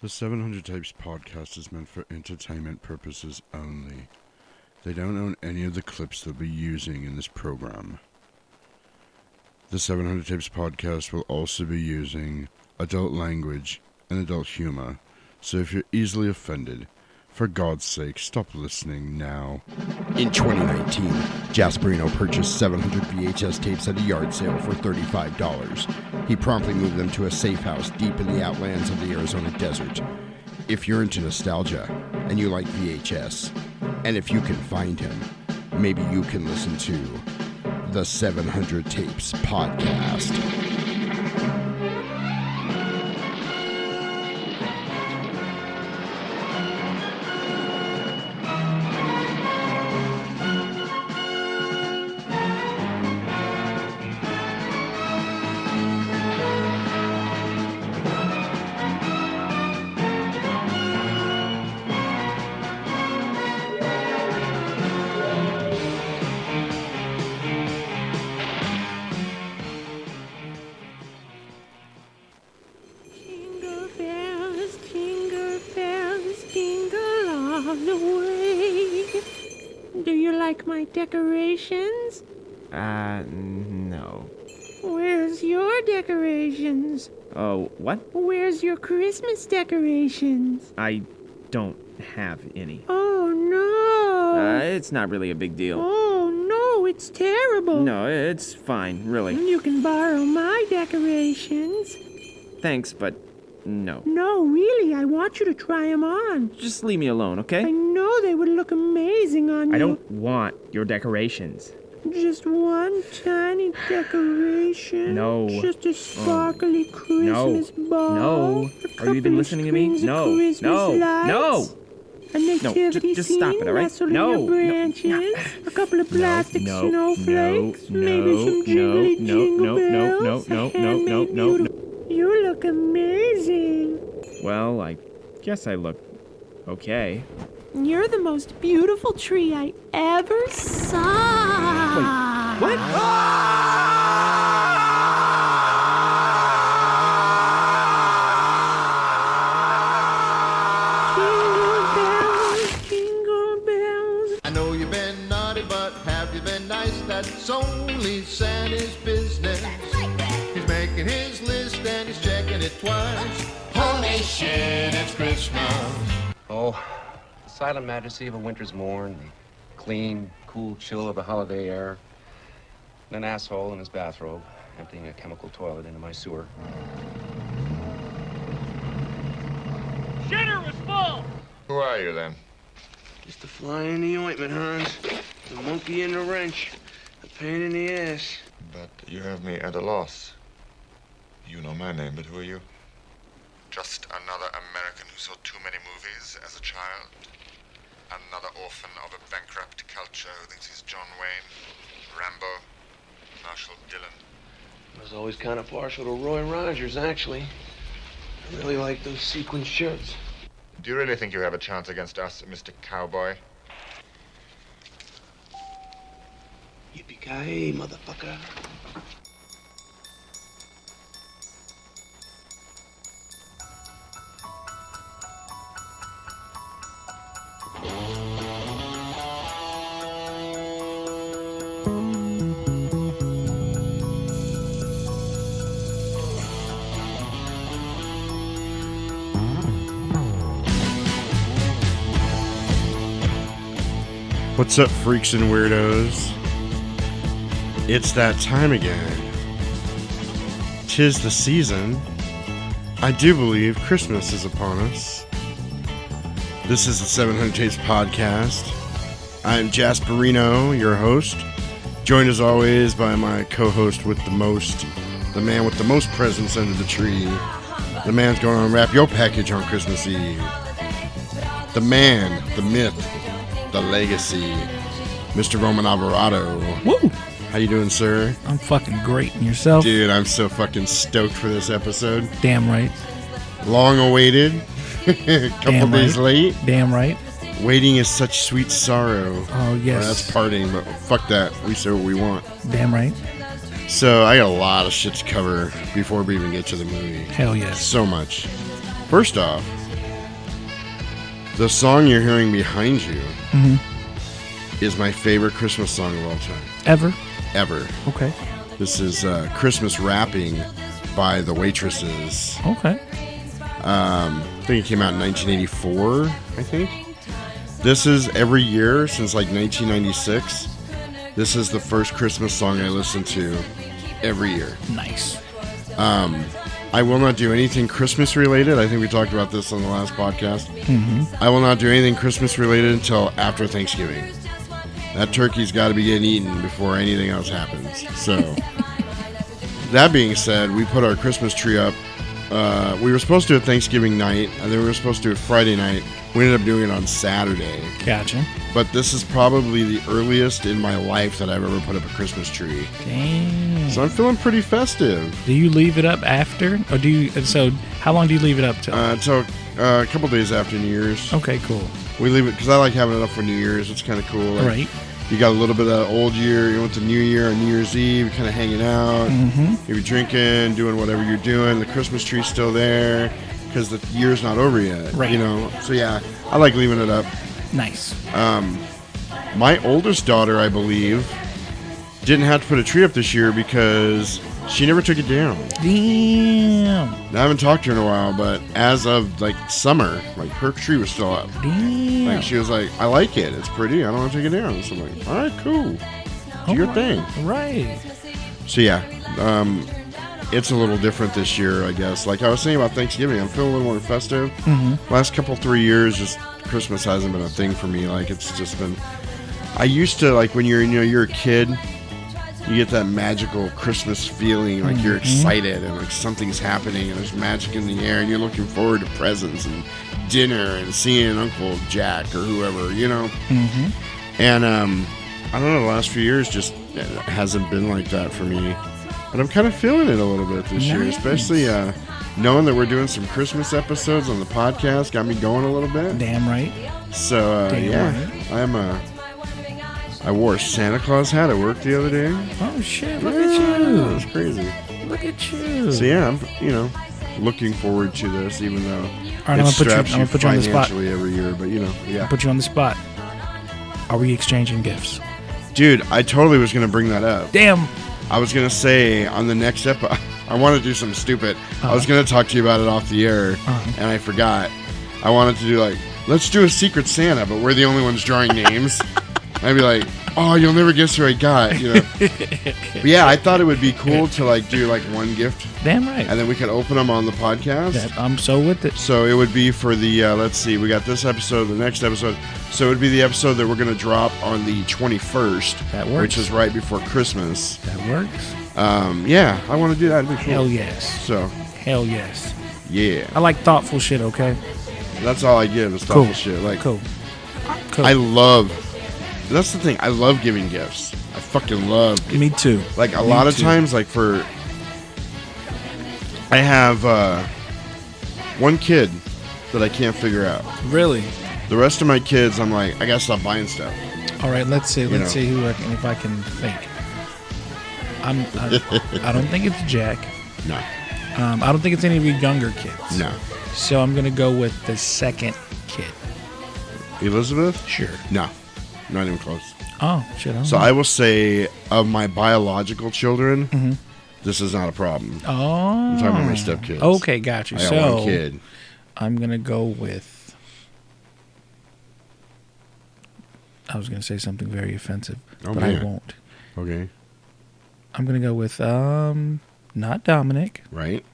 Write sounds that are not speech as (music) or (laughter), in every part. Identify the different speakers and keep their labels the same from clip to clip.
Speaker 1: The 700 Tapes podcast is meant for entertainment purposes only. They don't own any of the clips they'll be using in this program. The 700 Tapes podcast will also be using adult language and adult humor, so if you're easily offended, for God's sake, stop listening now.
Speaker 2: In 2019, Jasperino purchased 700 VHS tapes at a yard sale for $35. He promptly moved them to a safe house deep in the outlands of the Arizona desert. If you're into nostalgia and you like VHS, and if you can find him, maybe you can listen to the 700 Tapes podcast.
Speaker 3: What?
Speaker 4: Where's your Christmas decorations?
Speaker 3: I don't have any.
Speaker 4: Oh no!
Speaker 3: Uh, it's not really a big deal.
Speaker 4: oh no, it's terrible.
Speaker 3: No, it's fine, really.
Speaker 4: You can borrow my decorations.
Speaker 3: Thanks, but no.
Speaker 4: No, really, I want you to try them on.
Speaker 3: Just leave me alone, okay?
Speaker 4: I know they would look amazing on you.
Speaker 3: I don't want your decorations.
Speaker 4: Just one tiny decoration.
Speaker 3: No.
Speaker 4: Just a um, sparkly
Speaker 3: No.
Speaker 4: Christmas ball.
Speaker 3: No. Are you even listening to me? No.
Speaker 4: Christmas
Speaker 3: No.
Speaker 4: lights,
Speaker 3: No.
Speaker 4: A nativity
Speaker 3: ju- just stop
Speaker 4: scene
Speaker 3: it, all right? No,
Speaker 4: in
Speaker 3: no,
Speaker 4: branches. (sighs) A couple of plastic
Speaker 3: no,
Speaker 4: snowflakes.
Speaker 3: no,
Speaker 4: maybe
Speaker 3: no,
Speaker 4: some
Speaker 3: no,
Speaker 4: jingly
Speaker 3: no,
Speaker 4: jingle
Speaker 3: no, no,
Speaker 4: bells.
Speaker 3: no, no, no,
Speaker 4: handmade
Speaker 3: no, no,
Speaker 4: beautiful- You look amazing.
Speaker 3: Well, I guess I look okay.
Speaker 4: You're the most beautiful tree I ever saw.
Speaker 3: What?
Speaker 4: Jingle bells, jingle bells.
Speaker 5: I know you've been naughty, but have you been nice? That's only Santa's business. He's making his list and he's checking it twice. Whole nation, it's Christmas.
Speaker 6: Oh, the silent majesty of a winter's morn, the clean, cool chill of the holiday air, and an asshole in his bathrobe emptying a chemical toilet into my sewer. Shitter was full!
Speaker 7: Who are you then?
Speaker 8: Just a fly in the ointment, Hans. The monkey in the wrench. A pain in the ass.
Speaker 7: But you have me at a loss. You know my name, but who are you? Just another American who saw too many movies as a child. Another orphan of a bankrupt culture who thinks he's John Wayne, Rambo, Marshall Dillon.
Speaker 8: I was always kind of partial to Roy Rogers, actually. I really like those sequin shirts.
Speaker 7: Do you really think you have a chance against us, Mr. Cowboy?
Speaker 8: Yippee-ki-yay, motherfucker.
Speaker 1: What's up, freaks and weirdos? It's that time again. Tis the season. I do believe Christmas is upon us. This is the 700 Tapes podcast. I'm Jasperino, your host, joined as always by my co host with the most, the man with the most presents under the tree. The man's going to unwrap your package on Christmas Eve. The man, the myth, the legacy, Mr. Roman Alvarado.
Speaker 9: Woo!
Speaker 1: How you doing, sir?
Speaker 9: I'm fucking great. And yourself?
Speaker 1: Dude, I'm so fucking stoked for this episode.
Speaker 9: Damn right.
Speaker 1: Long awaited. (laughs) Couple
Speaker 9: Damn
Speaker 1: days
Speaker 9: right.
Speaker 1: late.
Speaker 9: Damn right.
Speaker 1: Waiting is such sweet sorrow.
Speaker 9: Oh
Speaker 1: Well,
Speaker 9: yes.
Speaker 1: that's parting, but fuck that. We say what we want.
Speaker 9: Damn right.
Speaker 1: So I got a lot of shit to cover before we even get to the movie.
Speaker 9: Hell yes.
Speaker 1: So much. First off, The song you're hearing behind you
Speaker 9: Mhm.
Speaker 1: is my favorite Christmas song of all time,
Speaker 9: Ever?
Speaker 1: ever.
Speaker 9: Okay.
Speaker 1: This is uh, Christmas Rapping by the Waitresses.
Speaker 9: Okay.
Speaker 1: Um, think it came out in 1984, I think. This is every year since like 1996. This is the first Christmas song I listen to every year.
Speaker 9: Nice.
Speaker 1: Um, I will not do anything Christmas related. I think we talked about this on the last podcast.
Speaker 9: Mhm.
Speaker 1: I will not do anything Christmas related until after Thanksgiving. That turkey's got to be getting eaten before anything else happens. So, (laughs) that being said, we put our Christmas tree up. Uh, we were supposed to do it Thanksgiving night, and then we were supposed to do it Friday night. We ended up doing it on Saturday.
Speaker 9: Gotcha.
Speaker 1: But this is probably the earliest in my life that I've ever put up a Christmas tree.
Speaker 9: Damn.
Speaker 1: So I'm feeling pretty festive.
Speaker 9: Do you leave it up after, or do you? So, how long do you leave it up till?
Speaker 1: Uh, until uh, a couple days after New Year's.
Speaker 9: Okay, cool.
Speaker 1: We leave it because I like having it up for New Year's. It's kind of cool. Like,
Speaker 9: Right.
Speaker 1: You got a little bit of that old year. You went to New Year on New Year's Eve, kind of hanging out,
Speaker 9: Mhm.
Speaker 1: maybe drinking, doing whatever you're doing. The Christmas tree's still there because the year's not over yet.
Speaker 9: Right.
Speaker 1: You know. So yeah, I like leaving it up.
Speaker 9: Nice.
Speaker 1: Um, my oldest daughter, I believe, didn't have to put a tree up this year because she never took it down.
Speaker 9: Damn.
Speaker 1: I haven't talked to her in a while, but as of like summer, like her tree was still up.
Speaker 9: Damn.
Speaker 1: Like she was like, I like it. It's pretty. I don't want to take it down. So I'm like, all right, cool. Do your thing.
Speaker 9: Right.
Speaker 1: So yeah, um, it's a little different this year, I guess. Like I was saying about Thanksgiving, I'm feeling a little more festive.
Speaker 9: Mhm.
Speaker 1: Last couple three years, just Christmas hasn't been a thing for me. Like it's just been. I used to like when you're you know you're a kid, you get that magical Christmas feeling, like you're
Speaker 9: Mhm.
Speaker 1: excited and like something's happening and there's magic in the air and you're looking forward to presents and dinner and seeing Uncle Jack or whoever, you know.
Speaker 9: Mm-hmm.
Speaker 1: And um, I don't know, the last few years just hasn't been like that for me. But I'm kind of feeling it a little bit this year, especially uh, knowing that we're doing some Christmas episodes on the podcast got me going a little bit.
Speaker 9: Damn right.
Speaker 1: So uh,
Speaker 9: Damn
Speaker 1: yeah,
Speaker 9: right.
Speaker 1: I'm uh, I wore a Santa Claus hat at work the other day.
Speaker 9: Oh shit! Look at you.
Speaker 1: crazy.
Speaker 9: Look at you.
Speaker 1: So yeah, I'm you know looking forward to this, even though
Speaker 9: right, I'm
Speaker 1: it
Speaker 9: gonna put you. I'm
Speaker 1: straps
Speaker 9: gonna put you on the spot.
Speaker 1: financially every year. But you know, yeah.
Speaker 9: Put you on the spot. Are we exchanging gifts?
Speaker 1: Dude, I totally was gonna bring that up.
Speaker 9: Damn.
Speaker 1: I was gonna say on the next episode, (laughs) I want to do something stupid. I was
Speaker 9: Uh-huh.
Speaker 1: gonna talk to you about it off the air,
Speaker 9: Uh-huh.
Speaker 1: and I forgot. I wanted to do like, let's do a Secret Santa, but we're the only ones drawing names. (laughs) I'd be like, oh, you'll never guess who I got. You know? (laughs) but yeah, I thought it would be cool to like do like one gift,
Speaker 9: Damn right.
Speaker 1: and then we could open them on the podcast.
Speaker 9: That- I'm so with it.
Speaker 1: So it would be for the uh, let's see, we got this episode, the next episode. So it would be the episode that we're gonna drop on the 21st,
Speaker 9: That works.
Speaker 1: which is right before Christmas.
Speaker 9: That works.
Speaker 1: Um, yeah, I want to do that. It'd be cool.
Speaker 9: Hell yes.
Speaker 1: So
Speaker 9: Hell yes.
Speaker 1: yeah,
Speaker 9: I like thoughtful shit. Okay.
Speaker 1: that's all I give is
Speaker 9: Cool.
Speaker 1: thoughtful shit. Like
Speaker 9: Cool. Cool.
Speaker 1: I love. That's the thing. I love giving gifts. I fucking love.
Speaker 9: Me too.
Speaker 1: Like a
Speaker 9: Me
Speaker 1: lot of
Speaker 9: too.
Speaker 1: times, like for. I have uh, one kid that I can't figure out.
Speaker 9: Really.
Speaker 1: The rest of my kids, I'm like, I gotta stop buying stuff.
Speaker 9: All right. Let's see.
Speaker 1: You
Speaker 9: Let's
Speaker 1: know.
Speaker 9: see who I can, if I can think. I'm. I, (laughs) I don't think it's Jack.
Speaker 1: No,
Speaker 9: Um, I don't think it's any of your younger kids.
Speaker 1: no.
Speaker 9: So I'm gonna go with the second kid.
Speaker 1: Elizabeth?
Speaker 9: Sure.
Speaker 1: No, not even close.
Speaker 9: Oh shit. I
Speaker 1: So
Speaker 9: know.
Speaker 1: I will say, of my biological children,
Speaker 9: Mhm.
Speaker 1: this is not a problem.
Speaker 9: Oh.
Speaker 1: I'm talking about my stepkids.
Speaker 9: Okay, got you.
Speaker 1: I
Speaker 9: so
Speaker 1: one kid.
Speaker 9: I'm gonna go with. I was gonna say something very offensive,
Speaker 1: Oh,
Speaker 9: but I won't.
Speaker 1: Okay,
Speaker 9: I'm gonna go with um, not Dominic
Speaker 1: right?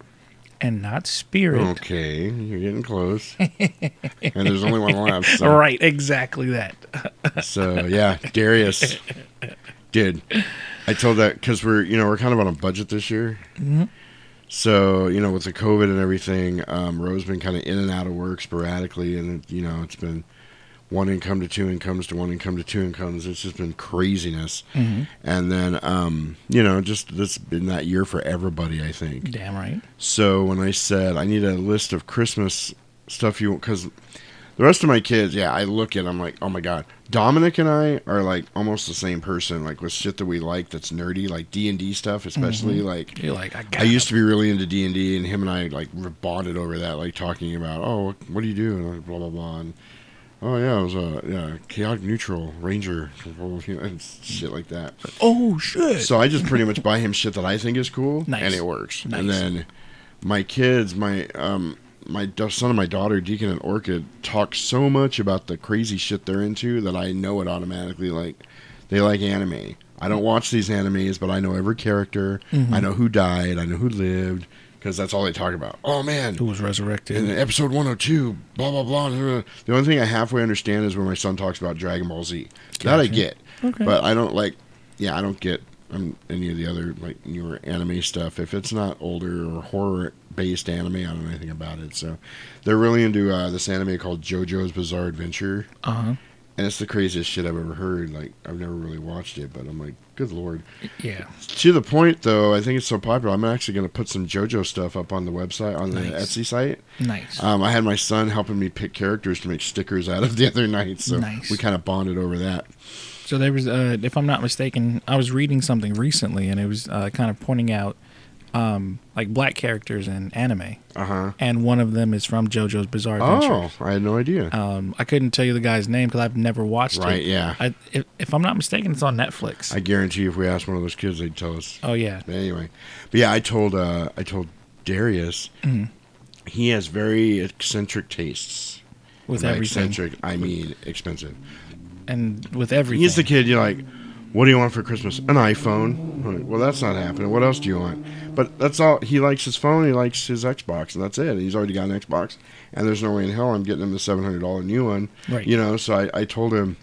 Speaker 9: And not Spirit.
Speaker 1: Okay, you're getting close. and there's only one left. So. (laughs)
Speaker 9: Right, exactly that. (laughs)
Speaker 1: So yeah, Darius, did. I told that because we're you know we're kind of on a budget this year.
Speaker 9: Mhm.
Speaker 1: So you know with the COVID and everything, um, Ro's been kind of in and out of work sporadically, and it, you know it's been one income to two incomes to one income to two incomes. It's just been craziness.
Speaker 9: Mhm.
Speaker 1: And then um, you know just this been that year for everybody. I think.
Speaker 9: Damn right.
Speaker 1: So when I said I need a list of Christmas stuff you want, because the rest of my kids, yeah, I look at, I'm like, oh my god, Dominic and I are like almost the same person, like with shit that we like that's nerdy, like D and D stuff, especially
Speaker 9: Mhm.
Speaker 1: like.
Speaker 9: You're like, I got
Speaker 1: I used to be really into D and D, and him and I like bonded over that, like talking about, oh, what do you do, and blah blah blah. And Oh yeah, it was a yeah chaotic neutral ranger, and shit like that.
Speaker 9: Oh shit!
Speaker 1: So I just pretty much buy him shit that I think is cool,
Speaker 9: Nice.
Speaker 1: and it works.
Speaker 9: Nice.
Speaker 1: And then my kids, my um, my son and my daughter, Deacon and Orchid, talk so much about the crazy shit they're into that I know it automatically. Like they like anime. I don't watch these animes, but I know every character.
Speaker 9: Mhm.
Speaker 1: I know who died. I know who lived because that's all they talk about. Oh man,
Speaker 9: Who was resurrected?
Speaker 1: in episode 102, blah, blah, blah. blah. The only thing I halfway understand is when my son talks about Dragon Ball Z. That I get.
Speaker 9: Okay.
Speaker 1: But I don't like, yeah, I don't get um, any of the other, like, newer anime stuff. If it's not older or horror based anime, I don't know anything about it. So they're really into uh, this anime called JoJo's Bizarre Adventure.
Speaker 9: Uh huh.
Speaker 1: And it's the craziest shit I've ever heard. Like, I've never really watched it, but I'm like, good lord.
Speaker 9: Yeah.
Speaker 1: To the point, though, I think it's so popular. I'm actually going to put some JoJo stuff up on the website, on the Etsy site.
Speaker 9: Nice.
Speaker 1: Um, I had my son helping me pick characters to make stickers out of the other night, so
Speaker 9: Nice.
Speaker 1: we kind of bonded over that.
Speaker 9: So there was, uh, if I'm not mistaken, I was reading something recently, and it was uh, kind of pointing out um, like black characters in anime,
Speaker 1: Uh huh.
Speaker 9: and one of them is from JoJo's Bizarre Adventure.
Speaker 1: Oh, I had no idea.
Speaker 9: Um, I couldn't tell you the guy's name because I've never watched it.
Speaker 1: Right, yeah.
Speaker 9: I, if, if I'm not mistaken, it's on Netflix.
Speaker 1: I guarantee if we asked one of those kids, they'd tell us.
Speaker 9: oh yeah.
Speaker 1: But anyway, but yeah, I told uh, I told Darius
Speaker 9: Mhm.
Speaker 1: he has very eccentric tastes.
Speaker 9: With everything.
Speaker 1: eccentric, I mean expensive.
Speaker 9: And with everything.
Speaker 1: He's the kid you're like, what do you want for Christmas? An iPhone. Like, well, that's not happening. What else do you want? But that's all. He likes his phone. He likes his Xbox, and that's it. He's already got an Xbox, and there's no way in hell I'm getting him the seven hundred dollar new one.
Speaker 9: Right.
Speaker 1: You know. So I, I told him,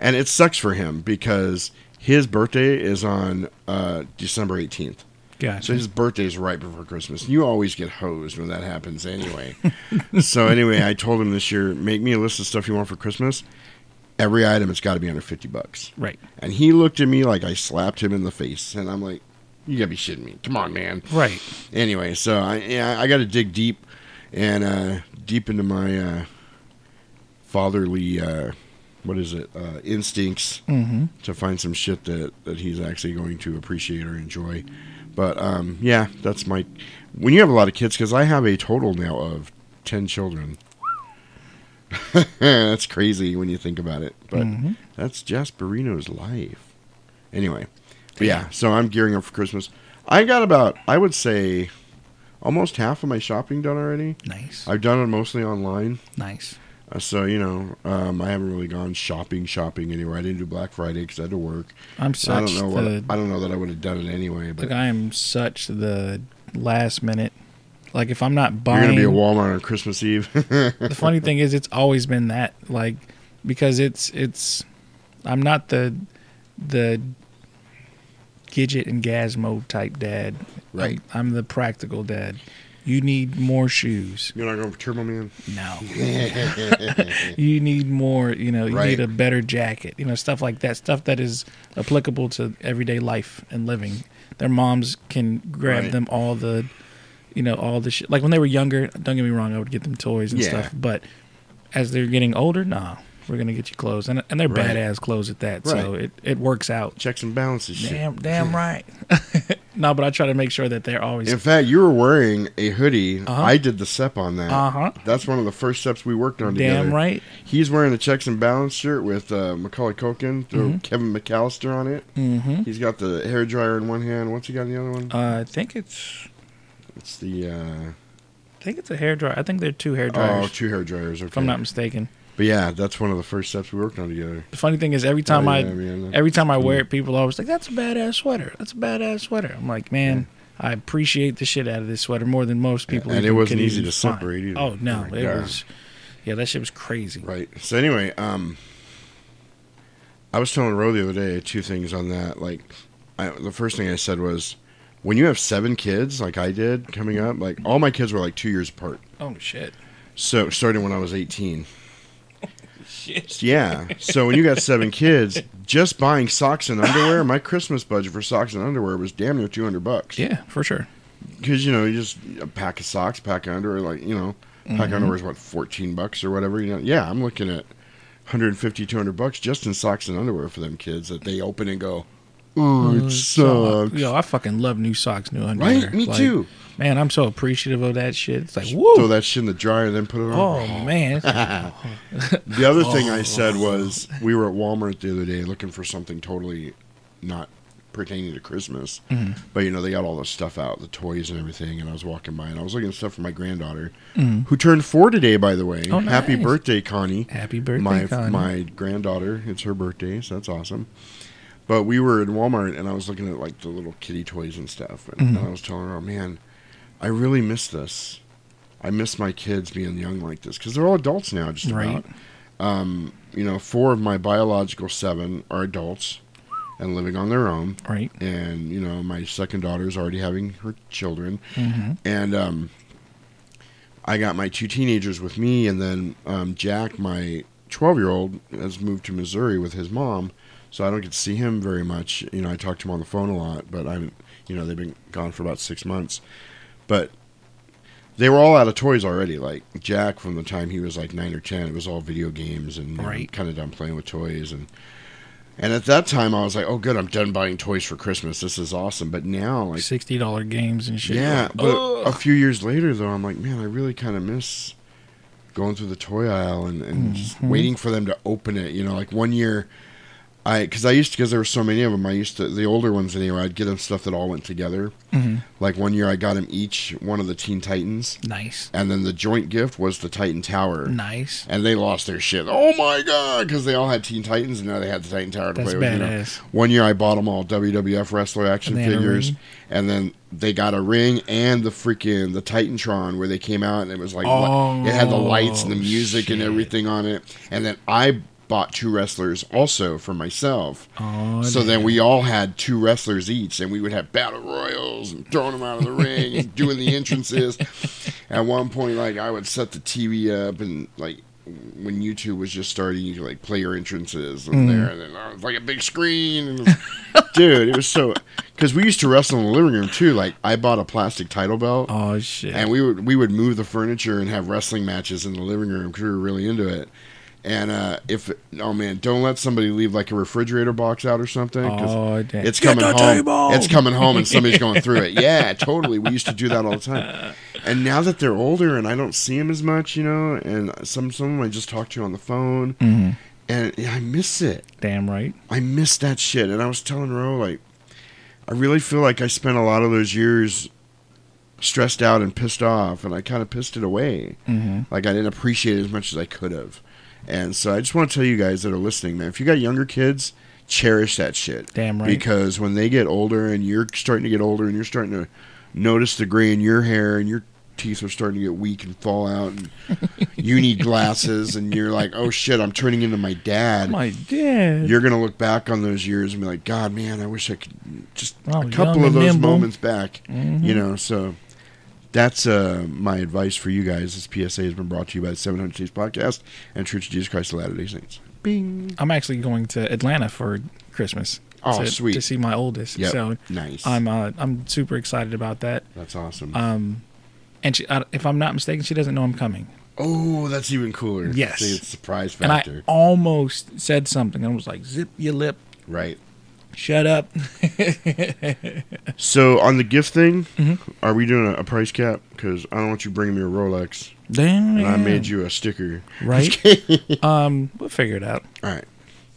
Speaker 1: and it sucks for him because his birthday is on uh, December eighteenth.
Speaker 9: Gotcha.
Speaker 1: So his birthday is right before Christmas. You always get hosed when that happens anyway. (laughs) so anyway, I told him this year, make me a list of stuff you want for Christmas. Every item, it's got to be under fifty bucks.
Speaker 9: Right.
Speaker 1: And he looked at me like I slapped him in the face, and I'm like, "You gotta be shitting me! Come on, man!"
Speaker 9: Right.
Speaker 1: Anyway, so I yeah, I got to dig deep, and uh, deep into my uh, fatherly, uh, what is it, uh, instincts
Speaker 9: Mhm.
Speaker 1: to find some shit that that he's actually going to appreciate or enjoy. But um, yeah, that's my. When you have a lot of kids, because I have a total now of ten children. (laughs) that's crazy when you think about it, but
Speaker 9: Mhm.
Speaker 1: that's Jasperino's life. Anyway, but yeah, so I'm gearing up for Christmas. I got about, I would say, almost half of my shopping done already.
Speaker 9: Nice.
Speaker 1: I've done it mostly online.
Speaker 9: Nice.
Speaker 1: Uh, so you know, um, I haven't really gone shopping, shopping anywhere. I didn't do Black Friday because I had to work.
Speaker 9: I'm
Speaker 1: I
Speaker 9: such
Speaker 1: don't know what.
Speaker 9: the
Speaker 1: I don't know that I would have done it anyway. But
Speaker 9: like I am such the last minute. Like if I'm not buying, you're
Speaker 1: gonna be at Walmart on Christmas Eve. (laughs)
Speaker 9: the funny thing is, it's always been that. Like because it's it's, I'm not the the Gidget and Gazmo type dad.
Speaker 1: Right.
Speaker 9: I'm, I'm the practical dad. You need more shoes.
Speaker 1: You're not going for Turbo Man.
Speaker 9: No. (laughs) you need more. You know, you
Speaker 1: Right.
Speaker 9: need a better jacket. You know, stuff like that. Stuff that is applicable to everyday life and living. Their moms can grab
Speaker 1: Right.
Speaker 9: them all the, you know, all the shit. Like when they were younger. Don't get me wrong. I would get them toys and
Speaker 1: Yeah.
Speaker 9: stuff. But as they're getting older, nah, we're gonna get you clothes, and and they're
Speaker 1: Right.
Speaker 9: badass clothes at that. So it it works out.
Speaker 1: Checks and balances. shit.
Speaker 9: Damn, damn right. (laughs) no, but I try to make sure that they're always
Speaker 1: In fact, you were wearing a hoodie.
Speaker 9: Uh-huh.
Speaker 1: I did the step on that.
Speaker 9: Uh-huh.
Speaker 1: That's one of the first steps we worked on together.
Speaker 9: damn right.
Speaker 1: He's wearing the checks and balance shirt with uh, Macaulay Culkin,
Speaker 9: Mhm.
Speaker 1: Kevin McAllister on it.
Speaker 9: Mm-hmm.
Speaker 1: He's got the hair dryer in one hand. What's he got in the other one?
Speaker 9: Uh, I think it's
Speaker 1: it's the. Uh,
Speaker 9: I think it's a hair dryer. I think they're two hair dryers.
Speaker 1: Oh, two hair dryers. Okay.
Speaker 9: if I'm not mistaken.
Speaker 1: But yeah, that's one of the first steps we worked on together.
Speaker 9: The funny thing is, every time
Speaker 1: Oh,
Speaker 9: I
Speaker 1: man,
Speaker 9: every time I wear it, people are always like, "That's a badass sweater. That's a badass sweater." I'm like, man, I appreciate the shit out of this sweater more than most people.
Speaker 1: and it wasn't easy to
Speaker 9: find.
Speaker 1: separate either.
Speaker 9: Oh no,
Speaker 1: Oh,
Speaker 9: it
Speaker 1: God.
Speaker 9: was. Yeah, that shit was crazy.
Speaker 1: Right. So anyway, um, I was telling Ro the other day two things on that. Like, I, the first thing I said was, when you have seven kids, like I did coming up, like all my kids were like two years apart.
Speaker 9: Oh shit.
Speaker 1: So starting when I was eighteen.
Speaker 9: Shit.
Speaker 1: Yeah. So when you got seven kids, just buying socks and underwear, my Christmas budget for socks and underwear was damn near two hundred bucks.
Speaker 9: Yeah, for sure.
Speaker 1: Because you know, you just a pack of socks, pack of underwear, like you know, pack
Speaker 9: Mhm.
Speaker 1: of underwear is what fourteen bucks or whatever. You know, yeah, I'm looking at 150, 200 bucks just in socks and underwear for them kids that they open and go, oh, it sucks.
Speaker 9: Yo, I fucking love new socks, new underwear.
Speaker 1: Right? Me
Speaker 9: Like,
Speaker 1: too.
Speaker 9: Man, I'm so appreciative of that shit. It's like, woo.
Speaker 1: Throw that shit in the dryer, and then put it on.
Speaker 9: Oh man. (laughs) (laughs)
Speaker 1: The other thing I
Speaker 9: Oh.
Speaker 1: said was we were at Walmart the other day looking for something totally not pertaining to Christmas.
Speaker 9: Mhm.
Speaker 1: But you know, they got all the stuff out, the toys and everything, and I was walking by and I was looking at stuff for my granddaughter,
Speaker 9: Mhm.
Speaker 1: who turned four today, by the way.
Speaker 9: Oh,
Speaker 1: Happy birthday, Connie.
Speaker 9: Happy birthday,
Speaker 1: my,
Speaker 9: Connie.
Speaker 1: My granddaughter, it's her birthday, so that's awesome. But we were in Walmart and I was looking at like the little kitty toys and stuff, and,
Speaker 9: Mhm.
Speaker 1: and I was telling her, "Oh man, I really miss this. I miss my kids being young like this because they're all adults now, just
Speaker 9: Right.
Speaker 1: about. Um, you know, four of my biological seven are adults and living on their own.
Speaker 9: Right.
Speaker 1: And you know, my second daughter is already having her children,
Speaker 9: Mhm.
Speaker 1: and um, I got my two teenagers with me, and then um, Jack, my twelve-year-old, has moved to Missouri with his mom, so I don't get to see him very much. You know, I talk to him on the phone a lot, but I, haven't you know, they've been gone for about six months, but they were all out of toys already. Like Jack, from the time he was like nine or ten, it was all video games and
Speaker 9: Right.
Speaker 1: kind of done playing with toys. And and at that time, I was like, "Oh, good, I'm done buying toys for Christmas. This is awesome." But now, like,
Speaker 9: Sixty dollar games and shit.
Speaker 1: yeah,
Speaker 9: Like,
Speaker 1: but
Speaker 9: ugh.
Speaker 1: a few years later, though, I'm like, man, I really kind of miss going through the toy aisle and, and just
Speaker 9: Mhm.
Speaker 1: waiting for them to open it. You know, like one year, I because I used to because there were so many of them. I used to the older ones anyway. I'd get them stuff that all went together.
Speaker 9: Mhm.
Speaker 1: Like one year, I got them each one of the Teen Titans,
Speaker 9: Nice.
Speaker 1: and then the joint gift was the Titan Tower.
Speaker 9: Nice.
Speaker 1: And they lost their shit. Oh my god! Because they all had Teen Titans, and now they had the Titan Tower to
Speaker 9: That's
Speaker 1: play with. you know.
Speaker 9: badass.
Speaker 1: One year, I bought them all WWF wrestler action
Speaker 9: And they had a
Speaker 1: figures, and then they got a ring and the freaking the Titantron where they came out, and it was like
Speaker 9: Oh,
Speaker 1: it had the lights and the music and everything on it. And then I bought two wrestlers also for myself.
Speaker 9: Oh,
Speaker 1: So then we all had two wrestlers each, and we would have battle royals and throwing them out of the ring and (laughs) doing the entrances. At one point, like I would set the TV up, and like when YouTube was just starting, you could like play your entrances and there, and then uh, it was like a big screen. And it was- (laughs) dude, it was so because we used to wrestle in the living room too. Like I bought a plastic title belt,
Speaker 9: Oh shit.
Speaker 1: and we would we would move the furniture and have wrestling matches in the living room because we were really into it. And uh, if oh man, don't let somebody leave like a refrigerator box out or something.
Speaker 9: Oh, damn.
Speaker 1: it's
Speaker 9: Get
Speaker 1: coming
Speaker 9: the
Speaker 1: home.
Speaker 9: table!
Speaker 1: It's coming home, and somebody's going through it. (laughs) Yeah, totally. We used to do that all the time. And now that they're older, and I don't see them as much, you know, and some some of them I just talk to on the phone,
Speaker 9: Mhm.
Speaker 1: and I miss it.
Speaker 9: Damn right.
Speaker 1: I miss that shit. And I was telling Ro, like, I really feel like I spent a lot of those years stressed out and pissed off, and I kind of pissed it away.
Speaker 9: Mhm.
Speaker 1: Like, I didn't appreciate it as much as I could have. And so I just want to tell you guys that are listening, man, if you got younger kids, cherish that shit.
Speaker 9: Damn right.
Speaker 1: Because when they get older and you're starting to get older and you're starting to notice the gray in your hair and your teeth are starting to get weak and fall out and (laughs) you need glasses and you're like, oh shit, I'm turning into my dad
Speaker 9: My dad.
Speaker 1: you're gonna look back on those years and be like, God, man, I wish I could just
Speaker 9: Oh,
Speaker 1: a couple of those
Speaker 9: nimble.
Speaker 1: moments back.
Speaker 9: Mhm.
Speaker 1: You know, so that's uh, my advice for you guys. This PSA has been brought to you by the 700 Days Podcast and Church of Jesus Christ of Latter Day Saints. Bing.
Speaker 9: I'm actually going to Atlanta for Christmas.
Speaker 1: Oh,
Speaker 9: to,
Speaker 1: sweet.
Speaker 9: To see my oldest.
Speaker 1: Yep.
Speaker 9: So
Speaker 1: Nice.
Speaker 9: I'm uh, I'm super excited about that.
Speaker 1: That's awesome.
Speaker 9: Um, and she, I, if I'm not mistaken, she doesn't know I'm coming.
Speaker 1: oh, that's even cooler.
Speaker 9: Yes.
Speaker 1: See, it's surprise
Speaker 9: And I almost said something. I was like, "Zip your lip,
Speaker 1: right.
Speaker 9: Shut up."
Speaker 1: So on the gift thing,
Speaker 9: Mm-hmm.
Speaker 1: are we doing a, a price cap? Because I don't want you bringing me a Rolex.
Speaker 9: Damn.
Speaker 1: And I made you a sticker. (laughs)
Speaker 9: right. um, we'll figure it out.
Speaker 1: All right.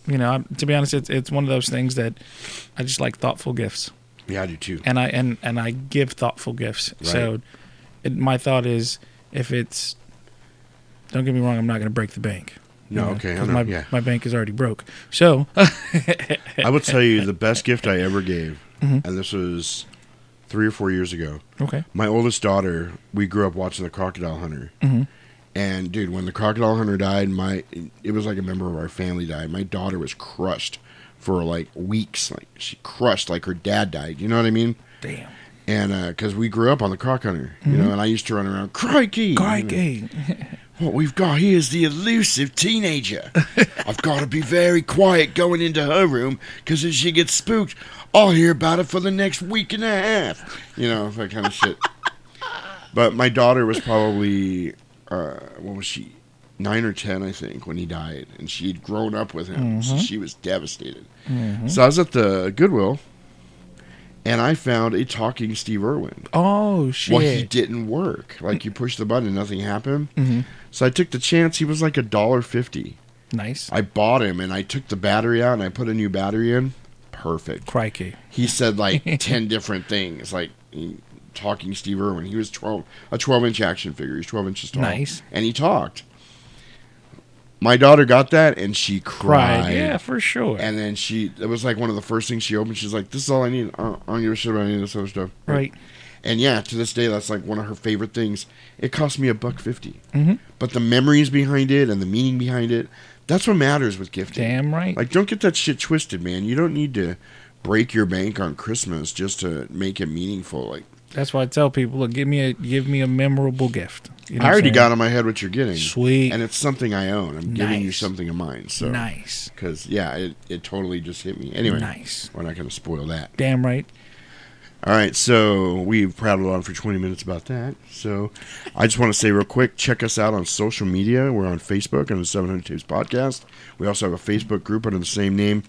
Speaker 9: You know, I'm, to be honest, it's it's one of those things that I just like thoughtful gifts,
Speaker 1: Yeah, I do too.
Speaker 9: and I and and I give thoughtful gifts. So, it, my thought is, if it's, don't get me wrong, I'm not going to break the bank. You
Speaker 1: No,
Speaker 9: know,
Speaker 1: okay, I know,
Speaker 9: my
Speaker 1: yeah.
Speaker 9: my bank is already broke. So, (laughs)
Speaker 1: I will tell you the best gift I ever gave,
Speaker 9: Mhm.
Speaker 1: and this was three or four years ago.
Speaker 9: okay.
Speaker 1: My oldest daughter, we grew up watching the Crocodile Hunter,
Speaker 9: Mhm.
Speaker 1: and dude, when the Crocodile Hunter died, my it was like a member of our family died. My daughter was crushed for like weeks, like she crushed like her dad died. You know what I mean?
Speaker 9: Damn.
Speaker 1: And because we grew up on the Croc Hunter, you know, and I used to run around, crikey,
Speaker 9: Crikey. (laughs)
Speaker 1: what we've got here is the elusive teenager. (laughs) I've got to be very quiet going into her room because if she gets spooked, I'll hear about it for the next week and a half. You know, that kind of shit. But my daughter was probably, uh, what was she? Nine or ten, I think, when he died, and she'd grown up with him, so
Speaker 9: Mhm.
Speaker 1: she was devastated.
Speaker 9: Mhm.
Speaker 1: So I was at the Goodwill, and I found a talking Steve Irwin.
Speaker 9: Oh shit!
Speaker 1: Well, he didn't work. Like you push the button and nothing happened.
Speaker 9: Mhm.
Speaker 1: So I took the chance. He was like a dollar fifty.
Speaker 9: Nice.
Speaker 1: I bought him and I took the battery out and I put a new battery in. Perfect.
Speaker 9: Crikey.
Speaker 1: He said like (laughs) ten different things, like he- talking Steve Irwin. He was twelve, a twelve inch action figure. He's twelve inches tall.
Speaker 9: Nice.
Speaker 1: And he talked. My daughter got that and she cried.
Speaker 9: Cried. Yeah, for sure.
Speaker 1: And then she, it was like one of the first things she opened. She's like, "This is all I need. I don't, I don't give a shit about any of this other stuff."
Speaker 9: Right.
Speaker 1: And yeah, to this day, that's like one of her favorite things. It cost me a buck 50
Speaker 9: Mhm.
Speaker 1: but the memories behind it and the meaning behind it, that's what matters with gifting.
Speaker 9: Damn right.
Speaker 1: Like, don't get that shit twisted, man. You don't need to break your bank on Christmas just to make it meaningful. Like,
Speaker 9: That's why I tell people, look, give me a give me a memorable gift. You know
Speaker 1: I already got in my head what you're getting.
Speaker 9: Sweet.
Speaker 1: And it's something I own. I'm giving you something of mine. So
Speaker 9: Nice.
Speaker 1: Because yeah, it, it totally just hit me. Anyway,
Speaker 9: Nice.
Speaker 1: We're not going to spoil that.
Speaker 9: Damn right.
Speaker 1: All right, so we've prattled on for 20 minutes about that. So I just want to say real quick, check us out on social media. We're on Facebook under the 700 Tapes Podcast. We also have a Facebook group under the same name.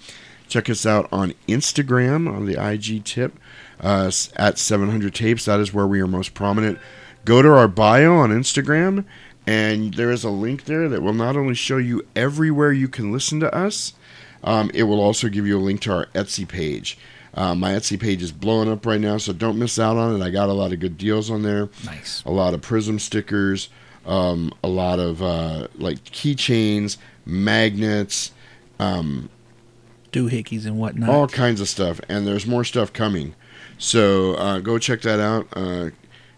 Speaker 1: Check us out on Instagram on the IG tip uh, at 700 Tapes. That is where we are most prominent. Go to our bio on Instagram, and there is a link there that will not only show you everywhere you can listen to us, um, it will also give you a link to our Etsy page. Uh, my Etsy page is blowing up right now, so don't miss out on it. I got a lot of good deals on there.
Speaker 9: Nice.
Speaker 1: A lot of Prism stickers, um, a lot of uh, like keychains, magnets, um,
Speaker 9: Doohickeys and whatnot.
Speaker 1: all kinds of stuff. And there's more stuff coming. So uh, go check that out.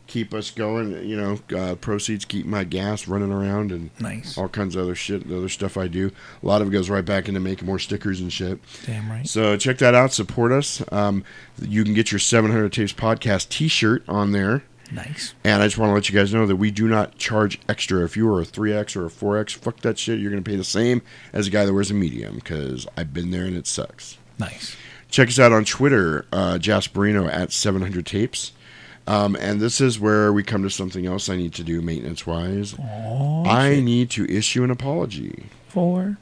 Speaker 1: Keep us going. You know, uh, proceeds keep my gas running around and
Speaker 9: Nice.
Speaker 1: all kinds of other shit, the other stuff I do. A lot of it goes right back into making more stickers and shit.
Speaker 9: Damn right.
Speaker 1: So check that out. Support us. Um, you can get your 700 Tapes podcast T-shirt on there.
Speaker 9: Nice.
Speaker 1: And I just want to let you guys know that we do not charge extra. If you are a 3X or a 4X, fuck that shit. You're going to pay the same as a guy that wears a medium because I've been there and it sucks.
Speaker 9: Nice.
Speaker 1: Check us out on Twitter, uh, Jasperino at 700 Tapes. Um, and this is where we come to something else I need to do maintenance wise. I need to issue an apology.
Speaker 9: For?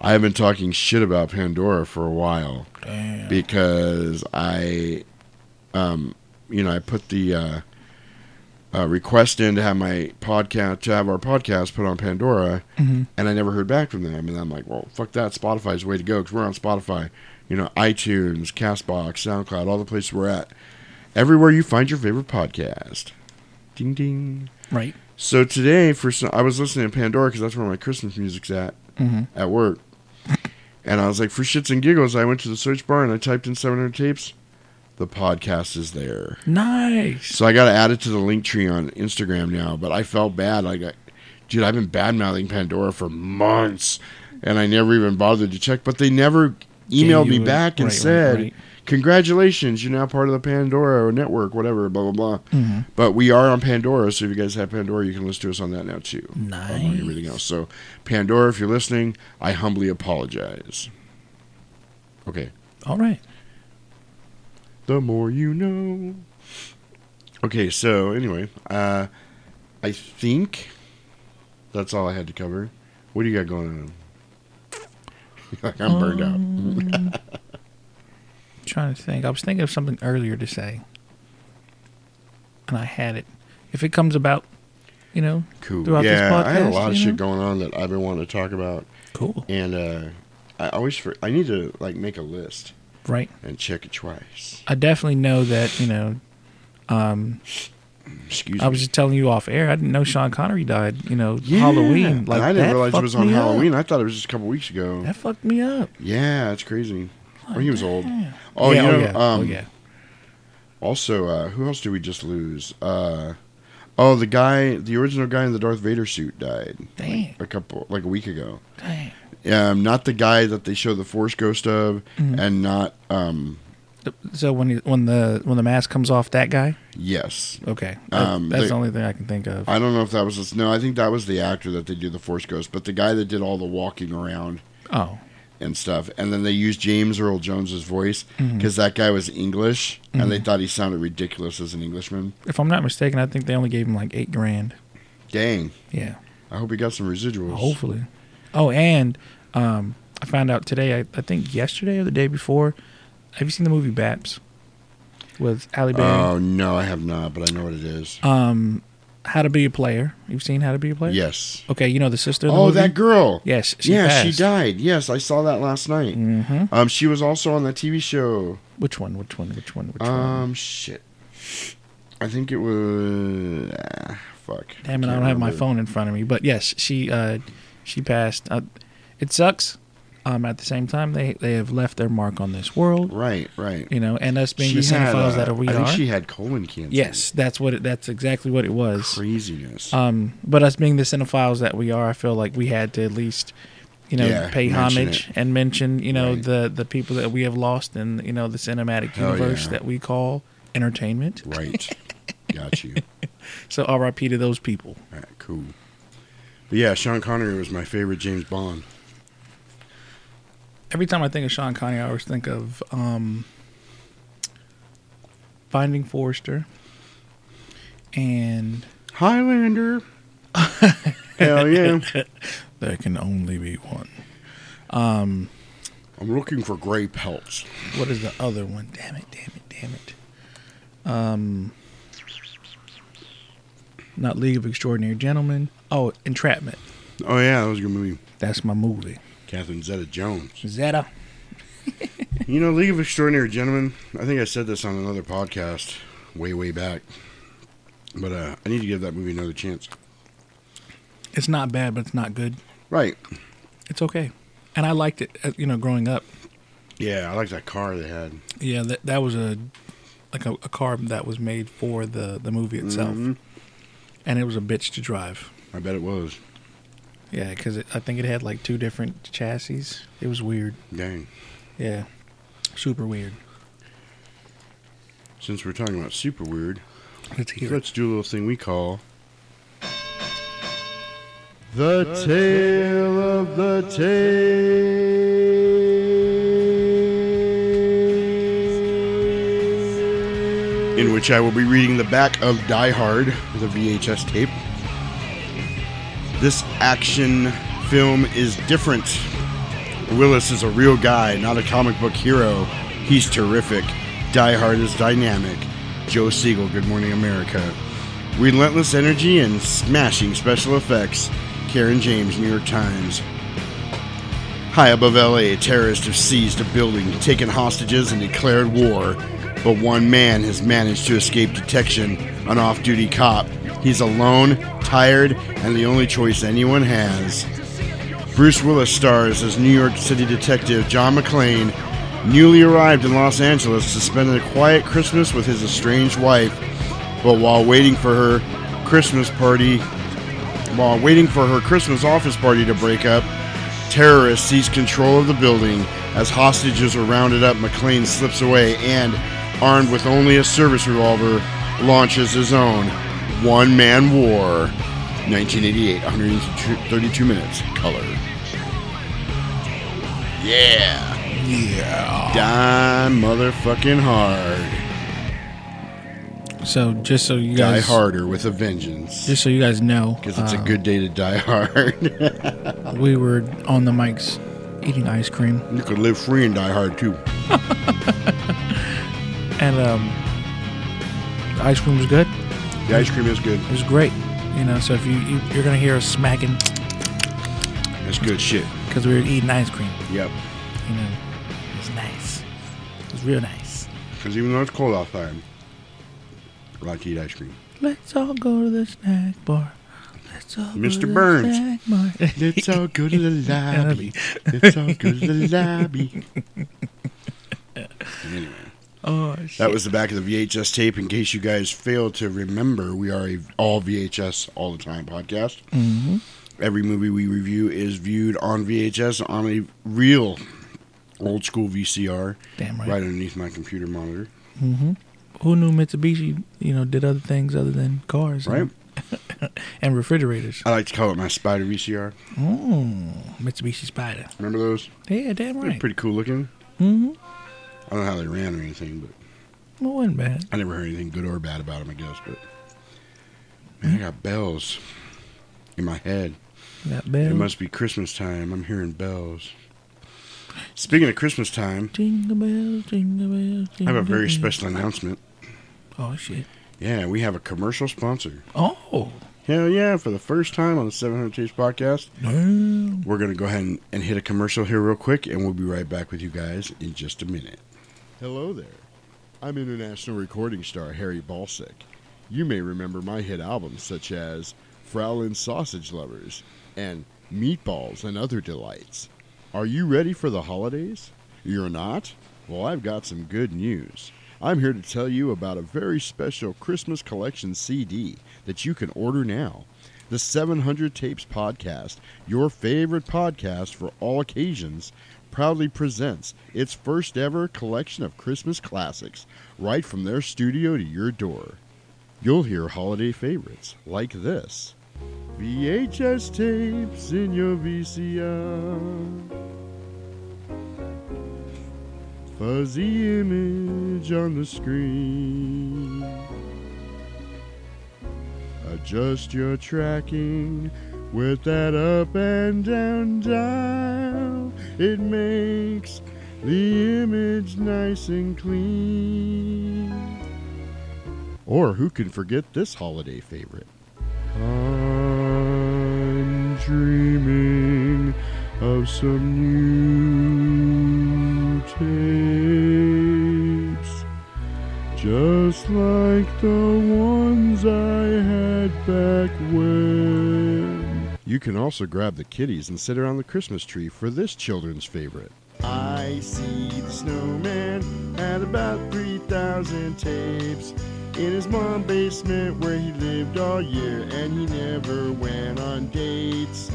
Speaker 1: I have been talking shit about Pandora for a while
Speaker 9: Damn.
Speaker 1: because I, um, you know, I put the uh, uh, request in to have my podcast to have our podcast put on Pandora,
Speaker 9: Mhm.
Speaker 1: and I never heard back from them. And I'm like, well, fuck that. Spotify's the way to go because we're on Spotify. You know, iTunes, Castbox, SoundCloud, all the places we're at. Everywhere you find your favorite podcast. Ding ding.
Speaker 9: Right.
Speaker 1: So today, for some, I was listening to Pandora because that's where my Christmas music's at
Speaker 9: Mhm.
Speaker 1: at work. And I was like, for shits and giggles, I went to the search bar and I typed in 700 tapes. The podcast is there.
Speaker 9: Nice.
Speaker 1: So I got to add it to the link tree on Instagram now. But I felt bad. Like, I, dude, I've been bad mouthing Pandora for months, and I never even bothered to check. But they never emailed me back and
Speaker 9: right, right,
Speaker 1: said,
Speaker 9: right.
Speaker 1: "Congratulations, you're now part of the Pandora network, whatever." Blah blah blah.
Speaker 9: Mhm.
Speaker 1: But we are on Pandora, so if you guys have Pandora, you can listen to us on that now too.
Speaker 9: Nice.
Speaker 1: Among everything else. So Pandora, if you're listening, I humbly apologize. Okay.
Speaker 9: All right.
Speaker 1: The more you know. Okay, so anyway, uh, I think that's all I had to cover. What do you got going on? (laughs) like I'm burned
Speaker 9: Um,
Speaker 1: out.
Speaker 9: Trying to think. I was thinking of something earlier to say, and I had it. If it comes about, you know,
Speaker 1: Cool.
Speaker 9: throughout
Speaker 1: yeah,
Speaker 9: this podcast,
Speaker 1: I had a lot of
Speaker 9: you
Speaker 1: shit going on that I've been wanting to talk about.
Speaker 9: Cool.
Speaker 1: And uh, I always for, I need to like make a list
Speaker 9: Right.
Speaker 1: and check it twice.
Speaker 9: I definitely know that you know. Um,
Speaker 1: Excuse me.
Speaker 9: I was
Speaker 1: me.
Speaker 9: just telling you off air. I didn't know Sean Connery died. You know,
Speaker 1: Yeah,
Speaker 9: Halloween. Like
Speaker 1: I didn't realize it was on
Speaker 9: me up.
Speaker 1: Halloween. I thought it was just a couple weeks ago.
Speaker 9: That fucked me up.
Speaker 1: Yeah, it's crazy. Or he was old. Oh,
Speaker 9: Yeah,
Speaker 1: you
Speaker 9: oh,
Speaker 1: know,
Speaker 9: yeah, oh,
Speaker 1: um,
Speaker 9: yeah.
Speaker 1: Also, uh, who else did we just lose? Uh, oh, the guy, the original guy in the Darth Vader suit died.
Speaker 9: Damn.
Speaker 1: A couple, like a week ago.
Speaker 9: Dang.
Speaker 1: Um, not the guy that they show the Force ghost of,
Speaker 9: Mhm.
Speaker 1: and not um,
Speaker 9: So when he, when the when the mask comes off, that guy.
Speaker 1: yes.
Speaker 9: Okay, that-
Speaker 1: Um,
Speaker 9: that's
Speaker 1: they-
Speaker 9: the only thing I can think of.
Speaker 1: I don't know if that was this. No, I think that was the actor that they do the Force ghost, but the guy that did all the walking around
Speaker 9: oh,
Speaker 1: and stuff. And then they used James Earl Jones's voice because that guy was English, and they
Speaker 9: Mhm.
Speaker 1: thought he sounded ridiculous as an Englishman.
Speaker 9: if I'm not mistaken, I think they only gave him like eight grand.
Speaker 1: Dang.
Speaker 9: Yeah.
Speaker 1: I hope he got some residuals.
Speaker 9: Hopefully. Oh, and um, I found out today. I, I think yesterday or the day before. Have you seen the movie B*A*P*S? with Halle Berry.
Speaker 1: Oh no, I have not, but I know what it is.
Speaker 9: um, How to Be a Player. You've seen How to Be a Player?
Speaker 1: yes.
Speaker 9: Okay, you know the sister. The
Speaker 1: Oh,
Speaker 9: movie?
Speaker 1: that girl.
Speaker 9: Yes, she
Speaker 1: yeah, she died. Yes, I saw that last night.
Speaker 9: Mm-hmm.
Speaker 1: Um, she was also on the TV show.
Speaker 9: Which one? Which one? Which one? Which one?
Speaker 1: Um, shit. I think it was. ah, fuck.
Speaker 9: Damn it! I
Speaker 1: can't
Speaker 9: don't have my phone in front of me. But yes, she uh, she passed. Uh, it sucks. Um, at the same time, they they have left their mark on this world.
Speaker 1: Right, right.
Speaker 9: You know, and us being
Speaker 1: She
Speaker 9: the cinephiles
Speaker 1: uh,
Speaker 9: that we are.
Speaker 1: I
Speaker 9: are.
Speaker 1: think she had colon cancer.
Speaker 9: yes, that's what. It, that's exactly what it was.
Speaker 1: Craziness.
Speaker 9: Um, but us being the cinephiles that we are, I feel like we had to at least, you know,
Speaker 1: Yeah,
Speaker 9: pay
Speaker 1: mention
Speaker 9: homage
Speaker 1: it.
Speaker 9: and mention, you know,
Speaker 1: Right.
Speaker 9: the the people that we have lost in, you know, the cinematic
Speaker 1: Hell
Speaker 9: universe
Speaker 1: yeah.
Speaker 9: that we call entertainment.
Speaker 1: right. (laughs) Got you.
Speaker 9: So R.I.P. to those people.
Speaker 1: All right, cool. But yeah, Sean Connery was my favorite James Bond.
Speaker 9: Every time I think of Sean Connery, I always think of um, Finding Forrester and
Speaker 1: Highlander. (laughs) Hell yeah.
Speaker 9: There Can Only Be One. Um,
Speaker 1: I'm looking for gray pelts.
Speaker 9: what is the other one? Damn it! Damn it! Damn it! Um, not League of Extraordinary Gentlemen. Oh, Entrapment.
Speaker 1: Oh yeah, that was a good movie.
Speaker 9: That's my movie.
Speaker 1: Catherine Zeta-Jones.
Speaker 9: Zeta. (laughs)
Speaker 1: You know, League of Extraordinary Gentlemen. I think I said this on another podcast way, way back. But uh, I need to give that movie another chance.
Speaker 9: It's not bad, but it's not good.
Speaker 1: Right.
Speaker 9: It's okay, and I liked it. uh, You know, growing up.
Speaker 1: Yeah, I like that car they had.
Speaker 9: Yeah, that that was a like a, a car that was made for the the movie itself,
Speaker 1: Mhm.
Speaker 9: and it was a bitch to drive.
Speaker 1: I bet it was.
Speaker 9: Yeah, because I think it had like two different chassis. It was weird.
Speaker 1: Dang.
Speaker 9: Yeah, super weird.
Speaker 1: Since we're talking about super weird,
Speaker 9: Let's
Speaker 1: let's do a little thing we call the tale of the tape, in which I will be reading the back of Die Hard, the VHS tape. This action film is different. Willis is a real guy, not a comic book hero. He's terrific. Die Hard is dynamic. Joel Siegel, Good Morning America. Relentless energy and smashing special effects. Caryn James, New York Times. High above LA, terrorists have seized a building, taken hostages, and declared war. But one man has managed to escape detection, an off duty cop. He's alone, tired, and the only choice anyone has. Bruce Willis stars as New York City detective John McClane, newly arrived in Los Angeles to spend a quiet Christmas with his estranged wife. But while waiting for her Christmas party, while waiting for her Christmas office party to break up, terrorists seize control of the building. As hostages are rounded up, McClane slips away and, armed with only a service revolver, launches his own one-man war. 1988, 132 minutes, color. Yeah. Yeah. Die motherfucking hard.
Speaker 9: So just so you guys Die
Speaker 1: harder with a vengeance.
Speaker 9: just so you guys know,
Speaker 1: Because it's a
Speaker 9: uh,
Speaker 1: good day to die hard. (laughs)
Speaker 9: we were on the mics eating ice cream,
Speaker 1: you could live free and die hard too. (laughs)
Speaker 9: and um, the ice cream was good.
Speaker 1: The ice cream is good.
Speaker 9: It was great. You know, so if you, you you're gonna hear us smacking
Speaker 1: That's good shit.
Speaker 9: because we were eating ice cream.
Speaker 1: Yep.
Speaker 9: You know, it was nice. It was real nice.
Speaker 1: Because even though it's cold outside, I like to eat ice cream.
Speaker 9: Let's all go to the snack bar. Let's all go
Speaker 1: Mr.
Speaker 9: to the snack bar. (laughs)
Speaker 1: Let's all go to the (laughs) lobby. Let's all go to the (laughs) lobby. Anyway.
Speaker 9: Oh, shit.
Speaker 1: That was the back of the VHS tape. In case you guys fail to remember, we are a all VHS all the time podcast.
Speaker 9: Mhm.
Speaker 1: Every movie we review is viewed on VHS on a real old school VCR,
Speaker 9: Damn right.
Speaker 1: right underneath my computer monitor.
Speaker 9: hmm Who knew Mitsubishi, you know, did other things other than cars,
Speaker 1: Right.
Speaker 9: and, (laughs) and refrigerators?
Speaker 1: I like to call it my Spider VCR.
Speaker 9: Oh, Mitsubishi Spider.
Speaker 1: Remember those?
Speaker 9: Yeah, damn
Speaker 1: They're
Speaker 9: right.
Speaker 1: pretty cool looking.
Speaker 9: Mm-hmm.
Speaker 1: I don't know how they ran or anything, but
Speaker 9: It wasn't bad.
Speaker 1: I never heard anything good or bad about them. I guess, but man, I got bells in my head.
Speaker 9: Got bells.
Speaker 1: It must be Christmas time. I'm hearing bells. Speaking of Christmas time,
Speaker 9: Jingle bells, jingle bells.
Speaker 1: I have a very
Speaker 9: bells.
Speaker 1: special announcement.
Speaker 9: Oh shit.
Speaker 1: Yeah, we have a commercial sponsor.
Speaker 9: Oh.
Speaker 1: Hell yeah, for the first time on the 700 Tapes podcast.
Speaker 9: Damn.
Speaker 1: We're going to go ahead and, and hit a commercial here real quick, and we'll be right back with you guys in just a minute. Hello there. I'm international recording star Harry Balsick. You may remember my hit albums such as Fraulein Sausage Lovers and Meatballs and Other Delights. Are you ready for the holidays? You're not? Well, I've got some good news. I'm here to tell you about a very special Christmas collection CD that you can order now. The 700 Tapes Podcast, your favorite podcast for all occasions, proudly presents its first ever collection of Christmas classics right from their studio to your door. You'll hear holiday favorites like this VHS tapes in your VCR. Fuzzy image on the screen. Adjust your tracking with that up and down dial. It makes the image nice and clean. Or who can forget this holiday favorite? I'm dreaming of some new tapes, just like the ones I had back when. You can also grab the kitties and sit around the Christmas tree for this children's favorite. I see the snowman had about 3,000 tapes in his mom's basement where he lived all year and he never went on dates.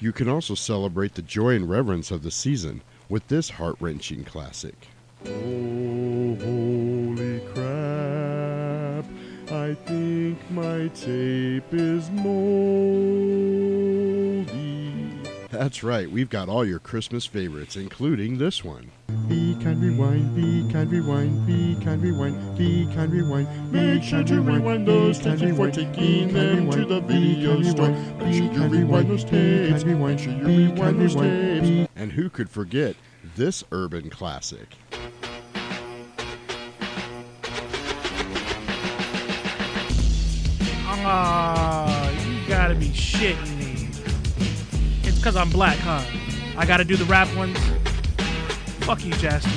Speaker 1: You can also celebrate the joy and reverence of the season with this heart wrenching classic. Oh, crap! I think my tape is moldy. That's right, we've got all your Christmas favorites, including this one. Be kind, rewind, be kind, rewind, be kind, rewind, be kind, rewind. Make sure to rewind those tapes before taking them to the video store. Make sure you rewind those tapes. Make sure you rewind those tapes. And who could forget this urban classic?
Speaker 9: Ah, you gotta be shitting me. It's because I'm black, huh? I gotta do the rap ones. Fuck you, Jasper.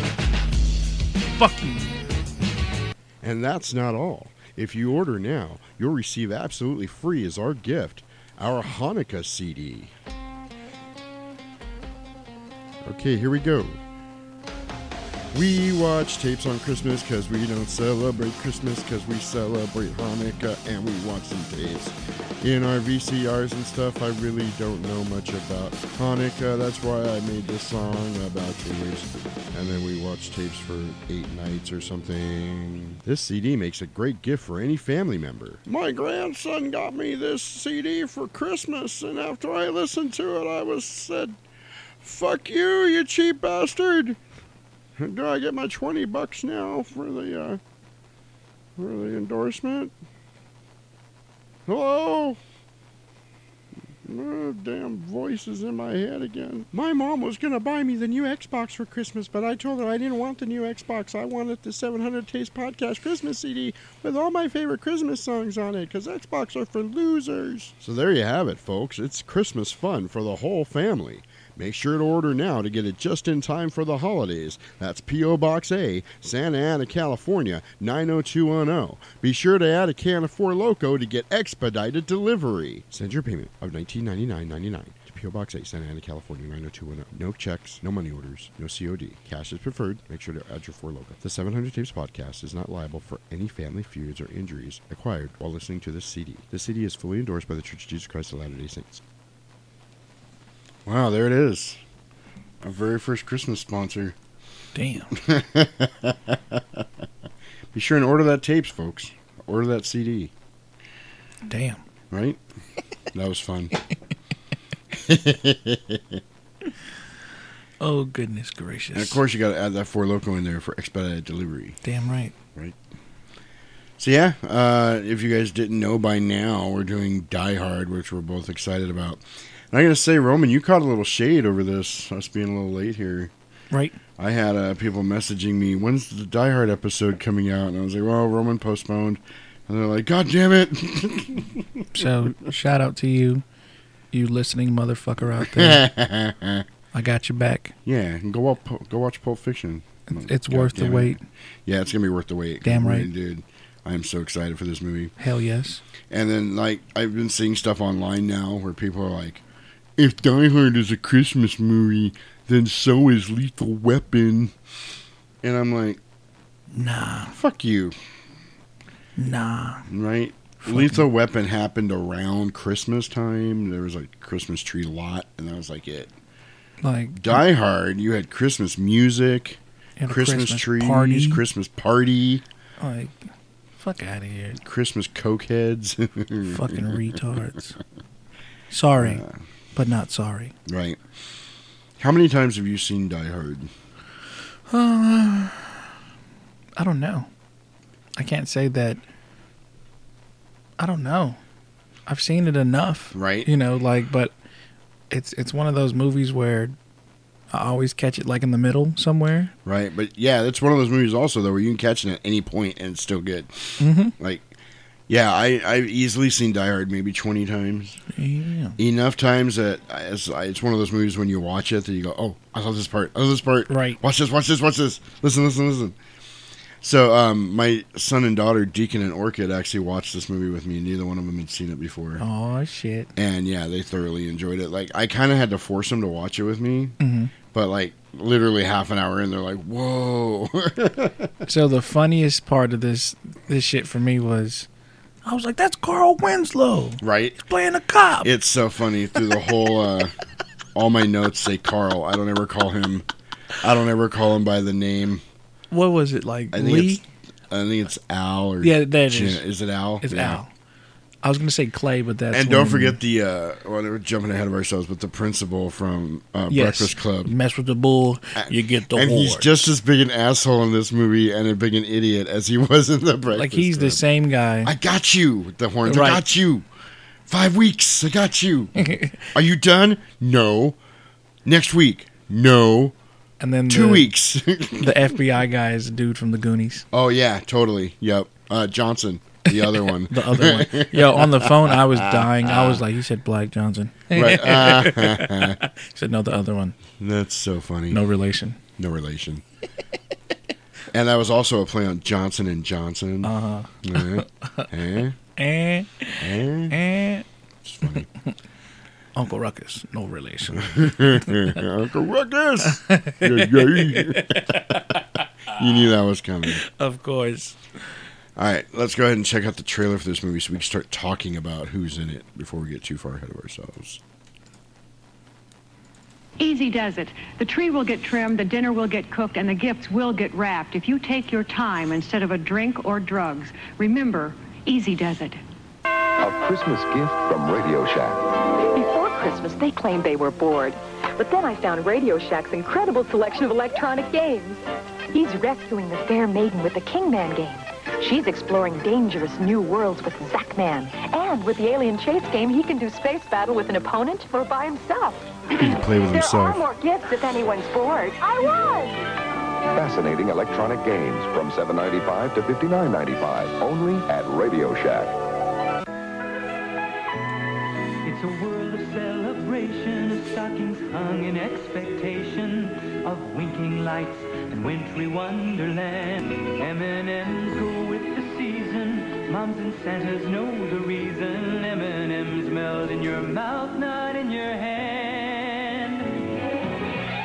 Speaker 9: Fuck you.
Speaker 1: And that's not all. If you order now, you'll receive absolutely free as our gift our Hanukkah CD. Okay, here we go. We watch tapes on Christmas because we don't celebrate Christmas because we celebrate Hanukkah and we watch some tapes in our VCRs and stuff. I really don't know much about Hanukkah. That's why I made this song about tapes. And then we watch tapes for eight nights or something. This CD makes a great gift for any family member. My grandson got me this CD for Christmas, and after I listened to it, I was said, "Fuck you, you cheap bastard." Do I get my 20 bucks now for the uh, for the endorsement? Hello? Oh, damn voices in my head again. My mom was gonna buy me the new Xbox for Christmas, but I told her I didn't want the new Xbox. I wanted the 700 Tapes Podcast Christmas CD with all my favorite Christmas songs on it, because Xbox are for losers. So there you have it, folks. It's Christmas fun for the whole family. Make sure to order now to get it just in time for the holidays. That's P.O. Box A, Santa Ana, California, 90210. Be sure to add a can of Four Loco to get expedited delivery. Send your payment of $19.99.99 to P.O. Box A, Santa Ana, California, 90210. No checks, no money orders, no COD. Cash is preferred. Make sure to add your Four Loco. The 700 Tapes podcast is not liable for any family feuds or injuries acquired while listening to this CD. This CD is fully endorsed by the Church of Jesus Christ of Latter-day Saints. Wow, there it is. Our very first Christmas sponsor.
Speaker 9: Damn. (laughs)
Speaker 1: Be sure and order that tapes, folks. Order that CD,
Speaker 9: Damn.
Speaker 1: right? (laughs) that was fun. (laughs)
Speaker 9: Oh goodness gracious.
Speaker 1: And of course, you got to add that four loco in there for expedited delivery.
Speaker 9: Damn right. Right.
Speaker 1: So yeah, uh, if you guys didn't know by now, we're doing Die Hard, which we're both excited about. And I'm gonna say, Roman, you caught a little shade over this, us being a little late here.
Speaker 9: Right.
Speaker 1: I had uh, people messaging me, "When's the Die Hard episode coming out?" And I was like, "Well, Roman postponed." And they're like, "God damn it!" (laughs)
Speaker 9: So shout out to you, you listening motherfucker out there. (laughs) I got your back.
Speaker 1: yeah, and go up, go watch Pulp Fiction.
Speaker 9: It's
Speaker 1: God
Speaker 9: worth the
Speaker 1: it.
Speaker 9: wait.
Speaker 1: Yeah, it's gonna be worth the wait.
Speaker 9: Damn right.
Speaker 1: dude. I am so excited for this movie.
Speaker 9: Hell yes.
Speaker 1: And then, like, I've been seeing stuff online now where people are like, if Die Hard is a Christmas movie, then so is Lethal Weapon. And I'm like,
Speaker 9: Nah,
Speaker 1: fuck you,
Speaker 9: nah.
Speaker 1: right? Lethal Weapon happened around Christmas time. There was a Christmas tree lot, and that was like it.
Speaker 9: Like
Speaker 1: Die Hard, you had Christmas music,
Speaker 9: and
Speaker 1: Christmas,
Speaker 9: Christmas
Speaker 1: trees,
Speaker 9: party.
Speaker 1: Christmas party,
Speaker 9: Like, fuck out of here,
Speaker 1: Christmas cokeheads. (laughs)
Speaker 9: fucking retards. Sorry, but not sorry.
Speaker 1: Right. How many times have you seen Die Hard?
Speaker 9: Uh, I don't know. I can't say that. I don't know. I've seen it enough,
Speaker 1: Right.
Speaker 9: You know, like, but it's it's one of those movies where I always catch it like in the middle somewhere.
Speaker 1: Right, but yeah, that's one of those movies also though where you can catch it at any point and it's still good.
Speaker 9: Mm-hmm.
Speaker 1: Like, yeah, I I've easily seen Die Hard maybe twenty times.
Speaker 9: Yeah.
Speaker 1: Enough times that it's, it's one of those movies when you watch it that you go, oh, I saw this part, I love this part.
Speaker 9: Right.
Speaker 1: Watch this, watch this, watch this. Listen, listen, listen. So, um, my son and daughter, Deacon and Orchid, actually watched this movie with me. Neither one of them had seen it before.
Speaker 9: Oh shit.
Speaker 1: And yeah, they thoroughly enjoyed it. Like I kind of had to force them to watch it with me,
Speaker 9: Mhm.
Speaker 1: but like literally half an hour in, they're like, "Whoa!" (laughs)
Speaker 9: So the funniest part of this this shit for me was, I was like, "That's Carl Winslow
Speaker 1: right?
Speaker 9: He's playing a cop."
Speaker 1: It's so funny through the whole. Uh, (laughs) all my notes say Carl. I don't ever call him. I don't ever call him by the name.
Speaker 9: what was it like?
Speaker 1: I think
Speaker 9: Lee?
Speaker 1: it's. I think it's Al or
Speaker 9: Yeah,
Speaker 1: Jen-
Speaker 9: is.
Speaker 1: Is it Al?
Speaker 9: It's
Speaker 1: Yeah.
Speaker 9: Al. I was gonna say Clay, but that's
Speaker 1: and don't
Speaker 9: when-
Speaker 1: forget the. Uh, well, we're jumping ahead of ourselves, but the principal from uh,
Speaker 9: yes,
Speaker 1: Breakfast Club.
Speaker 9: Mess with the bull, you get the
Speaker 1: and he's just as big an asshole in this movie and a big an idiot as he (laughs) was in the Breakfast Club.
Speaker 9: like he's the same guy.
Speaker 1: I got you with the horns.
Speaker 9: Right.
Speaker 1: I got you. Five weeks. I got you. (laughs) Are you done? No. Next week. No.
Speaker 9: and then
Speaker 1: Two
Speaker 9: the,
Speaker 1: weeks. (laughs)
Speaker 9: the FBI guy is a dude from the Goonies.
Speaker 1: oh yeah, totally. Yep. Uh, Johnson, the other one. (laughs)
Speaker 9: The other one. Yo, on the phone, I was dying. I was like, he said Black Johnson.
Speaker 1: right. Uh, (laughs)
Speaker 9: He (laughs) said no, the other one.
Speaker 1: that's so funny.
Speaker 9: No relation.
Speaker 1: No relation. and that was also a play on Johnson and Johnson.
Speaker 9: Uh
Speaker 1: Uh, eh?
Speaker 9: huh. Eh,
Speaker 1: Eh?
Speaker 9: eh.
Speaker 1: It's funny.
Speaker 9: Uncle Ruckus, no relation.
Speaker 1: Uncle Ruckus. Yeah, yeah. you knew that was coming.
Speaker 9: of course.
Speaker 1: All right, let's go ahead and check out the trailer for this movie so we can start talking about who's in it before we get too far ahead of ourselves.
Speaker 10: Easy does it. The tree will get trimmed, the dinner will get cooked, and the gifts will get wrapped if you take your time instead of a drink or drugs. Remember, easy does it.
Speaker 11: A Christmas gift from Radio Shack.
Speaker 12: Before Christmas, they claimed they were bored. But then I found Radio Shack's incredible selection of electronic games. He's rescuing the fair maiden with the Kingman game. She's exploring dangerous new worlds with Zackman. And with the alien chase game, he can do space battle with an opponent or by himself.
Speaker 1: He can play with
Speaker 12: There are more gifts if anyone's bored. I was!
Speaker 11: Fascinating electronic games from $7.95 to $59.95 only at Radio Shack.
Speaker 13: It's a world of celebration, of stockings hung in expectation of winking lights and wintry wonderland. M&M's Moms and Santas know the reason. M&M's melt in your mouth, not in your hand.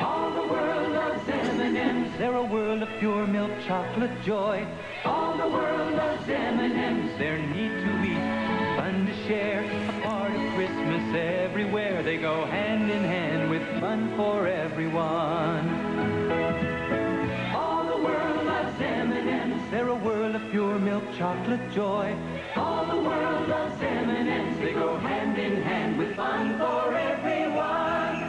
Speaker 13: All the world loves M&M's. They're a world of pure milk chocolate joy. All the world loves M&M's. They're neat to eat, fun to share. A part of Christmas everywhere. They go hand in hand with fun for everyone. All the world loves M&M's. They're a world of pure milk chocolate joy. All the world loves M&M's. They go hand in hand with fun for everyone.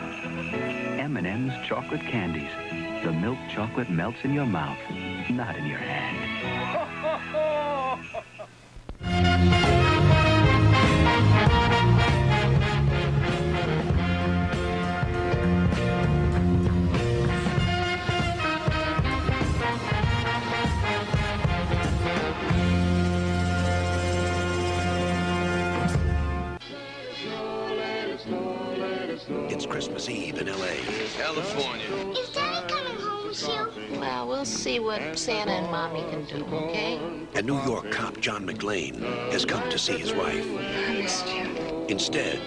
Speaker 14: M&M's chocolate candies. The milk chocolate melts in your mouth, not in your hand. (laughs)
Speaker 15: Christmas Eve in L.A.
Speaker 8: California.
Speaker 16: Is Daddy coming home soon? Well, we'll see what Santa and Mommy can do, okay?
Speaker 15: And New York cop John McClane, has come to see his wife.
Speaker 16: I missed you.
Speaker 15: Instead,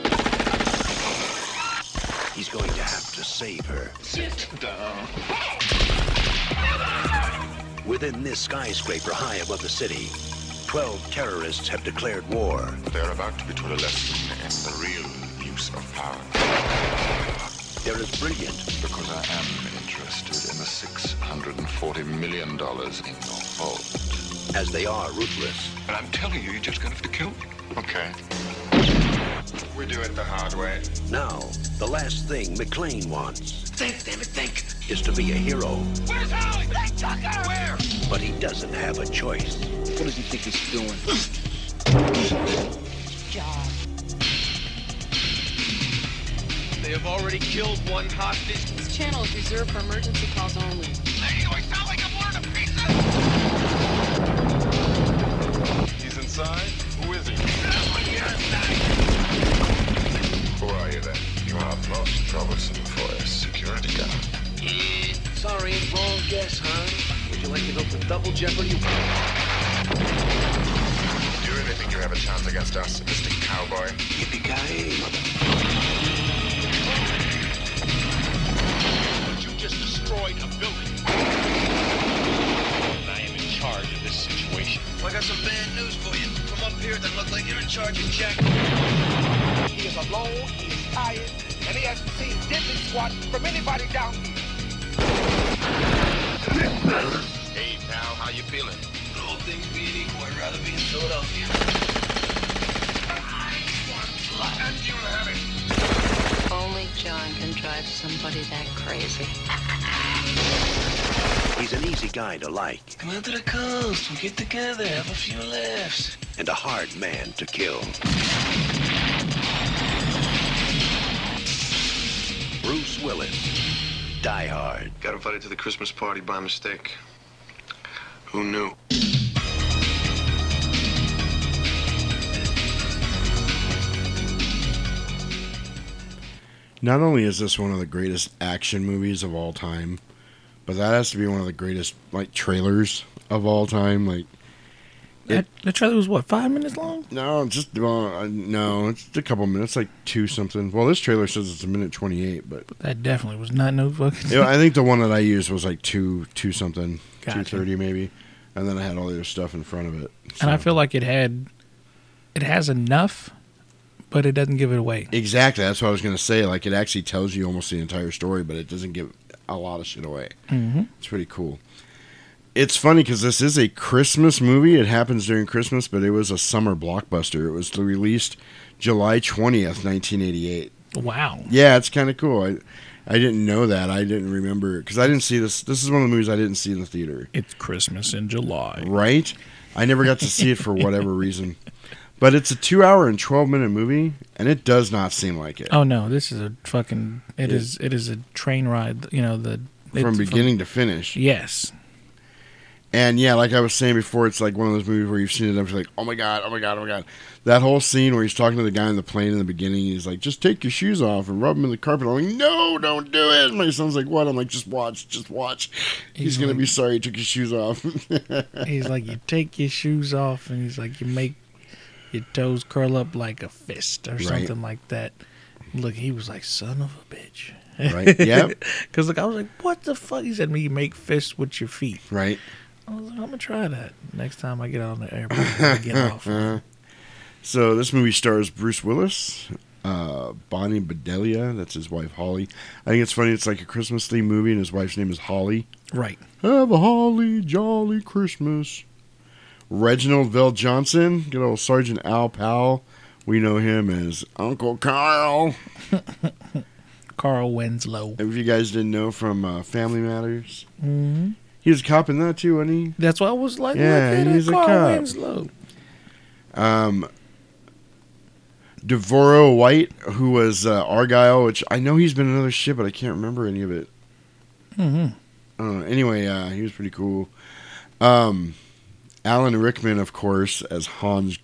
Speaker 15: he's going to have to save her.
Speaker 8: Sit down.
Speaker 15: Within this skyscraper high above the city, 12 terrorists have declared war.
Speaker 7: They're about to be taught a lesson in the real use of power.
Speaker 15: They're as brilliant
Speaker 7: Because I am interested in the $640 million in your vault.
Speaker 15: as they are ruthless.
Speaker 7: But I'm telling you, you're just gonna have to kill me. Okay. We do it the hard way.
Speaker 15: Now, the last thing McClane wants
Speaker 8: Think, damn it, think.
Speaker 15: is to be a hero,
Speaker 8: Where's Holly? Hey, Tucker! Where?
Speaker 15: but he doesn't have a choice.
Speaker 8: What does he think he's doing?
Speaker 16: John.
Speaker 8: They have already killed one hostage.
Speaker 17: This channel is reserved for emergency calls only.
Speaker 8: Lady, do I sound like I'm one of the pieces?
Speaker 7: He's inside? Who is he? Who are you then? You are most troublesome for a security guard.
Speaker 8: Yeah, sorry, wrong guess, huh? Would you like to go for double jeopardy?
Speaker 7: Do you really think you have a chance against us, Mr. Cowboy?
Speaker 15: Yippee-ki-yay, mother.
Speaker 8: Diddly from anybody down here. Hey, pal, how you feeling? All things being equal, I'd rather be in Philadelphia. And you have it.
Speaker 16: Only John can drive somebody that crazy.
Speaker 15: He's an easy guy to like
Speaker 8: Come out to the coast, we'll get together, have a few laughs.
Speaker 15: and a hard man to kill. Bruce Willis, Die Hard.
Speaker 8: Got invited to the Christmas party by mistake. Who knew?
Speaker 1: Not only is this one of the greatest action movies of all time, but that has to be one of the greatest like trailers of all time. Like
Speaker 9: That, the trailer was what five minutes long?
Speaker 1: no, just well, uh, no, it's a couple minutes, like two something. Well, this trailer says it's a minute twenty eight, but
Speaker 9: That definitely was not no fucking.
Speaker 1: yeah, I (laughs) think the one that I used was like two two something,
Speaker 9: Gotcha.
Speaker 1: two thirty maybe, and then I had all the other stuff in front of it.
Speaker 9: and I feel like it had, it has enough, but it doesn't give it away.
Speaker 1: exactly that's what I was gonna say. Like it actually tells you almost the entire story, but it doesn't give a lot of shit away.
Speaker 9: Mhm.
Speaker 1: It's pretty cool. It's funny because this is a Christmas movie. It happens during Christmas, but it was a summer blockbuster. It was released July twentieth, nineteen eighty eight.
Speaker 9: Wow.
Speaker 1: Yeah, it's kind of cool. I I didn't know that. I didn't remember because I didn't see this. This is one of the movies I didn't see in the theater.
Speaker 9: It's Christmas in July.
Speaker 1: Right? I never got to see it for whatever reason. But it's a two hour and twelve minute movie, and it does not seem like it.
Speaker 9: Oh no, this is a fucking. It
Speaker 1: It-
Speaker 9: is. It is a train ride. You know the
Speaker 1: from beginning to finish.
Speaker 9: Yes.
Speaker 1: And yeah, like I was saying before, it's like one of those movies where you've seen it and you're like, oh my god, oh my god, oh my god. That whole scene where he's talking to the guy in the plane in the beginning, he's like, just take your shoes off and rub them in the carpet. I'm like, no, don't do it. My son's like, what? I'm like, just watch, just watch. He's,
Speaker 9: He's
Speaker 1: gonna
Speaker 9: like-
Speaker 1: be sorry he took his shoes off. (laughs)
Speaker 9: He's like, you take your shoes off, and he's like, you make your toes curl up like a fist or
Speaker 1: Right.
Speaker 9: something like that. Look, he was like, son of a bitch.
Speaker 1: Right, yep. (laughs)
Speaker 9: Because like I was like, what the fuck? He said, me make fists with your feet.
Speaker 1: right.
Speaker 9: I was like, I'm gonna try that next time I get on the airplane. I get (laughs) off.
Speaker 1: so this movie stars Bruce Willis, uh, Bonnie Bedelia, that's his wife Holly. I think it's funny. It's like a Christmas themed movie, and his wife's name is Holly.
Speaker 9: Right.
Speaker 1: Have a holly jolly Christmas. Reginald VelJohnson, good old Sergeant Al Powell. We know him as Uncle Carl. (laughs)
Speaker 9: Carl Winslow.
Speaker 1: If you guys didn't know from uh, Family Matters,
Speaker 9: hmm
Speaker 1: he was a cop in that too, wasn't he?
Speaker 9: That's why I was like,
Speaker 1: Yeah,
Speaker 9: look at
Speaker 1: he's a
Speaker 9: Carl
Speaker 1: cop.
Speaker 9: Winslow.
Speaker 1: Um, De'voreaux White, who was uh, Argyle, which I know he's been in other shit, but I can't remember any of it.
Speaker 9: hmm
Speaker 1: I. Anyway, uh, he was pretty cool. Um, Alan Rickman, of course, as Hans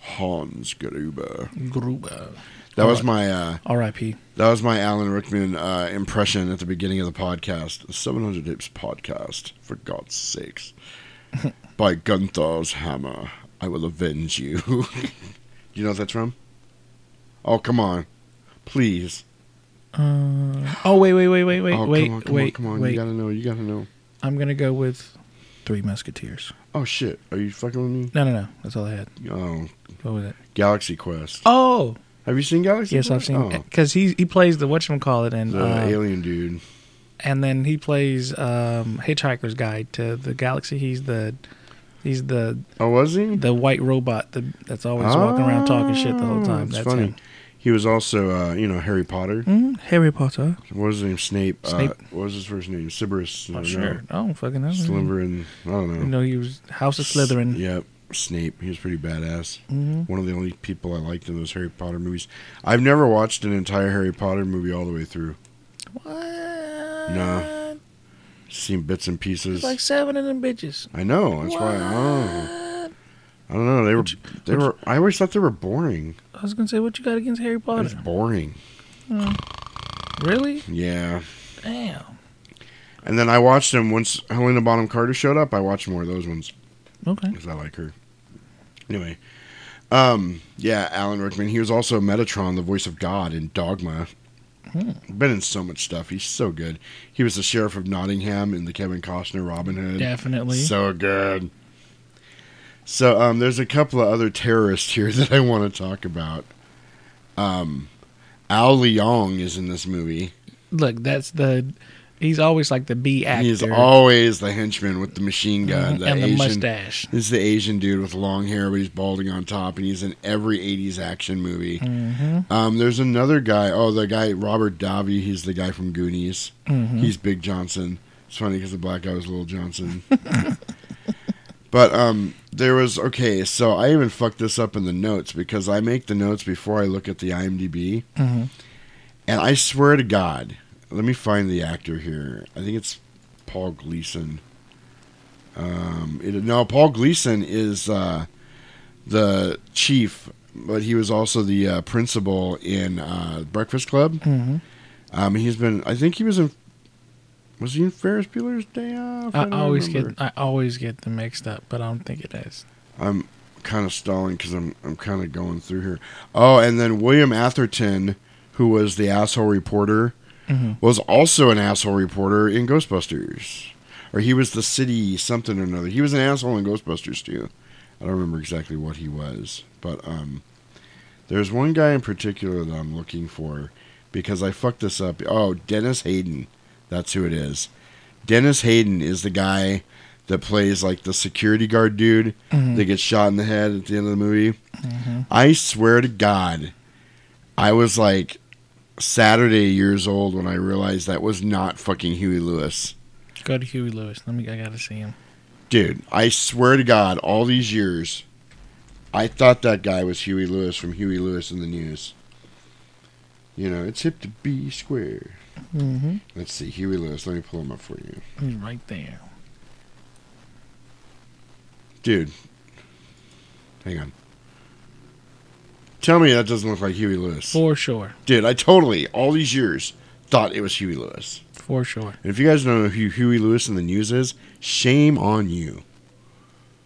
Speaker 1: Hans Gruber.
Speaker 9: Gruber.
Speaker 1: That was my uh,
Speaker 9: R.I.P.
Speaker 1: That was my Alan Rickman uh, impression at the beginning of the podcast. The 700 Apes podcast, for God's sakes. (laughs) By Gunther's hammer, I will avenge you. (laughs) you know what that's from? Oh, come on. Please.
Speaker 9: Uh, oh wait, wait, wait, wait, wait,
Speaker 1: oh,
Speaker 9: wait,
Speaker 1: come on, come
Speaker 9: wait,
Speaker 1: on, come on.
Speaker 9: wait.
Speaker 1: You gotta know, you gotta know.
Speaker 9: I'm gonna go with Three Musketeers.
Speaker 1: Oh, shit. Are you fucking with me?
Speaker 9: No, no, no. That's all I had.
Speaker 1: Oh.
Speaker 9: What was it?
Speaker 1: Galaxy Quest.
Speaker 9: Oh.
Speaker 1: Have you seen Galaxy
Speaker 9: Yes,
Speaker 1: Quest?
Speaker 9: I've
Speaker 1: Oh.
Speaker 9: seen because he he plays the whatchamacallit and
Speaker 1: The
Speaker 9: uh,
Speaker 1: alien dude.
Speaker 9: and then he plays um, Hitchhiker's Guide to the Galaxy. He's the he's the
Speaker 1: oh was he
Speaker 9: the white robot the, that's always walking around talking shit the whole time.
Speaker 1: It's
Speaker 9: That's
Speaker 1: funny.
Speaker 9: him.
Speaker 1: He was also, uh, you know, Harry Potter.
Speaker 9: Mhm, Harry Potter.
Speaker 1: What was his name? Snape.
Speaker 9: Snape.
Speaker 1: Uh, what was his first name? Severus.
Speaker 9: Oh,
Speaker 1: uh,
Speaker 9: sure. I don't fucking know.
Speaker 1: Slytherin. I don't know.
Speaker 9: You know, he was House of Slytherin.
Speaker 1: Yep. Snape. He was pretty badass.
Speaker 9: Mhm.
Speaker 1: One of the only people I liked in those Harry Potter movies. I've never watched an entire Harry Potter movie all the way through.
Speaker 9: What?
Speaker 1: No. Seen bits and pieces.
Speaker 9: There's like seven of them bitches.
Speaker 1: I know. That's why. Oh. I don't know. They were. They were. I always thought they were boring.
Speaker 9: I was gonna say, what you got against Harry Potter?
Speaker 1: It's boring.
Speaker 9: Oh. really?
Speaker 1: Yeah.
Speaker 9: Damn.
Speaker 1: And then I watched them once Helena Bonham Carter showed up. I watched more of those ones.
Speaker 9: Okay.
Speaker 1: Because I like her. Anyway. Um, yeah, Alan Rickman. He was also Metatron, the voice of God in Dogma.
Speaker 9: Hmm.
Speaker 1: Been in so much stuff. He's so good. He was the sheriff of Nottingham in the Kevin Costner Robin Hood.
Speaker 9: Definitely.
Speaker 1: So good. So um, there's a couple of other terrorists here (laughs) that I want to talk about. Um, Al Leong is in this movie.
Speaker 9: Look, that's the. He's always like the B actor.
Speaker 1: He's always the henchman with the machine gun.
Speaker 9: Mhm, and the mustache.
Speaker 1: This is the Asian dude with long hair, but he's balding on top, and he's in every '80s action movie.
Speaker 9: Mhm.
Speaker 1: Um, there's another guy. Oh, the guy Robert Davi. He's the guy from Goonies.
Speaker 9: Mhm.
Speaker 1: He's Big Johnson. It's funny because the black guy was Little Johnson. (laughs) but um, there was okay. So I even fucked this up in the notes because I make the notes before I look at the IMDb.
Speaker 9: Mhm.
Speaker 1: And I swear to God, let me find the actor here. I think it's Paul Gleason. Um, it, no, Paul Gleason is uh, the chief, but he was also the uh, principal in uh, Breakfast Club.
Speaker 9: Mhm.
Speaker 1: Um, he's been. I think he was in. Was he in Ferris Bueller's Day Off?
Speaker 9: I
Speaker 1: don't
Speaker 9: always
Speaker 1: remember.
Speaker 9: get I always get them mixed up, but I don't think it is.
Speaker 1: I'm kind of stalling because I'm I'm kind of going through here. Oh, and then William Atherton, who was the asshole reporter,
Speaker 9: Mhm.
Speaker 1: was also an asshole reporter in Ghostbusters, or he was the city something or another. He was an asshole in Ghostbusters too. I don't remember exactly what he was, but um, there's one guy in particular that I'm looking for because I fucked this up. Oh, Dennis Hayden, that's who it is. Dennis Hayden is the guy that plays like the security guard dude
Speaker 9: Mhm.
Speaker 1: that gets shot in the head at the end of the movie.
Speaker 9: Mhm.
Speaker 1: I swear to God, I was like Saturday years old when I realized that was not fucking Huey Lewis.
Speaker 9: Go to Huey Lewis. Let me. I gotta see him.
Speaker 1: Dude, I swear to God, all these years, I thought that guy was Huey Lewis from Huey Lewis and the News. You know, it's hip to be square.
Speaker 9: Mhm.
Speaker 1: Let's see, Huey Lewis. Let me pull him up for you.
Speaker 9: He's right there.
Speaker 1: Dude, hang on. Tell me that doesn't look like Huey Lewis.
Speaker 9: For sure.
Speaker 1: Dude, I totally, all these years, thought it was Huey Lewis.
Speaker 9: For sure.
Speaker 1: And if you guys don't know who Huey Lewis and the News is, shame on you.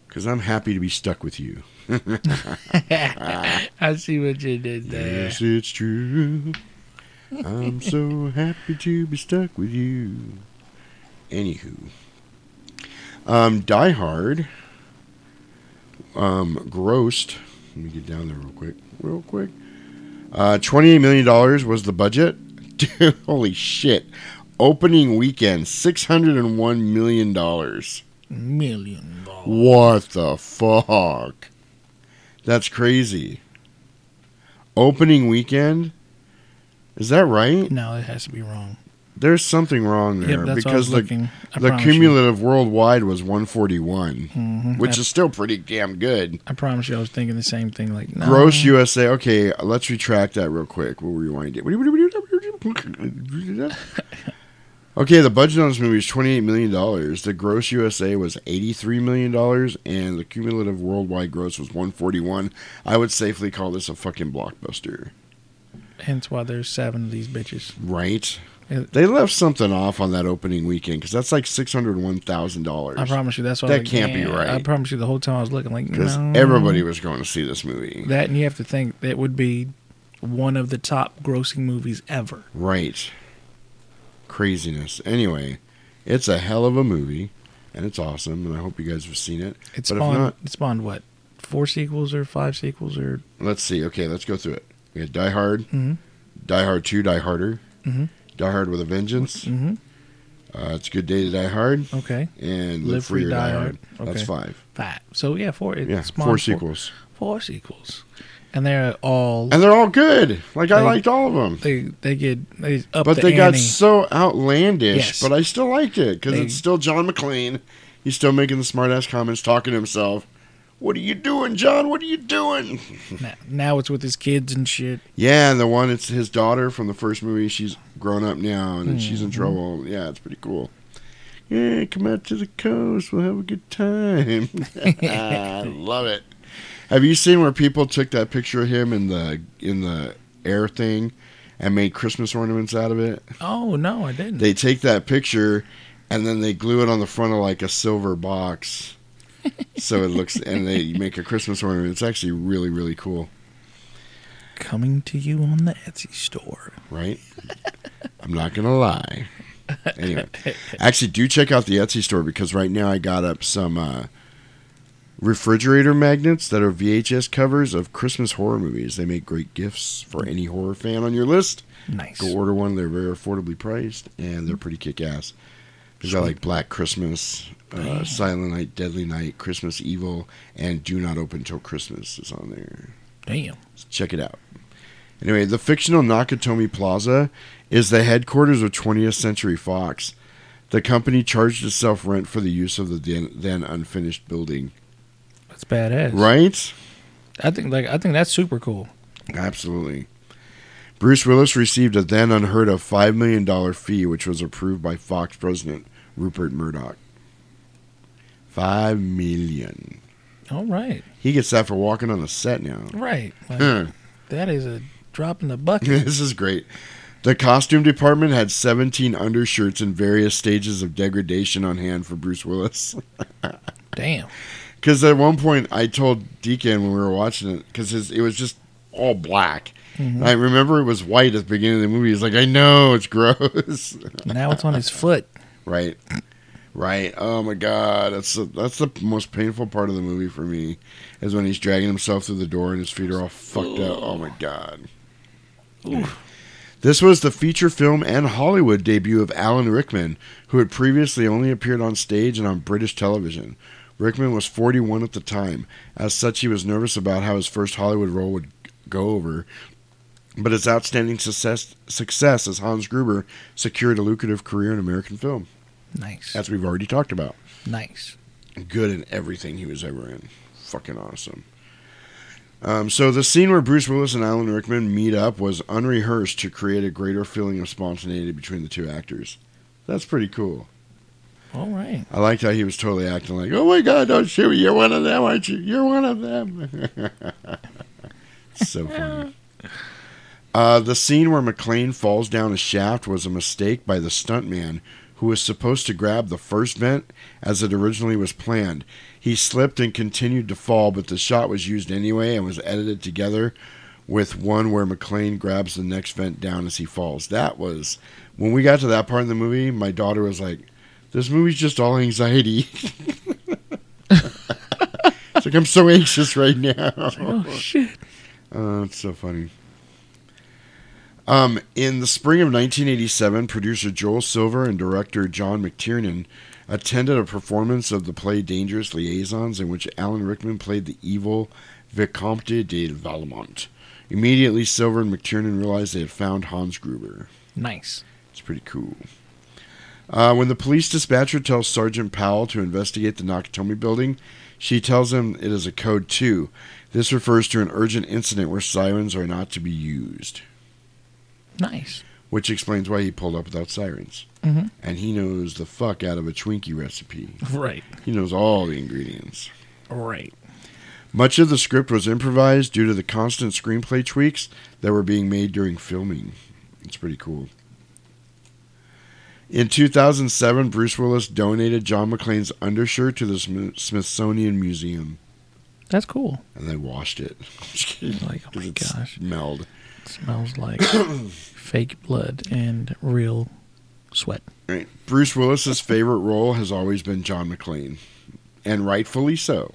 Speaker 1: Because I'm happy to be stuck with you. (laughs)
Speaker 9: I see what you did there.
Speaker 1: Yes, it's true. I'm so happy to be stuck with you. Anywho, um, Die Hard, um, grossed. Let me get down there real quick, real quick. Uh, twenty-eight million dollars was the budget. Dude, (laughs) holy shit! Opening weekend, six hundred and one million dollars.
Speaker 9: Million dollars.
Speaker 1: What the fuck? That's crazy. Opening weekend? Is that right?
Speaker 9: No, it has to be wrong.
Speaker 1: There's something wrong
Speaker 9: Yep,
Speaker 1: there
Speaker 9: I
Speaker 1: because the,
Speaker 9: looking.
Speaker 1: The
Speaker 9: promise you.
Speaker 1: cumulative worldwide was 141,
Speaker 9: Mhm.
Speaker 1: which
Speaker 9: I-
Speaker 1: is still pretty damn good.
Speaker 9: I promise you, I was thinking the same thing. Like, no.
Speaker 1: Gross USA. Okay, let's retract that real quick. We'll rewind it. Okay, the budget on this movie is $28 million. The gross USA was $83 million, and the cumulative worldwide gross was 141 I would safely call this a fucking blockbuster.
Speaker 9: Hence why there's seven of these bitches.
Speaker 1: Right. They left something off on that opening weekend because that's like six hundred one thousand dollars.
Speaker 9: I promise you, that's
Speaker 1: that
Speaker 9: like,
Speaker 1: can't be right.
Speaker 9: I promise you, the whole time I was looking like
Speaker 1: because
Speaker 9: no.
Speaker 1: everybody was going to see this movie.
Speaker 9: That and you have to think that would be one of the top grossing movies ever.
Speaker 1: Right. Craziness. Anyway, it's a hell of a movie, and it's awesome, and I hope you guys have seen it.
Speaker 9: It
Speaker 1: but if
Speaker 9: spawned.
Speaker 1: not,
Speaker 9: it spawned what? Four sequels or five sequels or?
Speaker 1: let's see. Okay, let's go through it. We had Die Hard,
Speaker 9: Mhm.
Speaker 1: Die Hard Two, Die Harder,
Speaker 9: Mhm.
Speaker 1: Die Hard with a Vengeance.
Speaker 9: Mm-hmm.
Speaker 1: Uh, it's a good day to die hard.
Speaker 9: Okay.
Speaker 1: And live, free or die, hard. That's
Speaker 9: Okay.
Speaker 1: five.
Speaker 9: Five. So yeah, four.
Speaker 1: Yeah, four sequels.
Speaker 9: Four sequels, and they're all.
Speaker 1: And they're all good. Like I liked all of them.
Speaker 9: They they get they up
Speaker 1: but
Speaker 9: the
Speaker 1: they got so outlandish.
Speaker 9: Yes.
Speaker 1: But I still liked it because it's still John McClane. He's still making the smart ass comments, talking to himself. What are you doing, John? What are you doing? (laughs)
Speaker 9: now, now it's with his kids and shit.
Speaker 1: yeah, and the one it's his daughter from the first movie. She's grown up now and hmm. she's in trouble. Yeah, it's pretty cool. Yeah, come out to the coast. We'll have a good time. (laughs) I love it. Have you seen where people took that picture of him in the in the air thing and made Christmas ornaments out of it?
Speaker 9: Oh no, I didn't.
Speaker 1: They take that picture and then they glue it on the front of like a silver box. So it looks and they make a Christmas ornament. It's actually really really cool,
Speaker 9: Coming to you on the Etsy store.
Speaker 1: right? I'm not going to lie. Anyway, actually do check out the Etsy store because right now I got up some uh refrigerator magnets that are VHS covers of Christmas horror movies. They make great gifts for any horror fan on your list.
Speaker 9: Nice.
Speaker 1: Go order one. They're very affordably priced and they're pretty kick ass. There's got like Black Christmas, uh, Silent Night, Deadly Night, Christmas Evil, and Do Not Open Till Christmas is on there.
Speaker 9: Damn.
Speaker 1: Check it out. Anyway, the fictional Nakatomi Plaza is the headquarters of 20th Century Fox. The company charged itself rent for the use of the then, then unfinished building.
Speaker 9: That's badass.
Speaker 1: Right?
Speaker 9: I think like I think that's super cool.
Speaker 1: Absolutely. Bruce Willis received a then unheard of $5 million fee, which was approved by Fox president Rupert Murdoch. 5 million.
Speaker 9: All right.
Speaker 1: He gets that for walking on the set now.
Speaker 9: Right. (laughs) Like,
Speaker 1: Huh.
Speaker 9: that is a drop in the bucket. (laughs)
Speaker 1: this is great. The costume department had 17 undershirts in various stages of degradation on hand for Bruce Willis. (laughs)
Speaker 9: Damn.
Speaker 1: Because at one point I told Deacon when we were watching it, because it was just all black.
Speaker 9: Mhm.
Speaker 1: I remember it was white at the beginning of the movie. He's like, I know, it's gross. (laughs)
Speaker 9: now it's on his foot.
Speaker 1: Right. Right. Oh my god, that's the, that's the most painful part of the movie for me, is when he's dragging himself through the door and his feet are all fucked up. Oh my god. This was the feature film and Hollywood debut of Alan Rickman, who had previously only appeared on stage and on British television. Rickman was 41 at the time. As such, he was nervous about how his first Hollywood role would go over. But his outstanding success, success as Hans Gruber secured a lucrative career in American film,
Speaker 9: Nice.
Speaker 1: as we've already talked about.
Speaker 9: Nice.
Speaker 1: Good in everything he was ever in. Fucking awesome. Um, so the scene where Bruce Willis and Alan Rickman meet up was unrehearsed to create a greater feeling of spontaneity between the two actors. That's pretty cool.
Speaker 9: All right.
Speaker 1: I liked how he was totally acting like, "Oh my God, don't shoot me! You're one of them, aren't you? You're one of them." (laughs) so funny. (laughs) Uh, the scene where McClane falls down a shaft was a mistake by the stuntman who was supposed to grab the first vent as it originally was planned. He slipped and continued to fall, but the shot was used anyway and was edited together with one where McClane grabs the next vent down as he falls. That was when we got to that part in the movie, my daughter was like, This movie's just all anxiety. (laughs) it's like I'm so anxious right now.
Speaker 9: Oh shit.
Speaker 1: Oh, it's so funny. Um, in the spring of 1987, producer Joel Silver and director John McTiernan attended a performance of the play Dangerous Liaisons, in which Alan Rickman played the evil Vicomte de Valmont. Immediately, Silver and McTiernan realized they had found Hans Gruber.
Speaker 9: Nice.
Speaker 1: It's pretty cool. Uh, when the police dispatcher tells Sergeant Powell to investigate the Nakatomi building, she tells him it is a code 2. This refers to an urgent incident where sirens are not to be used,
Speaker 9: Nice.
Speaker 1: which explains why he pulled up without sirens.
Speaker 9: Mhm.
Speaker 1: And he knows the fuck out of a Twinkie recipe.
Speaker 9: Right.
Speaker 1: He knows all the ingredients.
Speaker 9: Right.
Speaker 1: Much of the script was improvised due to the constant screenplay tweaks that were being made during filming. It's pretty cool. In 2007, Bruce Willis donated John McClane's undershirt to the Smithsonian Museum,
Speaker 9: That's cool.
Speaker 1: and they washed it. (laughs)
Speaker 9: Like, oh my
Speaker 1: it
Speaker 9: gosh.
Speaker 1: smelled.
Speaker 9: Smells like (coughs) fake blood and real sweat.
Speaker 1: Right. Bruce Willis's favorite role has always been John McClane, and rightfully so.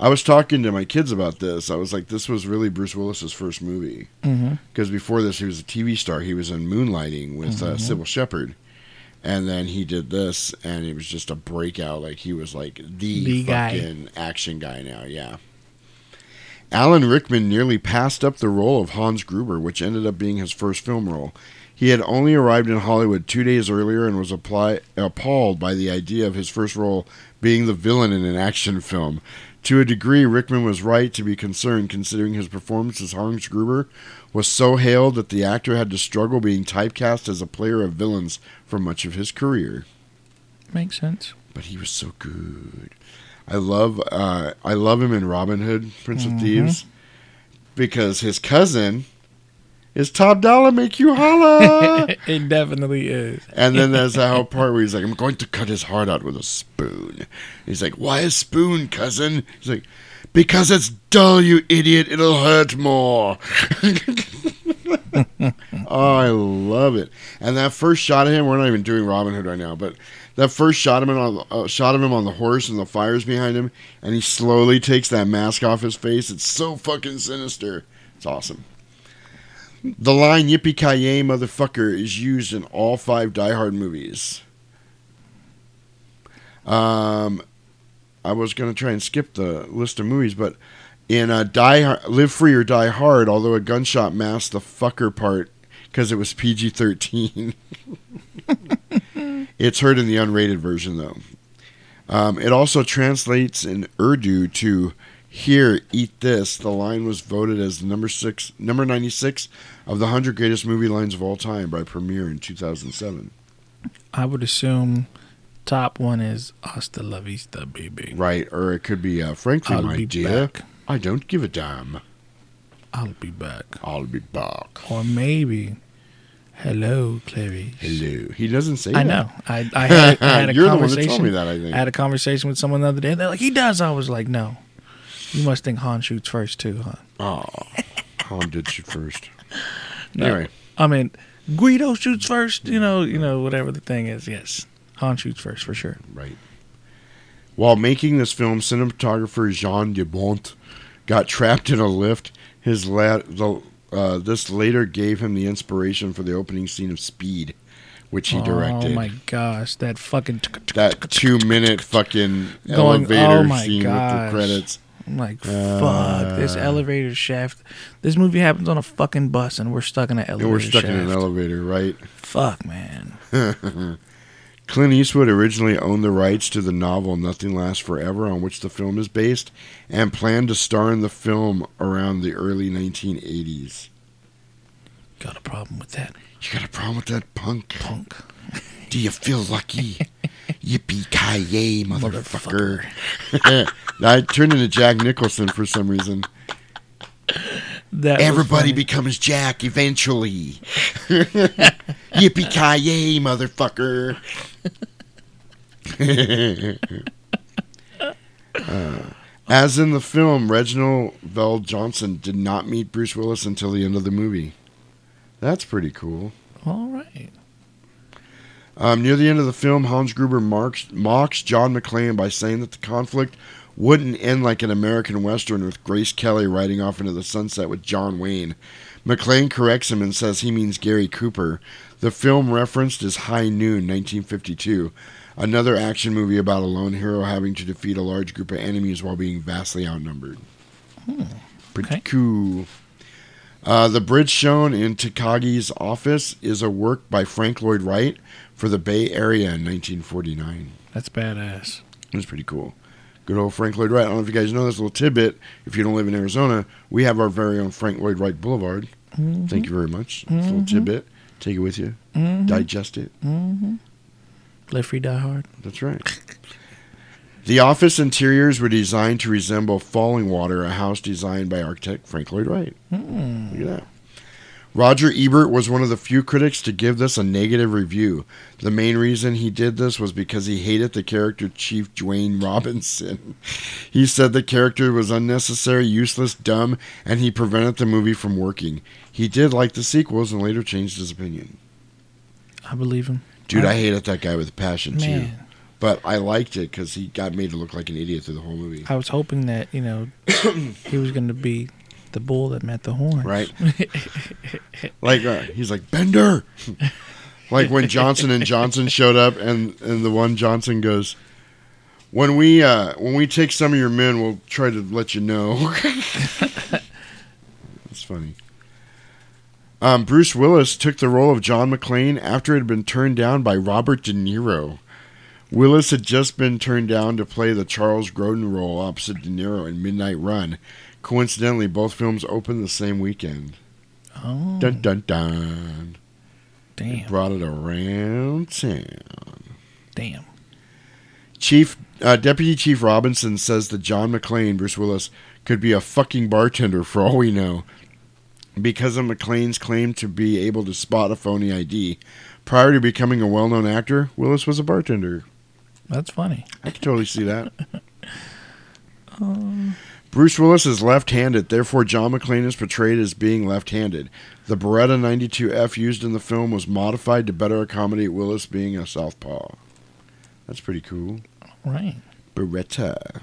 Speaker 1: I was talking to my kids about this. I was like, this was really Bruce Willis's first movie. Because before this, he was a TV star. He was in Moonlighting with uh,
Speaker 9: Mhm.
Speaker 1: Cybill Shepherd. And then he did this, and it was just a breakout. Like, he was like the,
Speaker 9: The guy.
Speaker 1: fucking action guy now, yeah. Alan Rickman nearly passed up the role of Hans Gruber, which ended up being his first film role. He had only arrived in Hollywood two days earlier and was apply- appalled by the idea of his first role being the villain in an action film. To a degree, Rickman was right to be concerned, considering his performance as Hans Gruber was so hailed that the actor had to struggle being typecast as a player of villains for much of his career
Speaker 9: Makes sense.
Speaker 1: but he was so good. I love uh, I love him in Robin Hood, Prince
Speaker 9: Mhm.
Speaker 1: of Thieves, because his cousin is Top Dollar make you holla. (laughs)
Speaker 9: it definitely is.
Speaker 1: and then there's that whole part where he's like, "I'm going to cut his heart out with a spoon." He's like, "Why a spoon, cousin?" He's like, "Because it's dull, you idiot. It'll hurt more." (laughs) (laughs) oh, I love it. And that first shot of him, we're not even doing Robin Hood right now, but that first shot of him on uh, shot of him on the horse and the fires behind him, and he slowly takes that mask off his face. It's so fucking sinister. It's awesome. The line "Yippee ki yay, motherfucker" is used in all five Die Hard movies. Um, I was gonna try and skip the list of movies, but in uh, Die Hard, Live Free or Die Hard, although a gunshot masked the fucker part because it was PG thirteen. (laughs) it's heard in the unrated version though. Um, it also translates in Urdu to "Here, eat this." The line was voted as number six, number ninety six of the hundred greatest movie lines of all time by Premiere in two thousand seven.
Speaker 9: I would assume top one is Hasta la vista, baby.
Speaker 1: Right, or it could be, uh, frankly,
Speaker 9: I'll
Speaker 1: my dear,
Speaker 9: back.
Speaker 1: I don't give a damn.
Speaker 9: I'll be back.
Speaker 1: I'll be back.
Speaker 9: Or maybe, hello, Clarice.
Speaker 1: Hello. He doesn't say
Speaker 9: I
Speaker 1: that.
Speaker 9: know. I, I had, I had a (laughs)
Speaker 1: You're the one that
Speaker 9: conversation.
Speaker 1: told me that, I think.
Speaker 9: I had a conversation with someone the other day. They're like, he does. I was like, no. You must think Han shoots first too, huh?
Speaker 1: Oh, Han did shoot first. (laughs)
Speaker 9: No.
Speaker 1: Anyway,
Speaker 9: I mean, Greedo shoots first. You know, you know, whatever the thing is. Yes, Han shoots first for sure.
Speaker 1: Right. While making this film, cinematographer Jan de Bont got trapped in a lift. His la- the, uh, this later gave him the inspiration for the opening scene of Speed, which he directed.
Speaker 9: Oh my gosh, that fucking
Speaker 1: that two minute fucking
Speaker 9: Going-
Speaker 1: elevator
Speaker 9: oh
Speaker 1: scene
Speaker 9: gosh.
Speaker 1: with the credits.
Speaker 9: I'm like,
Speaker 1: Uh,
Speaker 9: fuck this elevator shaft. This movie happens on a fucking bus, and we're stuck in an elevator.
Speaker 1: And we're stuck
Speaker 9: shaft.
Speaker 1: in an elevator, right?
Speaker 9: Fuck, man. (laughs)
Speaker 1: Clint Eastwood originally owned the rights to the novel Nothing Lasts Forever, on which the film is based, and planned to star in the film around the early 1980s.
Speaker 9: Got a problem with that?
Speaker 1: You got a problem with that, punk?
Speaker 9: Punk.
Speaker 1: Do you feel lucky? (laughs) Yippee ki yay, motherfucker! (laughs) I turned into Jack Nicholson for some reason.
Speaker 9: That
Speaker 1: Everybody becomes Jack eventually. (laughs) Yippee ki yay, motherfucker! (laughs) Uh, as in the film, Reginald VelJohnson did not meet Bruce Willis until the end of the movie. That's pretty cool.
Speaker 9: All right.
Speaker 1: Um, near the end of the film, Hans Gruber marks, mocks John McClane by saying that the conflict wouldn't end like an American Western with Grace Kelly riding off into the sunset with John Wayne. McClane corrects him and says he means Gary Cooper. The film referenced is High Noon, 1952, another action movie about a lone hero having to defeat a large group of enemies while being vastly outnumbered. Hmm, Pretty cool. Uh, the bridge shown in Takagi's office is a work by Frank Lloyd Wright for the Bay Area in 1949.
Speaker 9: That's badass.
Speaker 1: It was pretty cool. Good old Frank Lloyd Wright. I don't know if you guys know this little tidbit. If you don't live in Arizona, we have our very own Frank Lloyd Wright Boulevard.
Speaker 9: Mhm.
Speaker 1: Thank you very much. It's a little tidbit. Take it with you.
Speaker 9: Mhm.
Speaker 1: Digest it.
Speaker 9: Mm-hmm. Live free, die hard.
Speaker 1: That's right. (laughs) The office interiors were designed to resemble Falling Water, a house designed by architect Frank Lloyd Wright.
Speaker 9: Hmm.
Speaker 1: Look at that. Roger Ebert was one of the few critics to give this a negative review. The main reason he did this was because he hated the character Chief Dwayne Robinson. (laughs) He said the character was unnecessary, useless, dumb, and he prevented the movie from working. He did like the sequels and later changed his opinion.
Speaker 9: I believe him.
Speaker 1: Dude, I
Speaker 9: I-
Speaker 1: hated that guy with passion too. But I liked it because he got made to look like an idiot through the whole movie.
Speaker 9: I was hoping that you know (coughs) he was going to be the bull that met the horns.
Speaker 1: Right. (laughs) like uh, he's like Bender. (laughs) like when Johnson and Johnson showed up, and and the one Johnson goes, "When we uh when we take some of your men, we'll try to let you know." (laughs) That's funny. Um, Bruce Willis took the role of John McClane after it had been turned down by Robert De Niro. Willis had just been turned down to play the Charles Grodin role opposite De Niro in Midnight Run. Coincidentally, both films opened the same weekend.
Speaker 9: Oh.
Speaker 1: Dun dun dun.
Speaker 9: Damn.
Speaker 1: Brought it around town.
Speaker 9: Damn.
Speaker 1: Chief uh, Deputy Chief Robinson says that John McClane, Bruce Willis, could be a fucking bartender for all we know. Because of McClane's claim to be able to spot a phony ID, prior to becoming a well-known actor, Willis was a bartender.
Speaker 9: That's funny.
Speaker 1: I can totally see that. (laughs)
Speaker 9: Um,
Speaker 1: Bruce Willis is left-handed, therefore John McClane is portrayed as being left-handed. The Beretta 92F used in the film was modified to better accommodate Willis being a southpaw. That's pretty cool.
Speaker 9: right.
Speaker 1: Beretta.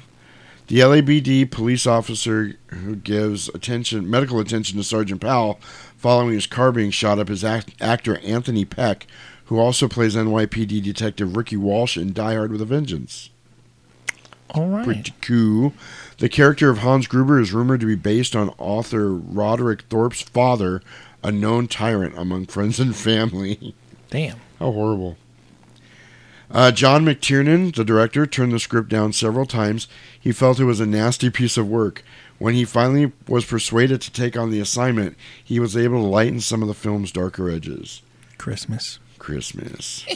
Speaker 1: The LAPD police officer who gives attention, medical attention to Sergeant Powell following his car being shot up is act- actor Anthony Peck, who also plays NYPD detective Ricky Walsh in Die Hard with a Vengeance.
Speaker 9: All right.
Speaker 1: Pretty cool. The character of Hans Gruber is rumored to be based on author Roderick Thorpe's father, a known tyrant among friends and family. (laughs)
Speaker 9: Damn.
Speaker 1: How horrible. Uh, John McTiernan, the director, turned the script down several times. He felt it was a nasty piece of work. When he finally was persuaded to take on the assignment, he was able to lighten some of the film's darker edges.
Speaker 9: Christmas.
Speaker 1: Christmas. (laughs)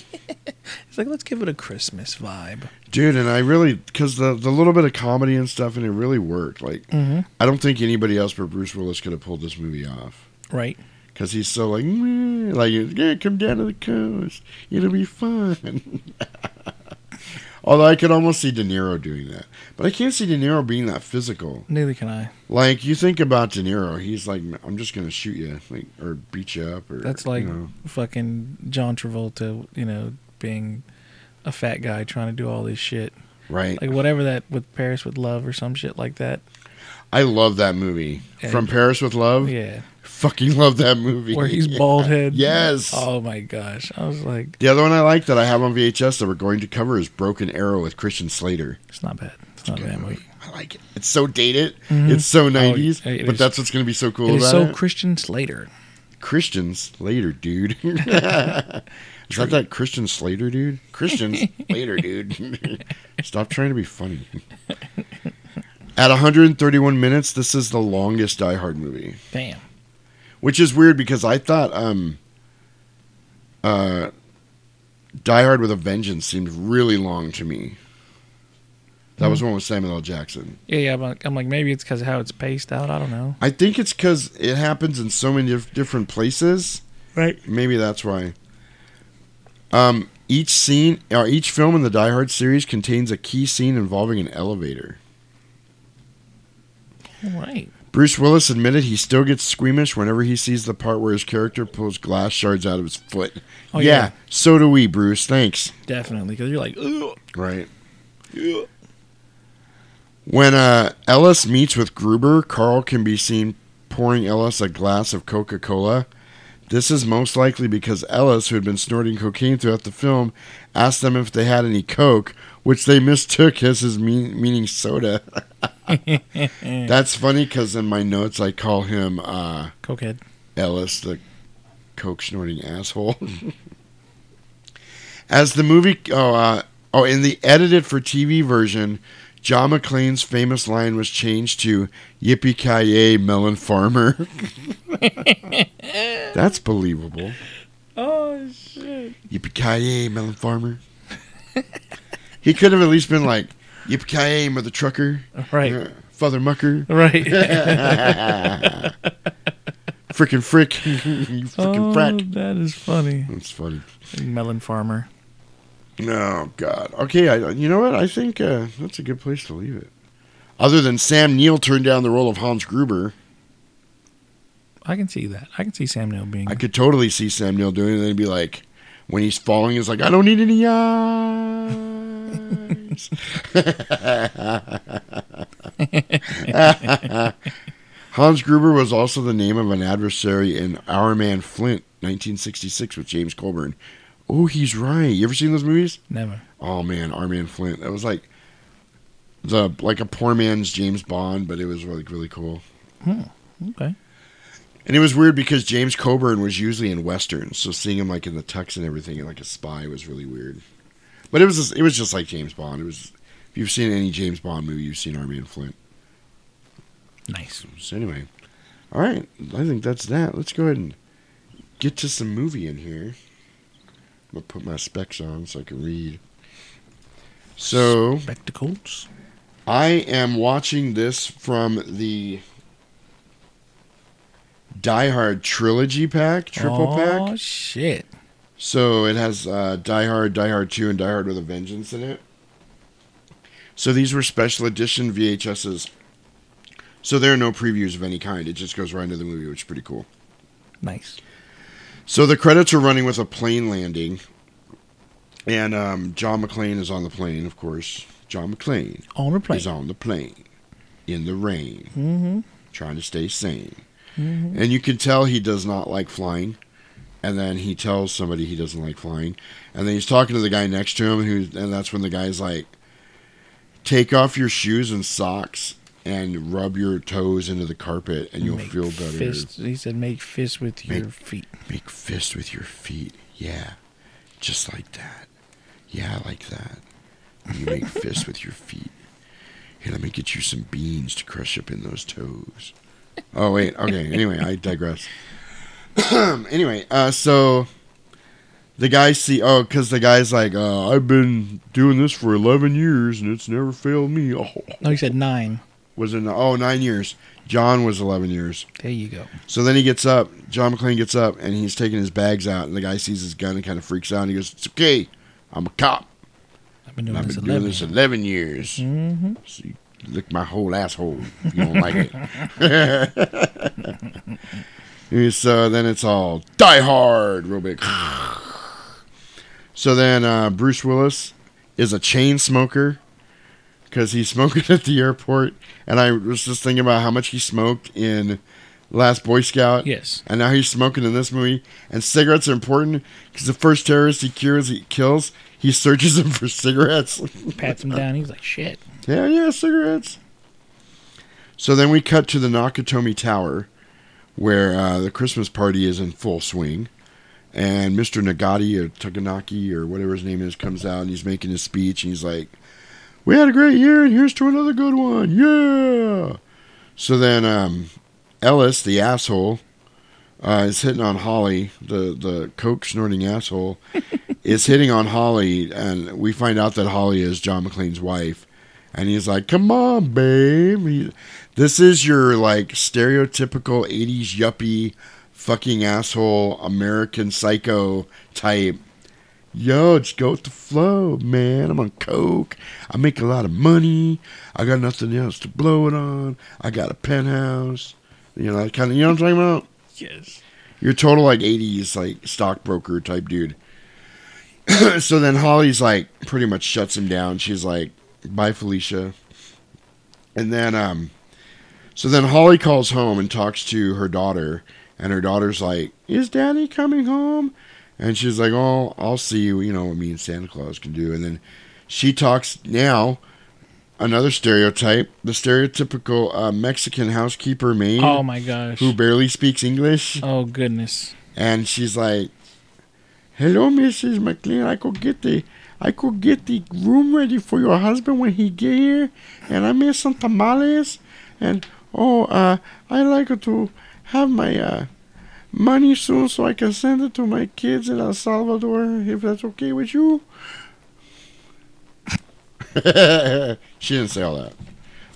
Speaker 9: It's like let's give it a Christmas vibe.
Speaker 1: Dude, and I really, because the, the little bit of comedy and stuff, and it really worked. Like,
Speaker 9: Mhm.
Speaker 1: I don't think anybody else but Bruce Willis could have pulled this movie off.
Speaker 9: Right.
Speaker 1: Because he's so like, like, yeah, come down to the coast. It'll be fun. (laughs) Although I could almost see De Niro doing that. But I can't see De Niro being that physical.
Speaker 9: Neither can I.
Speaker 1: Like, you think about De Niro, he's like, I'm just going to shoot you, like, or beat you up. or
Speaker 9: That's like
Speaker 1: you know.
Speaker 9: fucking John Travolta, you know, being a fat guy trying to do all this shit.
Speaker 1: Right.
Speaker 9: Like whatever that with Paris with Love or some shit like that.
Speaker 1: I love that movie.
Speaker 9: Yeah.
Speaker 1: From Paris with Love?
Speaker 9: Yeah.
Speaker 1: Fucking love that movie.
Speaker 9: Where he's (laughs) bald head.
Speaker 1: Yes.
Speaker 9: Oh my gosh. I was like,
Speaker 1: The other one I like that I have on VHS that we're going to cover is Broken Arrow with Christian Slater.
Speaker 9: it's not bad. It's not a bad movie.
Speaker 1: I like it. It's so dated.
Speaker 9: Mhm.
Speaker 1: It's so
Speaker 9: Oh,
Speaker 1: 90s.
Speaker 9: it
Speaker 1: but
Speaker 9: is-
Speaker 1: that's what's going to be so cool
Speaker 9: it is
Speaker 1: about
Speaker 9: so
Speaker 1: it.
Speaker 9: Christian Slater.
Speaker 1: Christian Slater, dude. (laughs) (laughs) is that that Christian Slater, dude? Christian Slater, dude. Stop trying to be funny. At 131 minutes, this is the longest Die Hard movie.
Speaker 9: Damn.
Speaker 1: Which is weird because I thought um uh Die Hard with a Vengeance seemed really long to me. That was
Speaker 9: Hmm.
Speaker 1: one with Samuel L. Jackson.
Speaker 9: Yeah, yeah. I'm like, I'm like maybe it's because of how it's paced out. I don't know.
Speaker 1: I think it's because it happens in so many dif- different places.
Speaker 9: Right.
Speaker 1: Maybe that's why. Um, each scene, or each film in the Die Hard series contains a key scene involving an elevator.
Speaker 9: All right.
Speaker 1: Bruce Willis admitted he still gets squeamish whenever he sees the part where his character pulls glass shards out of his foot.
Speaker 9: Oh,
Speaker 1: yeah,
Speaker 9: yeah.
Speaker 1: so do we, Bruce. Thanks.
Speaker 9: Definitely, because you're like, Ugh.
Speaker 1: Right. Ugh. When uh, Ellis meets with Gruber, Carl can be seen pouring Ellis a glass of Coca Cola. This is most likely because Ellis, who had been snorting cocaine throughout the film, asked them if they had any Coke, which they mistook as his mean, meaning soda. (laughs) (laughs) That's funny because in my notes I call him uh,
Speaker 9: Cokehead.
Speaker 1: Ellis, the coke snorting asshole. (laughs) As the movie, oh, uh, oh, in the edited for TV version, John McClane's famous line was changed to "Yippee ki yay, melon farmer." (laughs) That's believable.
Speaker 9: Oh shit.
Speaker 1: Yippee ki yay, melon farmer. he could have at least been like, Yippee ki mother trucker.
Speaker 9: Right.
Speaker 1: Yeah. Father mucker.
Speaker 9: Right. (laughs)
Speaker 1: Frickin' frick. (laughs) you frickin'
Speaker 9: oh,
Speaker 1: frack.
Speaker 9: that is funny.
Speaker 1: That's funny.
Speaker 9: Melon farmer.
Speaker 1: Oh God. Okay. I, you know what? I think uh, that's a good place to leave it. Other than Sam Neill turned down the role of Hans Gruber,
Speaker 9: I can see that. I can see Sam Neill being.
Speaker 1: I could totally see Sam Neill doing it. And be like, when he's falling, he's like, I don't need any eyes. (laughs) Hans Gruber was also the name of an adversary in Our Man Flint, 1966, with James Coburn. Oh, he's right. You ever seen those movies?
Speaker 9: Never.
Speaker 1: Oh man, Our Man Flint. That was like the like a poor man's James Bond, but it was like really cool.
Speaker 9: Hmm. Okay.
Speaker 1: And it was weird because James Coburn was usually in westerns, so seeing him like in the tux and everything, and like a spy, was really weird. But it was just, it was just like James Bond. It was if you've seen any James Bond movie, you've seen Our Man Flint.
Speaker 9: Nice.
Speaker 1: So anyway, all right, I think that's that. Let's go ahead and get to some movie in here. I'm gonna put my specs on so I can read. So
Speaker 9: spectacles.
Speaker 1: I am watching this from the Die Hard trilogy pack, triple
Speaker 9: oh,
Speaker 1: pack.
Speaker 9: Oh shit.
Speaker 1: So it has uh, Die Hard, Die Hard 2, and Die Hard with a Vengeance in it. So these were special edition VHSs. So there are no previews of any kind. It just goes right into the movie, which is pretty cool.
Speaker 9: Nice.
Speaker 1: So the credits are running with a plane landing. And um, John McClane is on the plane, of course. John McClane
Speaker 9: On the plane.
Speaker 1: is on the plane in the rain,
Speaker 9: Mm-hmm.
Speaker 1: trying to stay sane.
Speaker 9: Mhm.
Speaker 1: And you can tell he does not like flying. And then he tells somebody he doesn't like flying. And then he's talking to the guy next to him, who, and that's when the guy's like, "Take off your shoes and socks and rub your toes into the carpet, and you'll
Speaker 9: Make
Speaker 1: feel better."
Speaker 9: Fist, he said, "Make fists with your feet."
Speaker 1: Make fists with your feet. Yeah, just like that. Yeah, like that. You make fists with your feet. Here, let me get you some beans to crush up in those toes. Oh wait, okay. Anyway, I digress. (clears throat) anyway, uh, so the guy see oh, because the guy's like, uh, I've been doing this for eleven years and it's never failed me. Oh,
Speaker 9: No, he said nine.
Speaker 1: was it? Oh, nine years. John was eleven years.
Speaker 9: There you go.
Speaker 1: So then he gets up. John McClane gets up and he's taking his bags out, and the guy sees his gun and kind of freaks out. And he goes, "It's okay. I'm a cop.
Speaker 9: I've been doing
Speaker 1: I've
Speaker 9: this
Speaker 1: been
Speaker 9: 11
Speaker 1: this eleven years.
Speaker 9: Mm-hmm.
Speaker 1: So you lick my whole asshole if you don't like it." (laughs) (laughs) And so then it's all Die Hard, real big. So then uh, Bruce Willis is a chain smoker because he's smoking (laughs) at the airport. And I was just thinking about how much he smoked in Last Boy Scout.
Speaker 9: Yes.
Speaker 1: And now he's smoking in this movie. And cigarettes are important because the first terrorist he cures, he kills, he searches (laughs) him for cigarettes.
Speaker 9: Pats him down. He's like, "Shit."
Speaker 1: Yeah, yeah, cigarettes. So then we cut to the Nakatomi Tower, where uh, the Christmas party is in full swing, and Mr. Nagati or Taganaki or whatever his name is comes out and he's making his speech and he's like, "We had a great year and here's to another good one, yeah." So then um, Ellis, the asshole, uh, is hitting on Holly, the the coke snorting asshole, (laughs) is hitting on Holly, and we find out that Holly is John McClane's wife, and he's like, "Come on, babe." He, this is your like stereotypical '80s yuppie, fucking asshole American psycho type. Yo, just go with the flow, man. I'm on coke. I make a lot of money. I got nothing else to blow it on. I got a penthouse. You know, that kind of. You know what I'm talking about?
Speaker 9: Yes.
Speaker 1: You're total like 80s like stockbroker type dude. (clears throat) so then Holly's like pretty much shuts him down. She's like, "Bye, Felicia." And then um, so then Holly calls home and talks to her daughter, and her daughter's like, "Is Daddy coming home?" And she's like, "Oh, I'll see you. You know what me and Santa Claus can do." And then she talks now. Another stereotype, the stereotypical uh, Mexican housekeeper maid.
Speaker 9: Oh my gosh.
Speaker 1: Who barely speaks English.
Speaker 9: Oh goodness.
Speaker 1: And she's like, "Hello, Mrs. McClane. I could get the I could get the room ready for your husband when he get here, and I made some tamales. And oh, uh, I like to have my uh, money soon so I can send it to my kids in El Salvador, if that's okay with you." (laughs) She didn't say all that,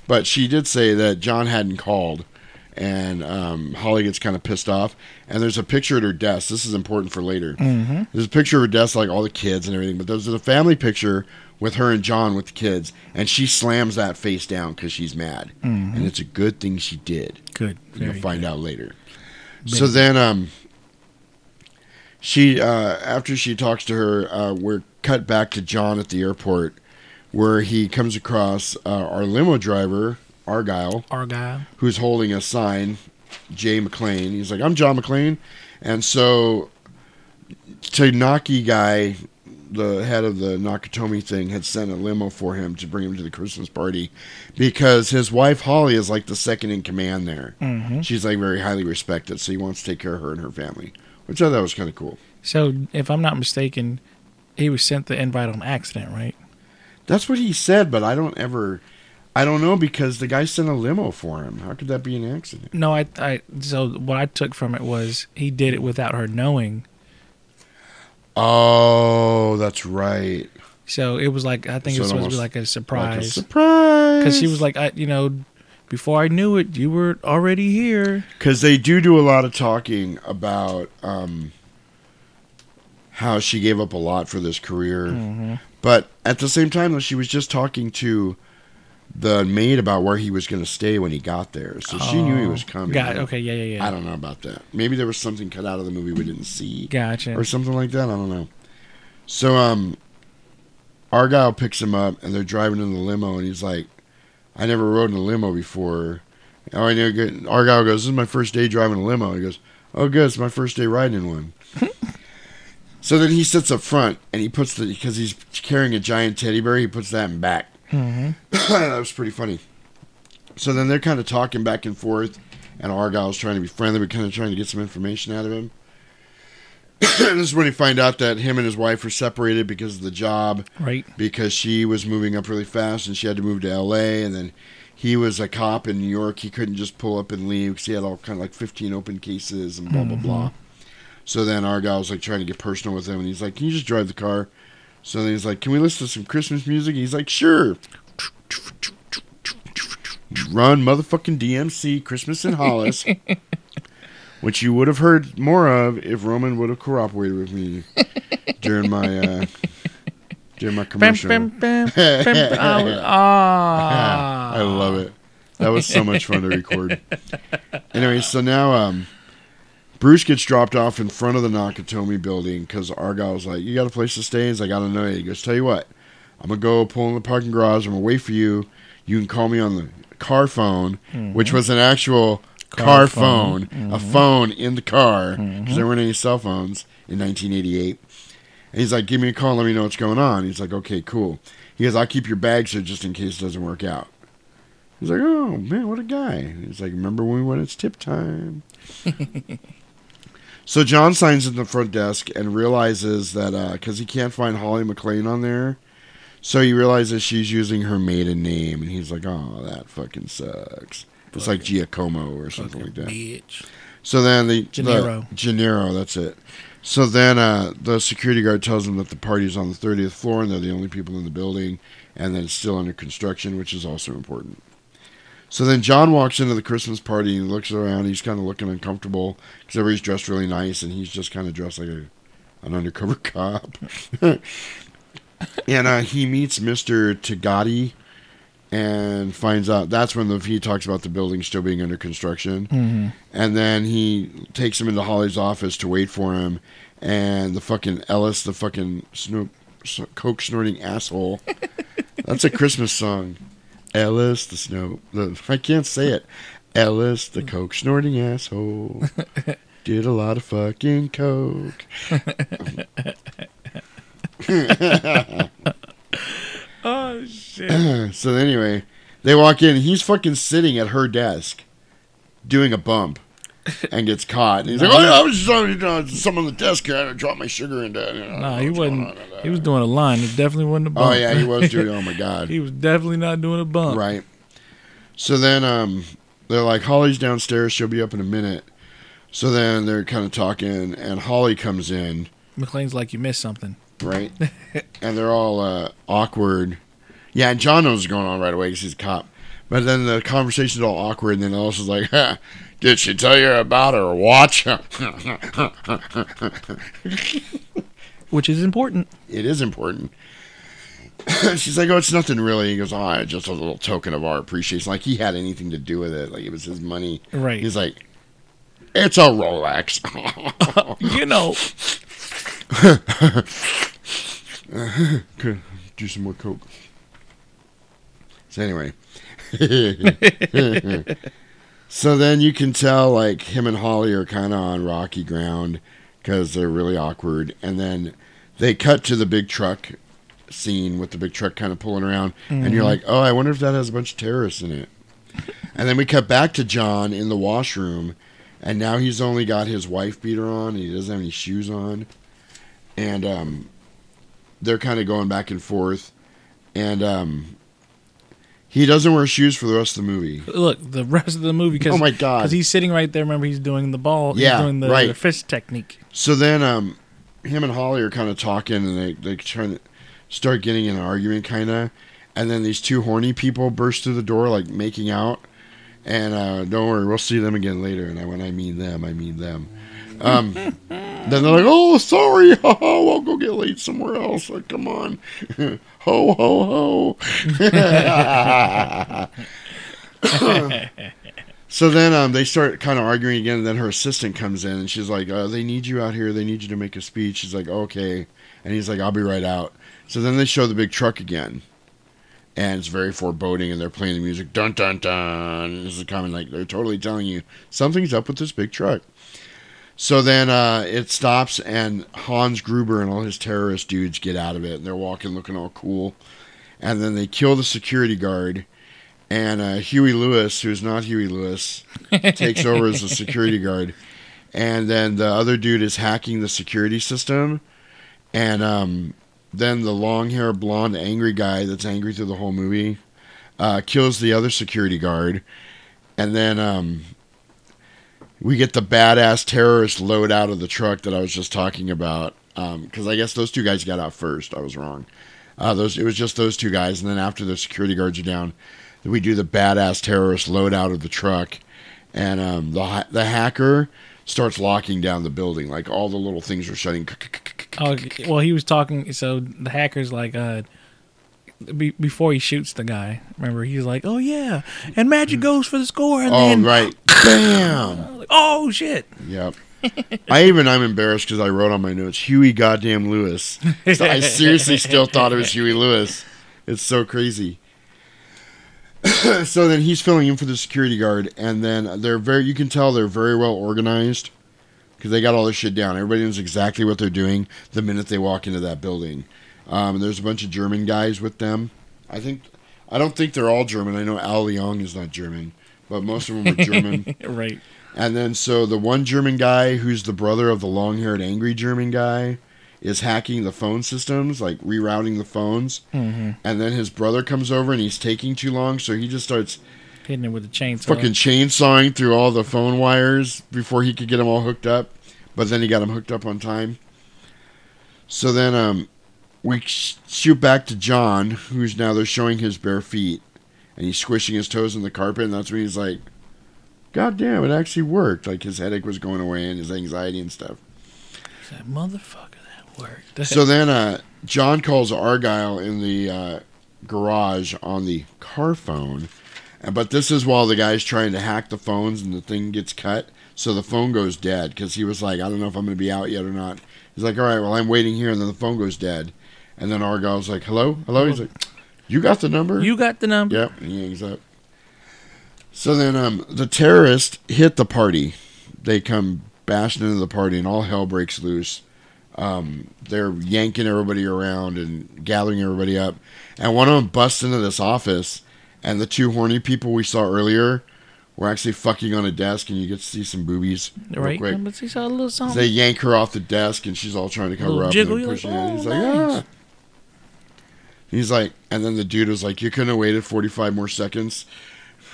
Speaker 1: but she did say that John hadn't called, and um, Holly gets kind of pissed off. And there's a picture at her desk. This is important for later.
Speaker 9: Mhm.
Speaker 1: There's a picture of her desk, like all the kids and everything. But there's a family picture with her and John with the kids, and she slams that face down because she's mad.
Speaker 9: Mhm.
Speaker 1: And it's a good thing she did.
Speaker 9: Good.
Speaker 1: And You'll
Speaker 9: Very
Speaker 1: find out later.
Speaker 9: Very
Speaker 1: So then, um, she uh, after she talks to her, uh, we're cut back to John at the airport, where he comes across uh, our limo driver Argyle,
Speaker 9: Argyle.
Speaker 1: who's holding a sign, Jay McClane. He's like, "I'm John McClane," and so Tanaki guy, the head of the Nakatomi thing, had sent a limo for him to bring him to the Christmas party because his wife Holly is like the second in command there.
Speaker 9: Mhm.
Speaker 1: She's like very highly respected, so he wants to take care of her and her family, which I thought was kind of cool.
Speaker 9: So, if I'm not mistaken, he was sent the invite on accident, right?
Speaker 1: That's what he said, but I don't ever, I don't know because the guy sent a limo for him. How could that be an accident?
Speaker 9: No, I, I. So what I took from it was he did it without her knowing.
Speaker 1: Oh, that's right.
Speaker 9: So it was like I think
Speaker 1: So
Speaker 9: it was supposed to be like a surprise.
Speaker 1: surprise.
Speaker 9: Because she was like, I, you know, before I knew it, you were already here.
Speaker 1: because they do do a lot of talking about um, how she gave up a lot for this career,
Speaker 9: Mhm.
Speaker 1: but at the same time, though, she was just talking to the maid about where he was going to stay when he got there, so she knew he was
Speaker 9: Oh,
Speaker 1: coming.
Speaker 9: got it. Okay, yeah, yeah, yeah.
Speaker 1: I don't know about that. Maybe there was something cut out of the movie we didn't see,
Speaker 9: Gotcha.
Speaker 1: or something like that. I don't know. So, um, Argyle picks him up, and they're driving in the limo, and he's like, "I never rode in a limo before." Oh, I know. Good. Argyle goes, "This is my first day driving a limo." He goes, "Oh, good. It's my first day riding in one." (laughs) so then he sits up front, and he puts the because he's carrying a giant teddy bear. He puts that in back.
Speaker 9: Mm-hmm. (clears throat)
Speaker 1: that was pretty funny. So then they're kind of talking back and forth, and Argyle's trying to be friendly, but kind of trying to get some information out of him. (clears throat) this is when he find out that him and his wife are separated because of the job.
Speaker 9: Right.
Speaker 1: Because she was moving up really fast and she had to move to L.A. and then he was a cop in New York. He couldn't just pull up and leave because he had all kind of like 15 open cases and blah blah
Speaker 9: Mhm.
Speaker 1: blah. So then Argyle's like trying to get personal with him, and he's like, "Can you just drive the car?" So he's like, "Can we listen to some Christmas music?" He's like, "Sure." Run motherfucking DMC Christmas in Hollis, (laughs) which you would have heard more of if Roman would have cooperated with me during my uh, during my commercial.
Speaker 9: bam, bam, (laughs) bam. Oh, ah.
Speaker 1: I love it. That was so much fun to record. Anyway, so now um, Bruce gets dropped off in front of the Nakatomi building because Argyle's like, "You got a place to stay?" He's like, "I don't know." He goes, "Tell you what, I'm gonna go pull in the parking garage. I'm gonna wait for you. You can call me on the car phone, which
Speaker 9: Mhm.
Speaker 1: was an actual
Speaker 9: Car
Speaker 1: car,
Speaker 9: phone.
Speaker 1: phone, a
Speaker 9: Mhm.
Speaker 1: phone in the car because
Speaker 9: Mhm.
Speaker 1: there weren't any cell phones in 1988." And he's like, "Give me a call. Let me know what's going on." He's like, "Okay, cool." He goes, "I'll keep your bags here just in case it doesn't work out." He's like, "Oh man, what a guy!" He's like, "Remember when we went? It's tip time." (laughs) so John signs at the front desk and realizes that because he can't find Holly McClane on there, so he realizes she's using her maiden name, and he's like, "Oh, that fucking sucks." It's like Giacomo or something like that.
Speaker 9: bitch.
Speaker 1: So then the
Speaker 9: Gennaro.
Speaker 1: the- Gennaro, that's it. So then uh, the security guard tells him that the party's on the 30th floor and they're the only people in the building and that it's still under construction, which is also important. So then John walks into the Christmas party and he looks around. He's kind of looking uncomfortable because everybody's dressed really nice and he's just kind of dressed like a, an undercover (laughs) cop. and uh, he meets Mr. Tagati and finds out that's when the, he talks about the building still being under construction.
Speaker 9: Mhm.
Speaker 1: And then he takes him into Holly's office to wait for him. And the fucking Ellis, the fucking snoop, coke snorting asshole. (laughs) That's a Christmas song. Ellis, the snow. The, I can't say it. Ellis, the hmm. coke snorting asshole. (laughs) Did a lot of fucking coke. (laughs)
Speaker 9: Oh shit. (clears throat)
Speaker 1: so anyway, they walk in. He's fucking sitting at her desk, doing a bump, and gets caught. And he's like, "Oh yeah, I was just on you know, some on the desk here. I dropped my sugar into." You know,
Speaker 9: Nah, he wasn't. He was doing a line. It definitely wasn't a bump.
Speaker 1: Oh yeah, he was doing. Oh my (laughs) god,
Speaker 9: he was definitely not doing a bump.
Speaker 1: right. So then, um, they're like, "Holly's downstairs. She'll be up in a minute." So then they're kind of talking, and Holly comes in.
Speaker 9: McClane's like you missed something.
Speaker 1: right? (laughs) and they're all uh, awkward. Yeah, and John knows what's going on right away because he's a cop. But then the conversation's all awkward, and then Ellis's like, (laughs) ha, "Did she tell you about her watch?" (laughs)
Speaker 9: Which is important.
Speaker 1: It is important. (coughs) She's like, "Oh, it's nothing really." He goes, "Oh, just a little token of our appreciation." Like he had anything to do with it. Like it was his money.
Speaker 9: Right.
Speaker 1: He's like, "It's a Rolex." (laughs)
Speaker 9: you know. (laughs)
Speaker 1: Could do some more coke. So anyway. So then you can tell like him and Holly are kind of on rocky ground because they're really awkward, and then they cut to the big truck scene with the big truck kind of pulling around, and you're
Speaker 9: Mhm.
Speaker 1: like, oh, I wonder if that has a bunch of terrorists in it. And then we cut back to John in the washroom, and now he's only got his wife beater on, and he doesn't have any shoes on, and um, they're kind of going back and forth, and um, he doesn't wear shoes for the rest of the movie.
Speaker 9: Look, the rest of the movie. Cause,
Speaker 1: Oh my God.
Speaker 9: Because he's sitting right there. Remember, he's doing the ball.
Speaker 1: Yeah,
Speaker 9: he's doing the,
Speaker 1: right.
Speaker 9: the fist technique.
Speaker 1: So then, um, him and Holly are kind of talking, and they they trying to start getting in an argument, kind of. And then these two horny people burst through the door, like making out. And uh, don't worry, we'll see them again later. And when I mean them, I mean them. Um, (laughs) then they're like, "Oh, sorry, (laughs) I'll go get laid somewhere else." Like, come on, (laughs) ho ho ho. So then um, they start kind of arguing again, and then her assistant comes in, and she's like, uh, "They need you out here. They need you to make a speech." She's like, "Okay," and he's like, "I'll be right out." So then they show the big truck again, and it's very foreboding, and they're playing the music, dun dun dun. This is coming like they're totally telling you something's up with this big truck. So then uh, it stops, and Hans Gruber and all his terrorist dudes get out of it, and they're walking, looking all cool, and then they kill the security guard. And uh, Huey Lewis, who's not Huey Lewis, (laughs) takes over as the security guard. And then the other dude is hacking the security system. And um, then the long hair, blonde, angry guy that's angry through the whole movie uh, kills the other security guard. And then um, we get the badass terrorist load out of the truck that I was just talking about. Because I guess those two guys got out first. I was wrong. Uh, those it was just those two guys, and then after the security guards are down, we do the badass terrorist load out of the truck, and um, the the hacker starts locking down the building. Like all the little things are shutting.
Speaker 9: Oh, well, he was talking. So the hacker's like, uh, be, before he shoots the guy, remember he's like, "Oh yeah," and Magic mm. goes for the score, and
Speaker 1: oh
Speaker 9: then
Speaker 1: right, (coughs) bam.
Speaker 9: like, oh shit.
Speaker 1: Yep. I even I'm embarrassed because I wrote on my notes Huey goddamn Lewis. So I seriously still thought it was Huey Lewis. It's so crazy. (coughs) so then he's filling in for the security guard, and then they're very. You can tell they're very well organized because they got all their shit down. Everybody knows exactly what they're doing the minute they walk into that building. Um, there's a bunch of German guys with them. I think. I don't think they're all German. I know Al Leong is not German, but most of them are German. (laughs)
Speaker 9: right.
Speaker 1: And then so the one German guy who's the brother of the long-haired angry German guy is hacking the phone systems, like rerouting the phones.
Speaker 9: Mhm.
Speaker 1: And then his brother comes over and he's taking too long, so he just starts
Speaker 9: Hitting it with a chainsaw.
Speaker 1: fucking chainsawing through all the phone wires before he could get them all hooked up. But then he got them hooked up on time. So then um, we shoot back to John, who's now they're showing his bare feet, and he's squishing his toes in the carpet, and that's when he's like, "God damn, it actually worked!" Like his headache was going away and his anxiety and stuff.
Speaker 9: That motherfucker, that worked. (laughs)
Speaker 1: So then uh, John calls Argyle in the uh, garage on the car phone, and- but this is while the guy's trying to hack the phones and the thing gets cut, so the phone goes dead because he was like, I don't know if I'm going to be out yet or not. He's like, all right, well I'm waiting here, and then the phone goes dead, and then Argyle's like, hello, hello. He's like, you got the number?
Speaker 9: You got the number.
Speaker 1: Yep, and he hangs up. So then um, the terrorists hit the party. They come bashing into the party, and all hell breaks loose. Um, they're yanking everybody around and gathering everybody up. And one of them busts into this office, and the two horny people we saw earlier were actually fucking on a desk, and you get to see some boobies real
Speaker 9: Right.
Speaker 1: quick.
Speaker 9: But he saw a little something.
Speaker 1: They yank her off the desk, and she's all trying to cover up.
Speaker 9: jiggle,
Speaker 1: and
Speaker 9: you're
Speaker 1: they're pushing
Speaker 9: like,
Speaker 1: it. He's
Speaker 9: "Oh,
Speaker 1: like,
Speaker 9: nice."
Speaker 1: ah. He's like, and then the dude was like, "You couldn't have waited forty-five more seconds."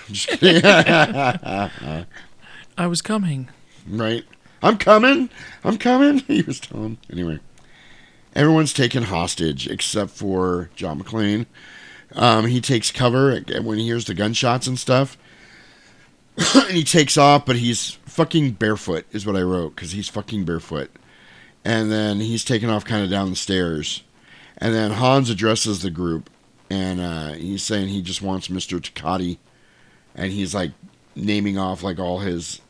Speaker 1: (laughs) (laughs)
Speaker 9: I was coming.
Speaker 1: right? I'm coming. I'm coming. (laughs) He was telling. Anyway, everyone's taken hostage except for John McClane, Um, he takes cover when he hears the gunshots and stuff. (coughs) and he takes off, but he's fucking barefoot, is what I wrote, because he's fucking barefoot. And then he's taking off kind of down the stairs. And then Hans addresses the group, and uh, he's saying he just wants Mr. Takati. And he's like naming off like all his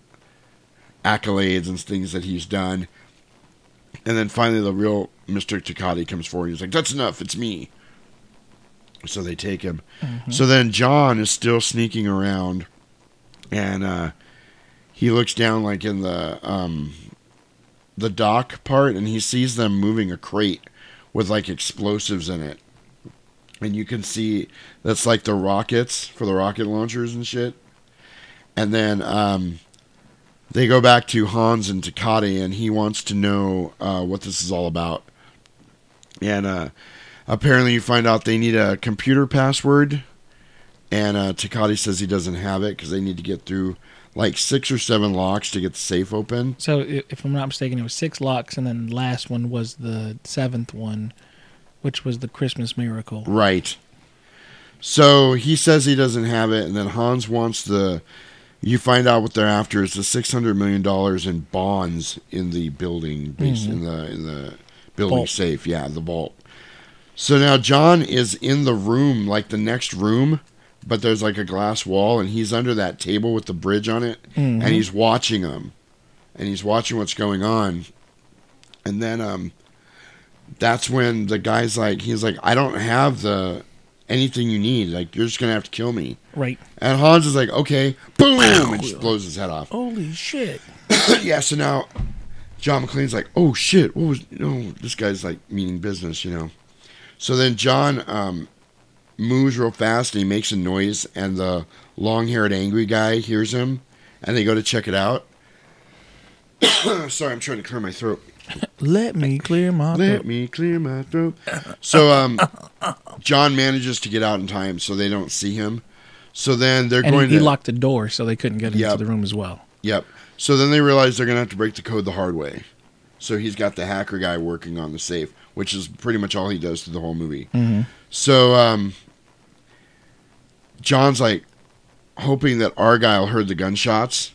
Speaker 1: accolades and things that he's done. And then finally, the real Mr. Takati comes forward. He's like, That's enough, it's me. So they take him.
Speaker 9: Mhm.
Speaker 1: So then John is still sneaking around, and uh, he looks down like in the um, the dock part, and he sees them moving a crate with like explosives in it, and you can see that's like the rockets for the rocket launchers and shit. And then um, they go back to Hans and Takati, and he wants to know uh, what this is all about. And uh, apparently, you find out they need a computer password, and uh, Takati says he doesn't have it because they need to get through like six or seven locks to get the safe open.
Speaker 9: So if I'm not mistaken, it was six locks, and then the last one was the seventh one, which was the Christmas miracle.
Speaker 1: Right. So he says he doesn't have it, and then Hans wants the. You find out what they're after is the six hundred million dollars in bonds in the building, base
Speaker 9: Mhm.
Speaker 1: in the in the building
Speaker 9: Vault.
Speaker 1: safe. Yeah, the vault. So now John is in the room, like the next room, but there's like a glass wall, and he's under that table with the bridge on it,
Speaker 9: Mhm.
Speaker 1: and he's watching them, and he's watching what's going on, and then um, that's when the guy's like, he's like, I don't have the anything you need. Like you're just gonna have to kill me.
Speaker 9: Right.
Speaker 1: And Hans is like, okay, boom, and just blows his head off.
Speaker 9: Holy shit! (coughs)
Speaker 1: yeah. So now John McClane's like, oh shit, what was? No, this guy's like meaning business, you know. So then John um, moves real fast and he makes a noise, and the long-haired angry guy hears him, and they go to check it out. (coughs) Sorry, I'm trying to clear my throat.
Speaker 9: Let me clear my
Speaker 1: Let
Speaker 9: throat.
Speaker 1: me clear my throat. So um, John manages to get out in time, so they don't see him. So then they're
Speaker 9: and
Speaker 1: going
Speaker 9: he, he
Speaker 1: to
Speaker 9: locked the door so they couldn't get into the room as well.
Speaker 1: Yep. So then they realize they're gonna have to break the code the hard way. So he's got the hacker guy working on the safe, which is pretty much all he does through the whole movie.
Speaker 9: Mhm.
Speaker 1: So um, John's like hoping that Argyle heard the gunshots,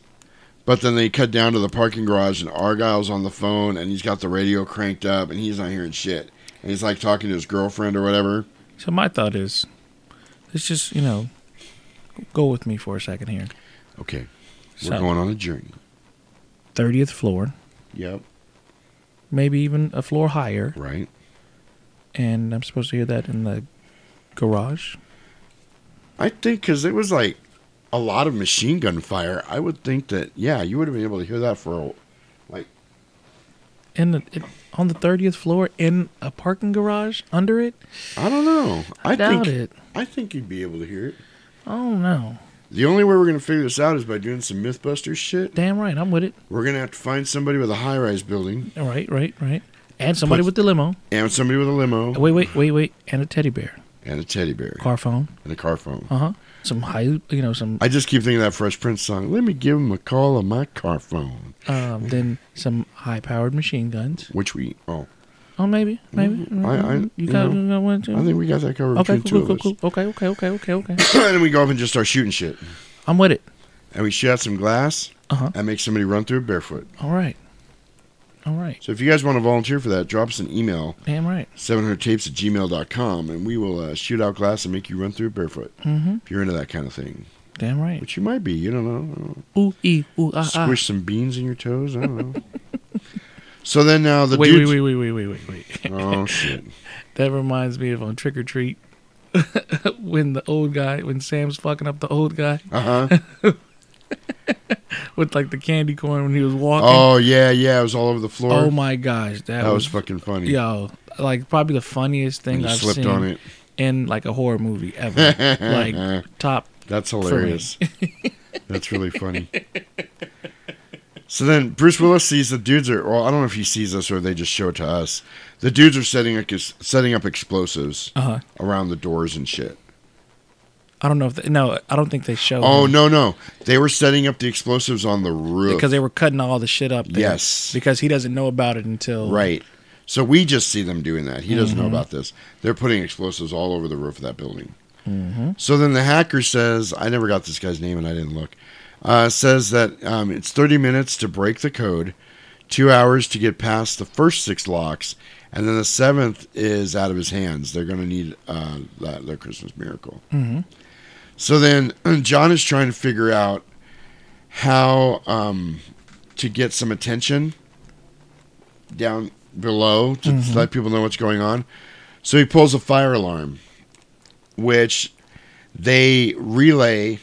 Speaker 1: but then they cut down to the parking garage and Argyle's on the phone and he's got the radio cranked up and he's not hearing shit. And he's like talking to his girlfriend or whatever.
Speaker 9: So my thought is, let's just you know, go with me for a second here.
Speaker 1: Okay. We're
Speaker 9: So-
Speaker 1: going on a journey.
Speaker 9: Thirtieth floor,
Speaker 1: Yep.
Speaker 9: maybe even a floor higher,
Speaker 1: Right.
Speaker 9: and I'm supposed to hear that in the garage.
Speaker 1: I think because it was like a lot of machine gun fire. I would think that yeah, you would have been able to hear that for a, like
Speaker 9: in the it, on the thirtieth floor in a parking garage under it.
Speaker 1: I don't know. I,
Speaker 9: I doubt
Speaker 1: think
Speaker 9: it.
Speaker 1: I think you'd be able to hear it.
Speaker 9: Oh no!
Speaker 1: The only way we're gonna figure this out is by doing some MythBusters shit.
Speaker 9: Damn right, I'm with it.
Speaker 1: We're gonna have to find somebody with a high-rise building
Speaker 9: All right, right, right. And somebody
Speaker 1: Put-
Speaker 9: with the limo.
Speaker 1: and somebody with a limo
Speaker 9: Wait, wait, wait, wait. And a teddy bear.
Speaker 1: And a teddy bear
Speaker 9: Car phone.
Speaker 1: and a car phone.
Speaker 9: Uh huh. Some high, you know, some
Speaker 1: I just keep thinking of that Fresh Prince song. Let me give him a call on my car phone,
Speaker 9: um, then some high-powered machine guns.
Speaker 1: which we oh
Speaker 9: Oh, maybe, maybe.
Speaker 1: I- I-
Speaker 9: you
Speaker 1: you
Speaker 9: got, you got one too.
Speaker 1: I think we got that covered
Speaker 9: Okay,
Speaker 1: between
Speaker 9: cool,
Speaker 1: two
Speaker 9: cool,
Speaker 1: of
Speaker 9: cool,
Speaker 1: us.
Speaker 9: cool. Okay, okay, okay, okay, okay. (coughs)
Speaker 1: and then we go up and just start shooting shit.
Speaker 9: I'm with it.
Speaker 1: And we shoot out some glass
Speaker 9: Uh-huh.
Speaker 1: and make somebody run through it barefoot.
Speaker 9: All right. All right.
Speaker 1: So if you guys want to volunteer for that, drop us an email,
Speaker 9: Damn right.
Speaker 1: 700tapes at gmail.com, and we will uh, shoot out glass and make you run through barefoot.
Speaker 9: Mm-hmm.
Speaker 1: If you're into that kind of thing.
Speaker 9: Damn right.
Speaker 1: Which you might be. You don't know.
Speaker 9: Ooh, ee, ooh, ah, ah.
Speaker 1: Squish some beans in your toes. I don't know. (laughs) so then now the
Speaker 9: wait, wait,
Speaker 1: dudes...
Speaker 9: wait, wait, wait, wait, wait, wait.
Speaker 1: Oh, (laughs) shit.
Speaker 9: That reminds me of on Trick or Treat (laughs) when the old guy, when Sam's fucking up the old guy
Speaker 1: Uh-huh. (laughs)
Speaker 9: with like the candy corn when he was walking.
Speaker 1: Oh, yeah, yeah. It was all over the floor.
Speaker 9: Oh my gosh, that,
Speaker 1: That was fucking funny.
Speaker 9: Yo, like probably the funniest thing I've
Speaker 1: slipped
Speaker 9: seen
Speaker 1: on it.
Speaker 9: in like a horror movie ever. (laughs) like top.
Speaker 1: That's hilarious. (laughs) That's really funny. So then Bruce Willis sees the dudes are. Well, I don't know if he sees us or they just show it to us. The dudes are setting up setting up explosives
Speaker 9: Uh-huh.
Speaker 1: around the doors and shit.
Speaker 9: I don't know if they, no, I don't think they showed.
Speaker 1: Oh
Speaker 9: him.
Speaker 1: no no! They were setting up the explosives on the roof
Speaker 9: because they were cutting all the shit up. There
Speaker 1: Yes.
Speaker 9: because he doesn't know about it until
Speaker 1: right. So we just see them doing that. He doesn't know
Speaker 9: Mhm.
Speaker 1: about this. They're putting explosives all over the roof of that building.
Speaker 9: Mm-hmm.
Speaker 1: So then the hacker says, I never got this guy's name and I didn't look. Uh, says that um, it's 30 minutes to break the code, two hours to get past the first six locks, and then the seventh is out of his hands. They're going to need uh, that, their Christmas miracle.
Speaker 9: Mhm.
Speaker 1: So then (clears throat) John is trying to figure out how um, to get some attention down below to
Speaker 9: Mhm.
Speaker 1: let people know what's going on. So he pulls a fire alarm, which they relay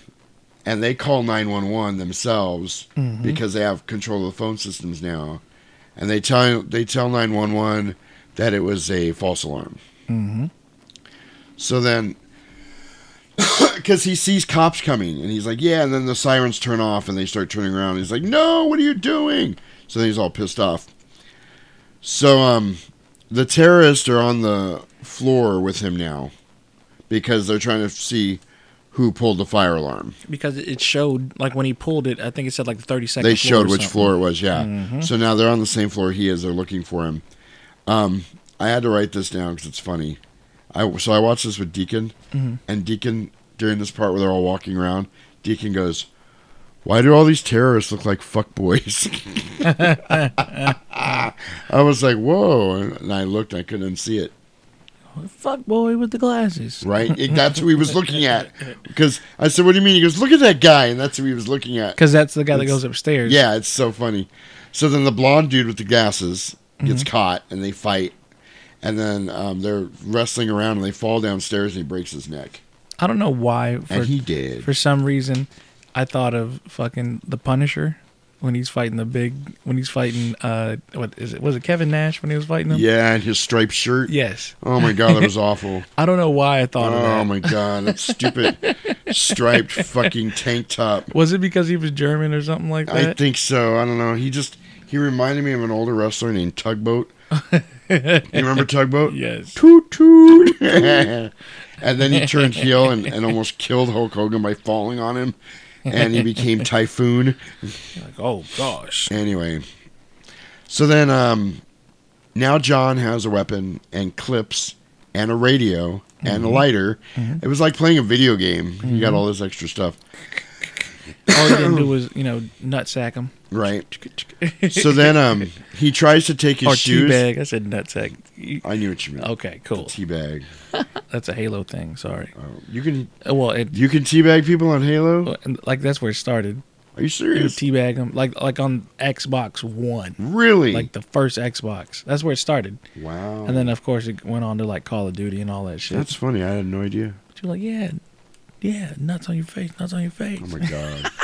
Speaker 1: and they call 911 themselves
Speaker 9: Mhm.
Speaker 1: because they have control of the phone systems now. And they tell they tell 911 that it was a false alarm.
Speaker 9: Mm-hmm.
Speaker 1: So then, (laughs) because he sees cops coming, and he's like, "Yeah," and then the sirens turn off, and they start turning around. he's like, "No, what are you doing?" So then he's all pissed off. So um, the terrorists are on the floor with him now because they're trying to see who pulled the fire alarm.
Speaker 9: Because it showed, like when he pulled it, I think it said like the 30 second.
Speaker 1: They showed which
Speaker 9: something.
Speaker 1: floor it was, yeah.
Speaker 9: Mhm.
Speaker 1: So now they're on the same floor he is. They're looking for him. Um, I had to write this down because it's funny. I so I watched this with Deacon,
Speaker 9: Mhm.
Speaker 1: and Deacon during this part where they're all walking around, Deacon goes, "Why do all these terrorists look like fuck boys?" (laughs) I was like, "Whoa!" And I looked, I couldn't see it.
Speaker 9: Fuck boy with the glasses.
Speaker 1: Right? It- that's who he was looking at. (laughs) Because I said, "What do you mean?" He goes, "Look at that guy," and that's who he was looking at.
Speaker 9: Because that's the guy that goes upstairs.
Speaker 1: Yeah, it's so funny. So then the blonde dude with the glasses gets
Speaker 9: Mhm.
Speaker 1: caught, and they fight, and then um, they're wrestling around, and they fall downstairs, and he breaks his neck.
Speaker 9: I don't know why. For,
Speaker 1: And he did.
Speaker 9: For some reason, I thought of fucking the Punisher when he's fighting the big. When he's fighting, uh, what is it? Was it Kevin Nash when he was fighting him?
Speaker 1: Yeah, and his striped shirt.
Speaker 9: Yes.
Speaker 1: Oh my god, that was (laughs) awful.
Speaker 9: I don't know why I thought of that.
Speaker 1: Oh my god, that stupid striped (laughs) fucking tank top.
Speaker 9: Was it because he was German or something like that?
Speaker 1: I think so. I don't know. He just he reminded me of an older wrestler named Tugboat. (laughs) you remember (laughs) Tugboat?
Speaker 9: Yes.
Speaker 1: Toot toot. (laughs) and then he turned heel and, and almost killed Hulk Hogan by falling on him. And he became Typhoon.
Speaker 9: Like, oh gosh.
Speaker 1: Anyway. So then um now John has a weapon and clips and a radio and a
Speaker 9: Mhm.
Speaker 1: lighter.
Speaker 9: Mhm.
Speaker 1: It was like playing a video game. He got
Speaker 9: Mhm.
Speaker 1: all this extra stuff.
Speaker 9: All didn't do (coughs) was, you know, nutsack him.
Speaker 1: Right. (laughs) So then um he tries to take his
Speaker 9: or
Speaker 1: shoes.
Speaker 9: teabag. I said nutsack. You-
Speaker 1: I knew what you meant.
Speaker 9: Okay, cool.
Speaker 1: Teabag. (laughs)
Speaker 9: That's a Halo thing. Sorry.
Speaker 1: You can.
Speaker 9: Uh, Well, it,
Speaker 1: You can teabag people on Halo?
Speaker 9: like that's where it started.
Speaker 1: Are you
Speaker 9: You
Speaker 1: serious?
Speaker 9: teabag them like like on Xbox One.
Speaker 1: Really?
Speaker 9: Like the first Xbox. That's where it started.
Speaker 1: Wow.
Speaker 9: And then of course it went on to like Call of Duty and all that shit.
Speaker 1: That's funny. I had no idea.
Speaker 9: But you're like, yeah, yeah, nuts on your face, nuts on your face.
Speaker 1: Oh my god. (laughs)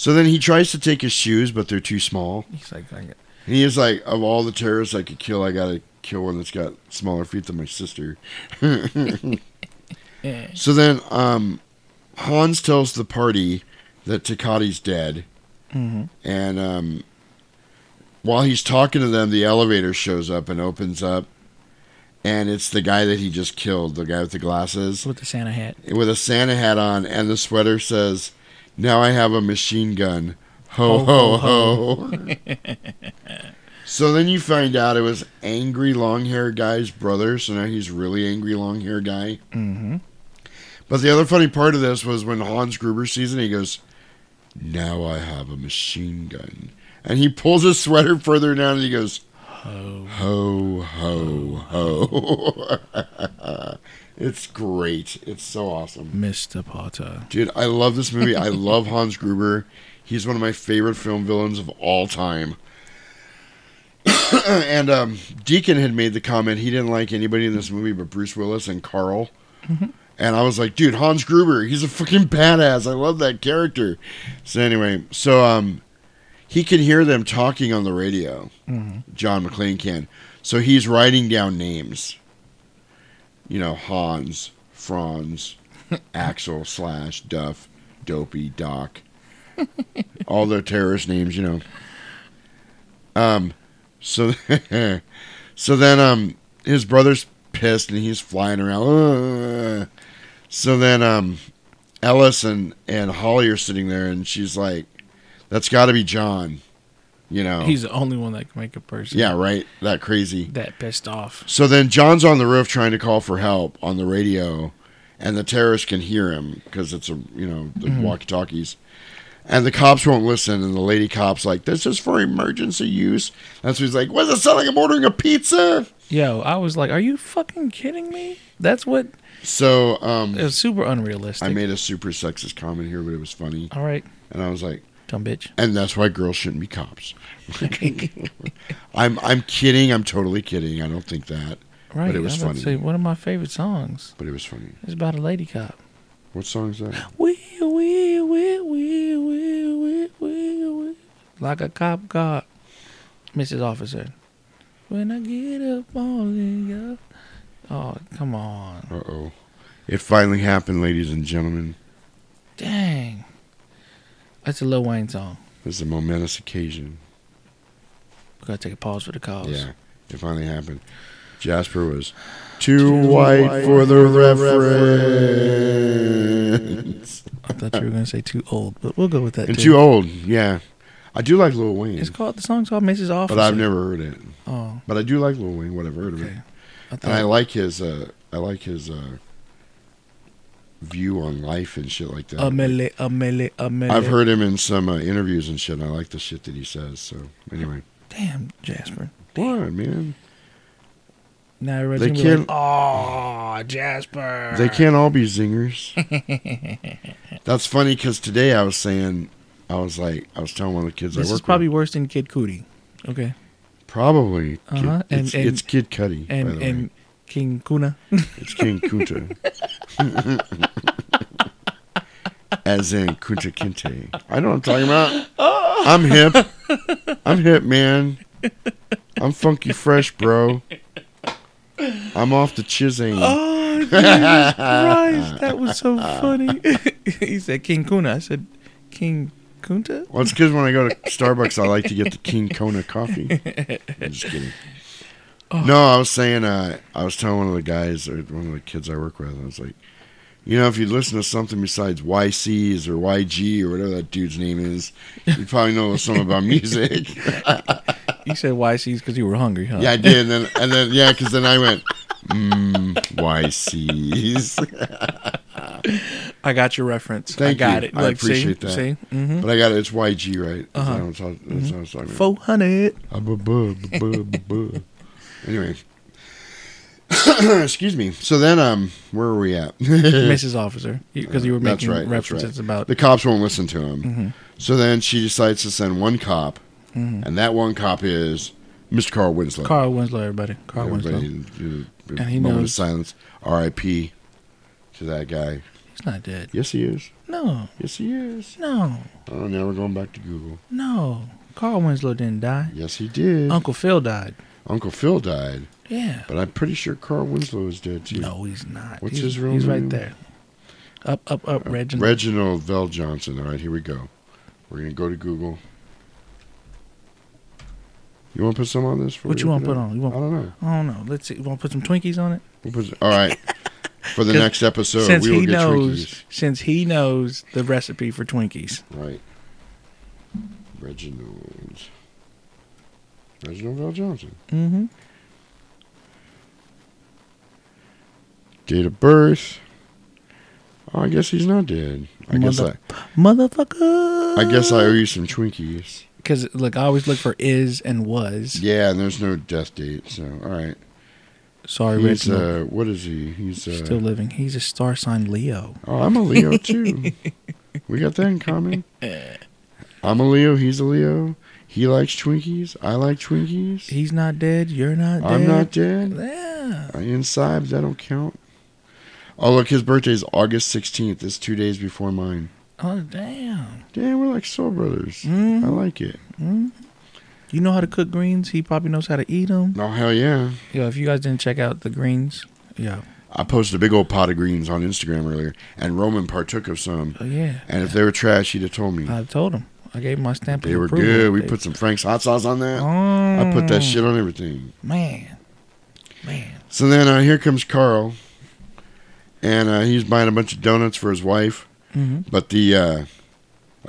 Speaker 1: so then he tries to take his shoes, but they're too small.
Speaker 9: He's like, I get-
Speaker 1: And he is like, of all the terrorists I could kill, I gotta kill one that's got smaller feet than my sister. (laughs) so then um, Hans tells the party that Takati's dead.
Speaker 9: Mhm.
Speaker 1: And um, while he's talking to them, the elevator shows up and opens up. And it's the guy that he just killed, the guy with the glasses.
Speaker 9: with the Santa hat.
Speaker 1: With a Santa hat on, and the sweater says, Now I have a machine gun. Ho, ho, ho. (laughs) so then you find out it was angry long hair guy's brother. So now he's really angry long hair guy.
Speaker 9: mm-hmm.
Speaker 1: But the other funny part of this was when Hans Gruber sees it, he goes, Now I have a machine gun. And he pulls his sweater further down and he goes,
Speaker 9: Ho.
Speaker 1: Ho, ho, ho. (laughs) it's great. It's so awesome.
Speaker 9: Mr. Potter.
Speaker 1: Dude, I love this movie. I (laughs) love Hans Gruber. He's one of my favorite film villains of all time. (coughs) and um, Deacon had made the comment he didn't like anybody in this movie but Bruce Willis and Carl.
Speaker 9: Mhm.
Speaker 1: And I was like, dude, Hans Gruber, he's a fucking badass. I love that character. So anyway, so um, he can hear them talking on the radio.
Speaker 9: Mhm.
Speaker 1: John McClane can. So he's writing down names. You know, Hans, Franz, (laughs) Axel, Slash, Duff, Dopey, Doc. All the terrorist names, you know. Um, so, (laughs) so then um, his brother's pissed and he's flying around. (laughs) So then um, Ellis and and Holly are sitting there, and she's like, "That's got to be John." You know,
Speaker 9: He's the only one that can make a person
Speaker 1: yeah, right. That crazy.
Speaker 9: that pissed off.
Speaker 1: So then John's on the roof trying to call for help on the radio, and the terrorists can hear him because it's a you know the
Speaker 9: Mhm.
Speaker 1: walkie talkies. And the cops won't listen, and the lady cop's like, "This is for emergency use." That's what he's like. What does it sound like? I'm ordering a pizza.
Speaker 9: Yo, I was like, are you fucking kidding me? That's what.
Speaker 1: So um,
Speaker 9: It was super unrealistic.
Speaker 1: I made a super sexist comment here, but it was funny.
Speaker 9: All right.
Speaker 1: And I was like,
Speaker 9: Dumb bitch.
Speaker 1: And that's why girls shouldn't be cops. (laughs) I'm I'm kidding. I'm totally kidding. I don't think that.
Speaker 9: Right.
Speaker 1: But it was funny.
Speaker 9: Say, one of my favorite songs.
Speaker 1: But it was funny.
Speaker 9: It's about a lady cop.
Speaker 1: What song is that?
Speaker 9: Wee wee wee wee wee wee wee wee. Like a cop car, Mrs. Officer. When I get up on you. Oh, come on.
Speaker 1: Uh oh. It finally happened, ladies and gentlemen.
Speaker 9: Dang. That's a Lil Wayne song.
Speaker 1: This is a momentous occasion.
Speaker 9: We gotta take a pause for the cause.
Speaker 1: Yeah, it finally happened. Jasper was too, white, for the reference.
Speaker 9: I thought you were gonna say too old, but we'll go with that.
Speaker 1: and
Speaker 9: too.
Speaker 1: too old, yeah. I do like Lil Wayne.
Speaker 9: It's called the song's called Mrs. Officer.
Speaker 1: But I've never heard it.
Speaker 9: Oh.
Speaker 1: But I do like Lil Wayne. What I've heard of it,
Speaker 9: I
Speaker 1: and I like his. Uh, I like his uh, view on life and shit like that.
Speaker 9: Amele, amele, amele.
Speaker 1: I've heard him in some uh, interviews and shit. and I like the shit that he says. So anyway,
Speaker 9: Damn, Jasper.
Speaker 1: what man?
Speaker 9: Now
Speaker 1: They
Speaker 9: everybody's
Speaker 1: can't-
Speaker 9: like, "Oh, Jasper."
Speaker 1: They can't all be zingers. (laughs) That's funny because today I was saying, I was like, I was telling one of the kids I
Speaker 9: This
Speaker 1: work
Speaker 9: is probably worse than Kid Cudi. Okay.
Speaker 1: Probably.
Speaker 9: Uh-huh. And,
Speaker 1: it's,
Speaker 9: and,
Speaker 1: it's Kid Cudi.
Speaker 9: and
Speaker 1: by the way.
Speaker 9: and King Kuna. (laughs)
Speaker 1: It's King Kunta. (laughs) As in Kunta Kinte. I know what I'm talking about. I'm hip. I'm hip, man. I'm funky fresh, bro. I'm off the chisane.
Speaker 9: Oh, Jesus Christ. That was so funny. (laughs) he said King Kuna. I said King Kunta?
Speaker 1: Well, it's because when I go to Starbucks, I like to get the King Kona coffee. I'm just kidding.
Speaker 9: Oh.
Speaker 1: No, I was saying, uh, I was telling one of the guys, or one of the kids I work with, I was like, you know, if you listen to something besides YCs or YG or whatever that dude's name is, (laughs) you probably know something about music. (laughs)
Speaker 9: You said YCs because you were hungry, huh?
Speaker 1: yeah, I did. And then, and then yeah, because then I went, mm, YCs. (laughs)
Speaker 9: I got your reference.
Speaker 1: Thank
Speaker 9: I got
Speaker 1: you.
Speaker 9: it.
Speaker 1: I
Speaker 9: Like, see?
Speaker 1: appreciate that.
Speaker 9: See? Mhm.
Speaker 1: But I got it. It's YG, right? That's
Speaker 9: Uh-huh.
Speaker 1: I was talking- that's what I was talking about.
Speaker 9: 400.
Speaker 1: Anyway. (coughs) Excuse me. So then, um, where are we at?
Speaker 9: Mrs. (laughs) Officer. Because you were making
Speaker 1: right,
Speaker 9: references
Speaker 1: right.
Speaker 9: about.
Speaker 1: the cops won't listen to him.
Speaker 9: Mhm.
Speaker 1: So then she decides to send one cop,
Speaker 9: Mhm.
Speaker 1: and that one cop is Mr. Carl Winslow.
Speaker 9: Carl Winslow, everybody. Carl
Speaker 1: Everybody,
Speaker 9: Winslow. And he
Speaker 1: moment
Speaker 9: knows-
Speaker 1: of silence. R.I.P. to that guy.
Speaker 9: He's not dead.
Speaker 1: Yes, he is.
Speaker 9: No.
Speaker 1: Yes, he is.
Speaker 9: No.
Speaker 1: Oh, now we're going back to Google.
Speaker 9: No. Carl Winslow didn't die.
Speaker 1: Yes, he did.
Speaker 9: Uncle Phil died.
Speaker 1: Uncle Phil died.
Speaker 9: Yeah.
Speaker 1: But I'm pretty sure Carl Winslow is dead too.
Speaker 9: No, he's not.
Speaker 1: What's
Speaker 9: he's,
Speaker 1: his real
Speaker 9: He's
Speaker 1: name?
Speaker 9: right there. Up, up, up, uh,
Speaker 1: Reginald. Reginald VelJohnson. All right, here we go. We're gonna go to Google. You want to put some on this? For
Speaker 9: What you want to put on? You want?
Speaker 1: I don't know.
Speaker 9: I don't know. Let's see. You want to put some Twinkies on it?
Speaker 1: We'll put, all right. (laughs) For the next episode,
Speaker 9: since
Speaker 1: we will
Speaker 9: he
Speaker 1: get
Speaker 9: knows,
Speaker 1: Twinkies.
Speaker 9: since he knows the recipe for Twinkies.
Speaker 1: Right. Reginald. Reginald VelJohnson.
Speaker 9: Mm-hmm.
Speaker 1: Date of birth. Oh, I guess he's not dead. I guess I.
Speaker 9: Motherfucker.
Speaker 1: I guess I owe you some Twinkies.
Speaker 9: Because look, I always look for is and was.
Speaker 1: Yeah, and there's no death date, so all right.
Speaker 9: Sorry,
Speaker 1: He's
Speaker 9: Reginald.
Speaker 1: uh, what is he? He's uh,
Speaker 9: Still living. He's a star sign Leo.
Speaker 1: Oh, I'm a Leo too. (laughs) we got that in common. I'm a Leo. He's a Leo. He likes Twinkies. I like Twinkies.
Speaker 9: He's not dead. You're not dead.
Speaker 1: I'm not dead.
Speaker 9: Yeah.
Speaker 1: Inside, that don't count. Oh, look, his birthday is August 16th. It's two days before mine.
Speaker 9: Oh damn.
Speaker 1: Damn, we're like soul brothers.
Speaker 9: Mhm.
Speaker 1: I like it.
Speaker 9: Mm. You know how to cook greens. He probably knows how to eat them.
Speaker 1: Oh, hell yeah.
Speaker 9: Yo, if you guys didn't check out the greens, yeah.
Speaker 1: I posted a big old pot of greens on Instagram earlier, and Roman partook of some.
Speaker 9: Oh yeah.
Speaker 1: And if they were trash, he'd have told me.
Speaker 9: I told him. I gave him my stamp
Speaker 1: They were
Speaker 9: approval.
Speaker 1: good. We
Speaker 9: They-
Speaker 1: put some Frank's hot sauce on that. I put that
Speaker 9: Mm.
Speaker 1: shit on everything.
Speaker 9: Man, man.
Speaker 1: So then uh, here comes Carl, and uh, he's buying a bunch of donuts for his wife.
Speaker 9: Mhm.
Speaker 1: But the uh,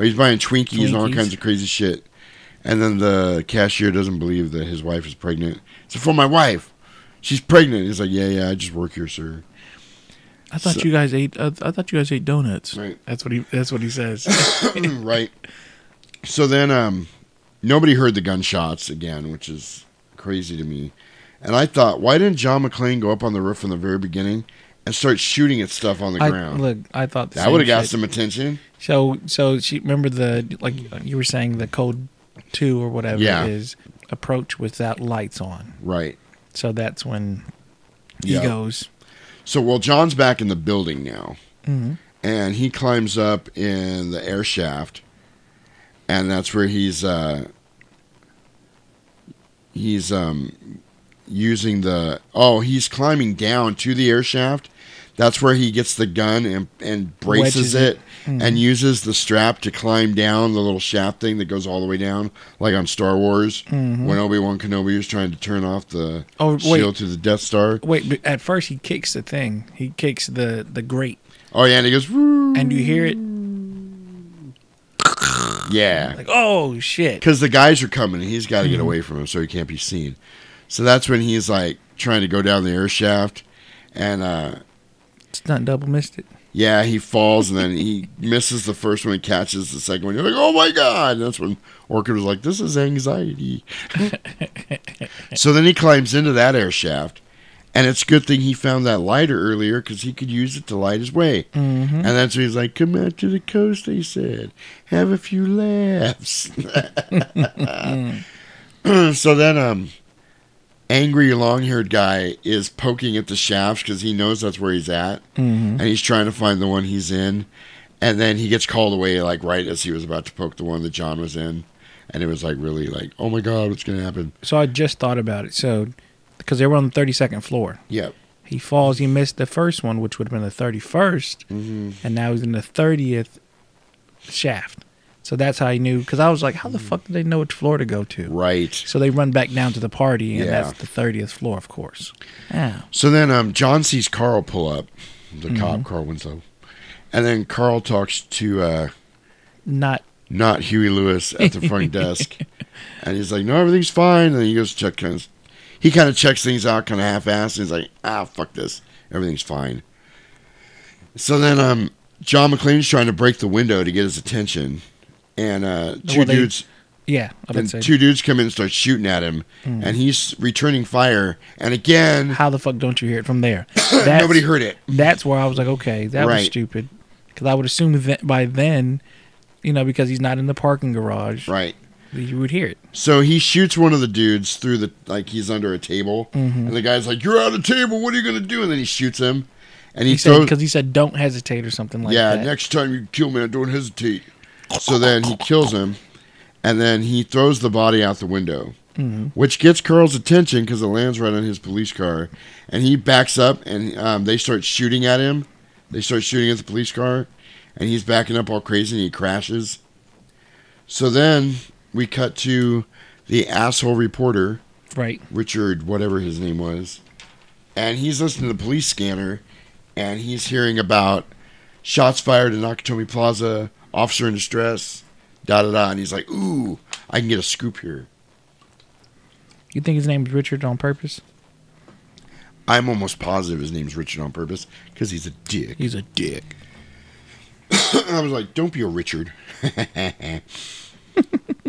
Speaker 1: he's buying Twinkies, and all kinds of crazy shit. And then the cashier doesn't believe that his wife is pregnant. So for my wife, she's pregnant. He's like, yeah, yeah, I just work here, sir.
Speaker 9: I thought
Speaker 1: So-
Speaker 9: you guys ate. Uh, I thought you guys ate donuts.
Speaker 1: Right.
Speaker 9: That's what he. That's what he says. (coughs)
Speaker 1: right. (laughs) So then, um, nobody heard the gunshots again, which is crazy to me. And I thought, why didn't John McClane go up on the roof from the very beginning and start shooting at stuff on the
Speaker 9: I,
Speaker 1: ground?
Speaker 9: look, I thought
Speaker 1: that would have got some attention.
Speaker 9: So, so she remember the like you were saying the code two or whatever
Speaker 1: Yeah.
Speaker 9: it is approach without lights on.
Speaker 1: Right.
Speaker 9: So that's when he
Speaker 1: Yeah.
Speaker 9: goes.
Speaker 1: So, well, John's back in the building now,
Speaker 9: Mhm.
Speaker 1: and he climbs up in the air shaft, and that's where he's uh, he's um, using the oh he's climbing down to the air shaft. That's where he gets the gun and and braces
Speaker 9: Wedges it.
Speaker 1: it,
Speaker 9: Mhm.
Speaker 1: and uses the strap to climb down the little shaft thing that goes all the way down, like on Star Wars
Speaker 9: Mhm.
Speaker 1: when Obi Wan Kenobi was trying to turn off the
Speaker 9: Oh, wait.
Speaker 1: shield to the Death Star.
Speaker 9: Wait, but at first he kicks the thing. He kicks the the grate,
Speaker 1: Oh yeah, and he goes. "Woo."
Speaker 9: and you hear it.
Speaker 1: Yeah.
Speaker 9: Like, oh shit!
Speaker 1: Because the guys are coming and he's got to get
Speaker 9: Mhm.
Speaker 1: away from him so he can't be seen. So that's when he's like trying to go down the air shaft. And uh,
Speaker 9: Stunt double missed it.
Speaker 1: yeah, he falls and then he misses the first one and catches the second one. You're like, oh my God. And that's when Orchid was like, this is anxiety. (laughs) so then he climbs into that air shaft. And it's a good thing he found that lighter earlier because he could use it to light his way.
Speaker 9: Mhm.
Speaker 1: And that's when he's like, come out to the coast, they said. Have a few laughs. (laughs) so then, um, angry long haired guy is poking at the shafts because he knows that's where he's at.
Speaker 9: Mhm.
Speaker 1: And he's trying to find the one he's in. And then he gets called away, like, right as he was about to poke the one that John was in. And it was like, really, like, oh my God, what's going to happen?
Speaker 9: So I just thought about it. So because they were on the thirty second floor.
Speaker 1: Yep.
Speaker 9: He falls. He missed the first one, which would have been the 31st,
Speaker 1: Mm-hmm.
Speaker 9: and now he's in the thirtieth shaft. So that's how he knew. Because I was like, how the fuck did they know which floor to go to?
Speaker 1: Right.
Speaker 9: So they run back down to the party, and
Speaker 1: Yeah.
Speaker 9: that's the thirtieth floor, of course. Yeah.
Speaker 1: So then um, John sees Carl pull up, the cop,
Speaker 9: Mhm.
Speaker 1: Carl Winslow. And then Carl talks to uh,
Speaker 9: Not
Speaker 1: not Huey Lewis at the front (laughs) desk. And he's like, no, everything's fine. And then he goes to check kind of, he kind of checks things out kind of half-assed. And he's like, ah, fuck this. Everything's fine. So then um, John McClane's trying to break the window to get his attention. And uh, two
Speaker 9: Well, they-
Speaker 1: dudes...
Speaker 9: Yeah, I would
Speaker 1: and
Speaker 9: say.
Speaker 1: two dudes come in and start shooting at him,
Speaker 9: Mm.
Speaker 1: and he's returning fire. And again,
Speaker 9: How the fuck don't you hear it from there? (coughs)
Speaker 1: Nobody heard it.
Speaker 9: That's where I was like, okay, that was stupid. Because I would assume that by then, you know, because he's not in the parking garage,
Speaker 1: right?
Speaker 9: You would hear it.
Speaker 1: So he shoots one of the dudes through the like he's under a table,
Speaker 9: Mhm.
Speaker 1: and the guy's like, "You're out of table. What are you gonna do?" And then he shoots him, and he,
Speaker 9: He said
Speaker 1: throws.
Speaker 9: because he said don't hesitate or something like
Speaker 1: yeah,
Speaker 9: that.
Speaker 1: Yeah, next time you kill me, don't hesitate. So then he kills him, and then he throws the body out the window,
Speaker 9: Mhm.
Speaker 1: which gets Carl's attention because it lands right on his police car, and he backs up, and um, they start shooting at him. They start shooting at the police car, and he's backing up all crazy, and he crashes. So then we cut to the asshole reporter,
Speaker 9: right?
Speaker 1: Richard, whatever his name was, and he's listening to the police scanner, and he's hearing about shots fired in Nakatomi Plaza, officer in distress, da da da, and he's like, "Ooh, I can get a scoop here."
Speaker 9: You think his name is Richard on purpose?
Speaker 1: I'm almost positive his name's Richard on purpose because he's a dick.
Speaker 9: He's a dick. (coughs)
Speaker 1: I was like, "Don't be a Richard." (laughs) (laughs)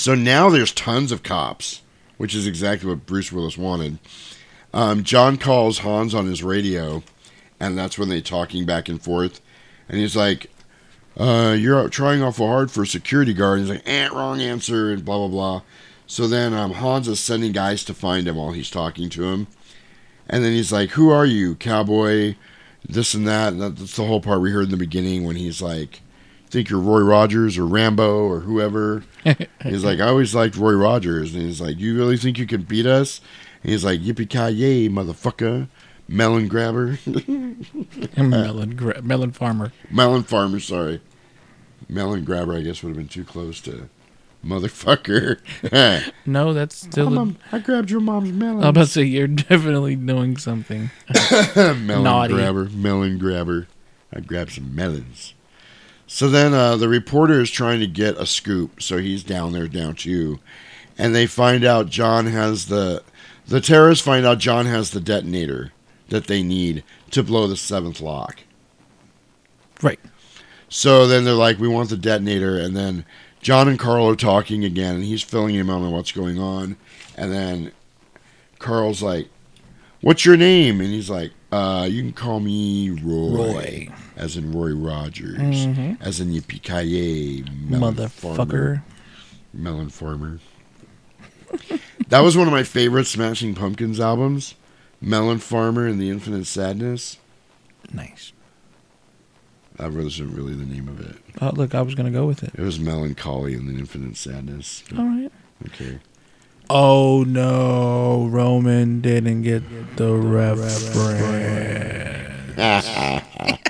Speaker 1: so now there's tons of cops, which is exactly what Bruce Willis wanted. Um, John calls Hans on his radio, and that's when they're talking back and forth. And he's like, uh, "You're trying awful hard for a security guard." And he's like, "Eh, wrong answer," and blah blah blah. So then um, Hans is sending guys to find him while he's talking to him. And then he's like, "Who are you, cowboy?" This and that. And that- that's the whole part we heard in the beginning when he's like, "Think you're Roy Rogers or Rambo or whoever." (laughs) he's like, "I always liked Roy Rogers." And he's like, "You really think you can beat us?" And he's like, "Yippee ki yay, motherfucker!" Melon grabber. (laughs)
Speaker 9: melon, gra- melon farmer.
Speaker 1: Melon farmer. Sorry, melon grabber. I guess would have been too close to motherfucker. (laughs)
Speaker 9: No, that's still.
Speaker 1: Mom, I grabbed your mom's melon.
Speaker 9: I'm about to say you're definitely doing something
Speaker 1: melon
Speaker 9: naughty.
Speaker 1: grabber, melon grabber. I grabbed some melons. So then uh, the reporter is trying to get a scoop, so he's down there down too, and they find out John has the the terrorists find out John has the detonator that they need to blow the seventh lock.
Speaker 9: Right.
Speaker 1: So then they're like, we want the detonator. And then John and Carl are talking again, and he's filling him in on what's going on. And then Carl's like, what's your name? And he's like, uh, you can call me Roy.
Speaker 9: Roy.
Speaker 1: As in Roy Rogers.
Speaker 9: Mhm.
Speaker 1: As in Yippee-ki-yay, melon
Speaker 9: Motherfucker.
Speaker 1: farmer. Melon farmer. (laughs) that was one of my favorite Smashing Pumpkins albums. Melon Farmer and the Infinite Sadness.
Speaker 9: Nice.
Speaker 1: That wasn't really the name of it.
Speaker 9: Oh, look, I was gonna go with it.
Speaker 1: It was Mellon Collie and the Infinite Sadness.
Speaker 9: All right.
Speaker 1: Okay.
Speaker 9: Oh no, Roman didn't get the reference. (laughs) (laughs)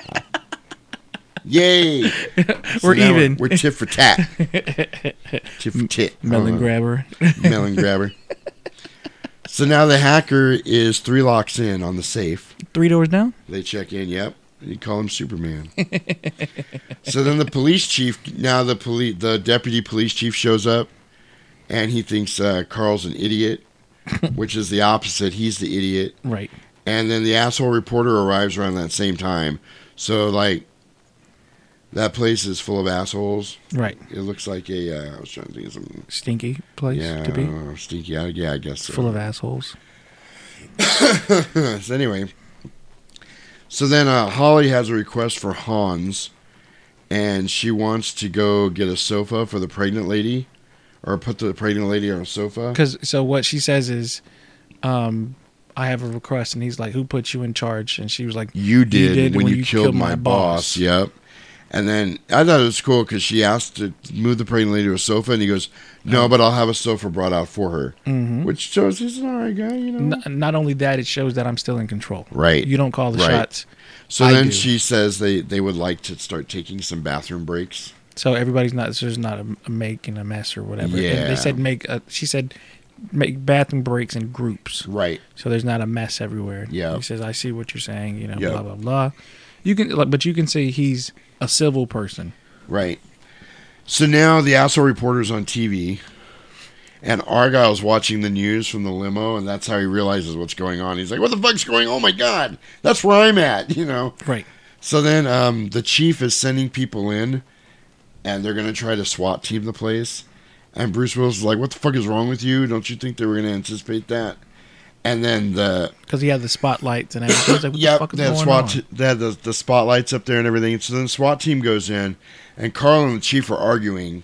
Speaker 1: Yay! (laughs)
Speaker 9: We're even.
Speaker 1: We're, tit for tat. (laughs) tit for tit.
Speaker 9: Melon grabber. (laughs)
Speaker 1: melon grabber. So now the hacker is three locks in on the safe.
Speaker 9: Three doors down.
Speaker 1: They check in. Yep. You call him Superman. so then the police chief, now the police, the deputy police chief shows up, and he thinks uh, Carl's an idiot, which is the opposite. He's the idiot.
Speaker 9: Right.
Speaker 1: And then the asshole reporter arrives around that same time. So like, that place is full of assholes.
Speaker 9: Right.
Speaker 1: It looks like a. Uh, I was trying to think of some
Speaker 9: Stinky place
Speaker 1: yeah,
Speaker 9: to be.
Speaker 1: uh, stinky. Yeah, yeah, I guess so.
Speaker 9: Full of assholes. (coughs)
Speaker 1: so anyway, so then uh, Holly has a request for Hans, and she wants to go get a sofa for the pregnant lady, or put the pregnant lady on a sofa.
Speaker 9: Because so what she says is, um, I have a request, and he's like, "Who put you in charge?" And she was like,
Speaker 1: You did, when, you, killed, my, boss. Yep. And then I thought it was cool because she asked to move the pregnant lady to a sofa, and he goes, "No, but I'll have a sofa brought out for her,"
Speaker 9: Mhm.
Speaker 1: which shows he's an alright guy, you know.
Speaker 9: N- not only that, it shows that I'm still in control.
Speaker 1: Right.
Speaker 9: You don't call the
Speaker 1: Right.
Speaker 9: shots.
Speaker 1: So
Speaker 9: I
Speaker 1: then
Speaker 9: do.
Speaker 1: she says they they would like to start taking some bathroom breaks.
Speaker 9: So everybody's not. So there's not a, a making a mess or whatever. And
Speaker 1: Yeah.
Speaker 9: they said make. A, she said make bathroom breaks in groups.
Speaker 1: Right.
Speaker 9: So there's not a mess everywhere.
Speaker 1: Yeah.
Speaker 9: He says I see what you're saying. You know.
Speaker 1: Yep.
Speaker 9: Blah blah blah. You can but you can see he's a civil person.
Speaker 1: Right. So now the asshole reporter's on TV, and Argyle's watching the news from the limo, and that's how he realizes what's going on. He's like, "What the fuck's going? on? Oh my god, that's where I'm at," you know.
Speaker 9: Right.
Speaker 1: So then um, the chief is sending people in, and they're gonna try to SWAT team the place. And Bruce Willis is like, "What the fuck is wrong with you? Don't you think they were gonna anticipate that?" And then the
Speaker 9: Because he had the spotlights and everything. Like,
Speaker 1: Yep,
Speaker 9: the
Speaker 1: they SWAT t- they had the, the spotlights up there and everything. So then the SWAT team goes in, and Carl and the chief are arguing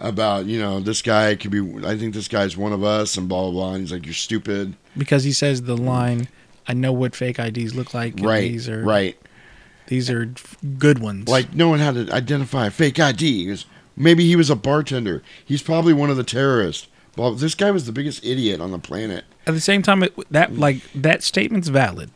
Speaker 1: about, you know, this guy could be. I think this guy's one of us, and blah blah blah. And he's like, "You're stupid."
Speaker 9: because he says the line, "I know what fake IDs look like.
Speaker 1: Right,
Speaker 9: These are
Speaker 1: right.
Speaker 9: These are good ones.
Speaker 1: Like knowing how to identify a fake ID. Maybe he was a bartender. He's probably one of the terrorists. Well, this guy was the biggest idiot on the planet.
Speaker 9: At the same time, it, that like that statement's valid.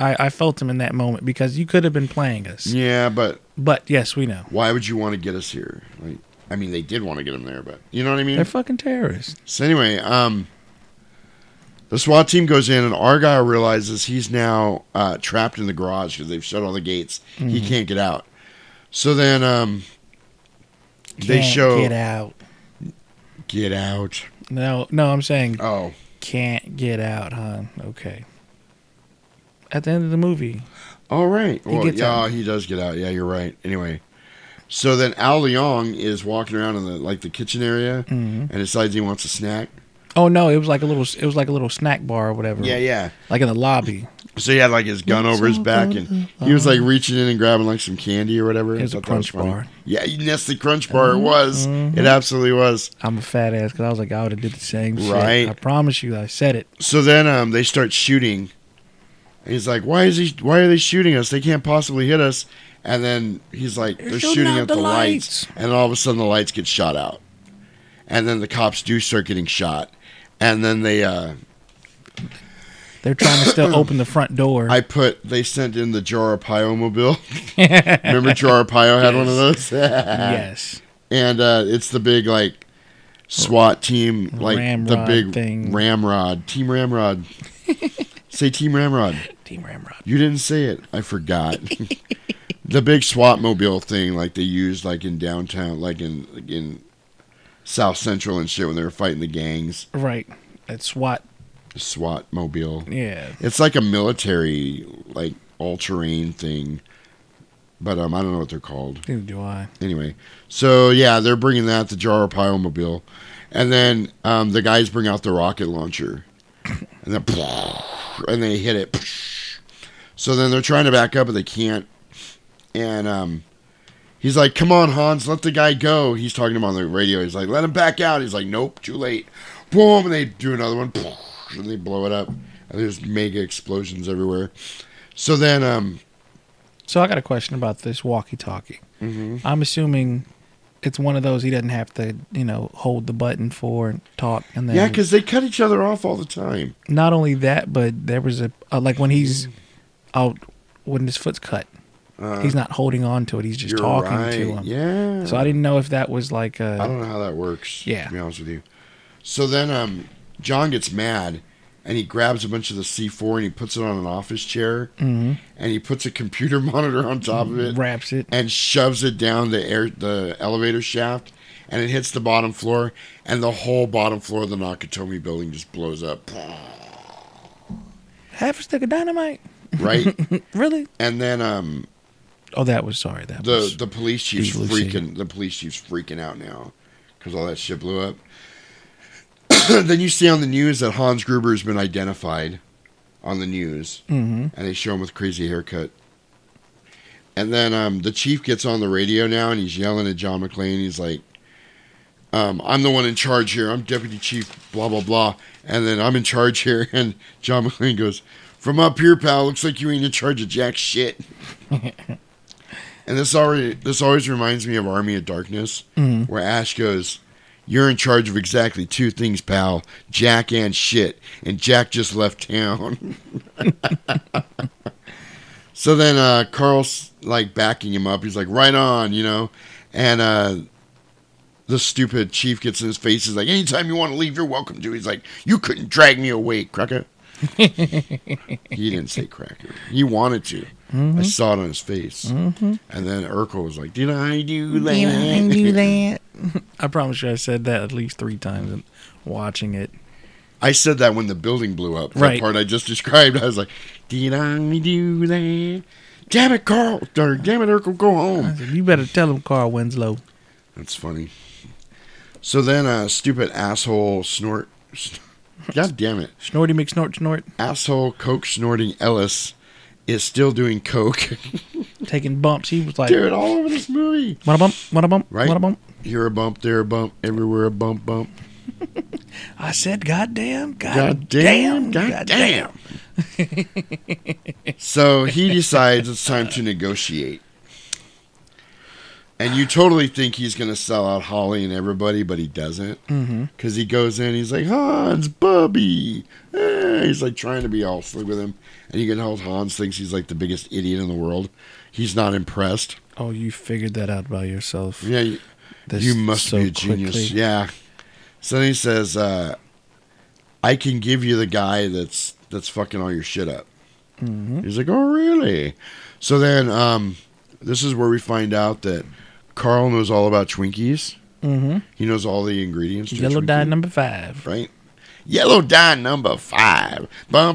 Speaker 9: I, I felt him in that moment because you could have been playing us.
Speaker 1: Yeah, but
Speaker 9: But yes, we know
Speaker 1: why would you want to get us here? Like, I mean, they did want to get him there, but you know what I mean.
Speaker 9: they're fucking terrorists.
Speaker 1: So anyway, um, the SWAT team goes in, and Argyle realizes he's now uh, trapped in the garage because they've shut all the gates. He
Speaker 9: Mhm.
Speaker 1: can't get out. So then, um, they
Speaker 9: Can't
Speaker 1: show
Speaker 9: get out.
Speaker 1: Get out.
Speaker 9: No, no, I'm saying
Speaker 1: oh,
Speaker 9: can't get out, huh? Okay. At the end of the movie,
Speaker 1: All right.
Speaker 9: He
Speaker 1: Well,
Speaker 9: gets
Speaker 1: yeah,
Speaker 9: out.
Speaker 1: he does get out. Yeah, you're right. Anyway, so then Al Leong is walking around in the like the kitchen area
Speaker 9: Mhm.
Speaker 1: and decides he wants a snack.
Speaker 9: oh no, it was like a little, it was like a little snack bar or whatever.
Speaker 1: Yeah, yeah.
Speaker 9: Like in the lobby.
Speaker 1: So he had like his gun over his back and he was like reaching in and grabbing like some candy or whatever.
Speaker 9: It was
Speaker 1: I
Speaker 9: a
Speaker 1: thought that was
Speaker 9: Crunch
Speaker 1: funny.
Speaker 9: bar.
Speaker 1: Yeah, Nestle Crunch bar. It was.
Speaker 9: Mhm.
Speaker 1: It absolutely was.
Speaker 9: I'm a fat ass because I was like, I would have did the same shit.
Speaker 1: Right.
Speaker 9: I promise you, I said it.
Speaker 1: So then um, they start shooting. And he's like, "Why is he? Why are they shooting us? They can't possibly hit us." And then he's like, "They're,
Speaker 9: shooting out
Speaker 1: at
Speaker 9: the
Speaker 1: the lights. And all of a sudden, the lights get shot out. And then the cops do start getting shot. And then they, uh,
Speaker 9: They're trying to still (coughs) open the front door.
Speaker 1: I put, they sent in the Jarapio mobile. (laughs) Remember Jarapio had one of those? (laughs)
Speaker 9: Yes.
Speaker 1: And uh, it's the big like SWAT team, like the big
Speaker 9: thing.
Speaker 1: Ramrod, Team Ramrod. (laughs) say Team Ramrod.
Speaker 9: Team Ramrod.
Speaker 1: You didn't say it. I forgot. the big SWAT mobile thing, like they used, like in downtown, like in in South Central and shit when they were fighting the gangs.
Speaker 9: Right. At SWAT
Speaker 1: SWAT mobile.
Speaker 9: Yeah.
Speaker 1: It's like a military, like all terrain thing. But um, I don't know what they're called.
Speaker 9: Neither do I.
Speaker 1: Anyway, so yeah, they're bringing that the Jar Pile mobile, and then um, the guys bring out the rocket launcher, and then (laughs) and they hit it. So then they're trying to back up, but they can't. And um, he's like, "Come on, Hans, let the guy go." He's talking to him on the radio. He's like, "Let him back out." He's like, "Nope, too late." Boom, and they do another one, and they blow it up. And there's mega explosions everywhere. So then, um,
Speaker 9: So I got a question about this walkie-talkie.
Speaker 1: Mhm.
Speaker 9: I'm assuming it's one of those he doesn't have to, you know, hold the button for and talk, and then
Speaker 1: yeah, because they cut each other off all the time.
Speaker 9: not only that, but there was a uh, like when he's out when his foot's cut,
Speaker 1: Uh,
Speaker 9: he's not holding on to it. He's just talking
Speaker 1: right,
Speaker 9: to him.
Speaker 1: yeah.
Speaker 9: So I didn't know if that was like a.
Speaker 1: I don't know how that works.
Speaker 9: Yeah.
Speaker 1: To be honest with you. So then um, John gets mad and he grabs a bunch of the C4 and he puts it on an office chair
Speaker 9: Mhm.
Speaker 1: and he puts a computer (laughs) monitor on top of it,
Speaker 9: wraps it,
Speaker 1: and shoves it down the air the elevator shaft and it hits the bottom floor and the whole bottom floor of the Nakatomi building just blows up. (laughs)
Speaker 9: Half a stick of dynamite.
Speaker 1: Right? (laughs)
Speaker 9: really?
Speaker 1: And then um
Speaker 9: Oh, that was sorry. That
Speaker 1: the
Speaker 9: was
Speaker 1: the police chief's freaking the police chief's freaking out now because all that shit blew up. (coughs) then you see on the news that Hans Gruber has been identified on the news,
Speaker 9: Mhm.
Speaker 1: and they show him with crazy haircut. And then um, the chief gets on the radio now, and he's yelling at John McClane. He's like, um, "I'm the one in charge here. I'm deputy chief. Blah blah blah." And then I'm in charge here, (laughs) and John McClane goes, "From up here, pal, looks like you ain't in charge of jack shit." (laughs) And this already this always reminds me of Army of Darkness,
Speaker 9: Mhm.
Speaker 1: where Ash goes, "You're in charge of exactly two things, pal: Jack and shit." And Jack just left town. (laughs) so then uh, Carl's like backing him up. He's like, "Right on," you know, and uh, the stupid chief gets in his face. He's like, "Anytime you want to leave, you're welcome to." He's like, "You couldn't drag me away, cracker." (laughs) he didn't say cracker. He wanted to. I
Speaker 9: Mhm.
Speaker 1: saw it on his face.
Speaker 9: Mhm.
Speaker 1: And then Urkel was like, "Did I do that?
Speaker 9: Did I do that? (laughs) I promise you, I said that at least three times watching it.
Speaker 1: I said that when the building blew up. That
Speaker 9: Right.
Speaker 1: part I just (laughs) described. I was like, "Did I do that? Damn it, Carl! Or damn it, Urkel, go home."
Speaker 9: You better tell him Carl Winslow.
Speaker 1: That's funny. So then, uh, stupid asshole snort. (laughs) God damn it.
Speaker 9: Snorty McSnort Snort.
Speaker 1: Asshole coke snorting Ellis is still doing coke. (laughs)
Speaker 9: Taking bumps. He was like,
Speaker 1: Dude, all over this movie.
Speaker 9: What a bump, what a bump,
Speaker 1: Right?
Speaker 9: what a bump.
Speaker 1: Here a bump, there a bump, everywhere a bump, bump. (laughs)
Speaker 9: I said, God damn,
Speaker 1: God
Speaker 9: goddamn,
Speaker 1: damn, God damn. So he decides it's time to negotiate. And you totally think he's going to sell out Holly and everybody, but he doesn't. Because he goes in, he's like, Hans, Bubby. Eh, He's like trying to be all slick with him. And you can tell Hans thinks he's like the biggest idiot in the world. He's not impressed.
Speaker 9: Oh, you figured that out by yourself.
Speaker 1: Yeah, you, you must
Speaker 9: so
Speaker 1: be a genius.
Speaker 9: quickly.
Speaker 1: Yeah. So then he says, uh, "I can give you the guy that's that's fucking all your shit up."
Speaker 9: Mhm.
Speaker 1: He's like, "Oh, really?" So then, um, this is where we find out that Carl knows all about Twinkies.
Speaker 9: Mhm.
Speaker 1: He knows all the ingredients.
Speaker 9: Yellow dye number five.
Speaker 1: right? Yellow Dye number five.
Speaker 9: A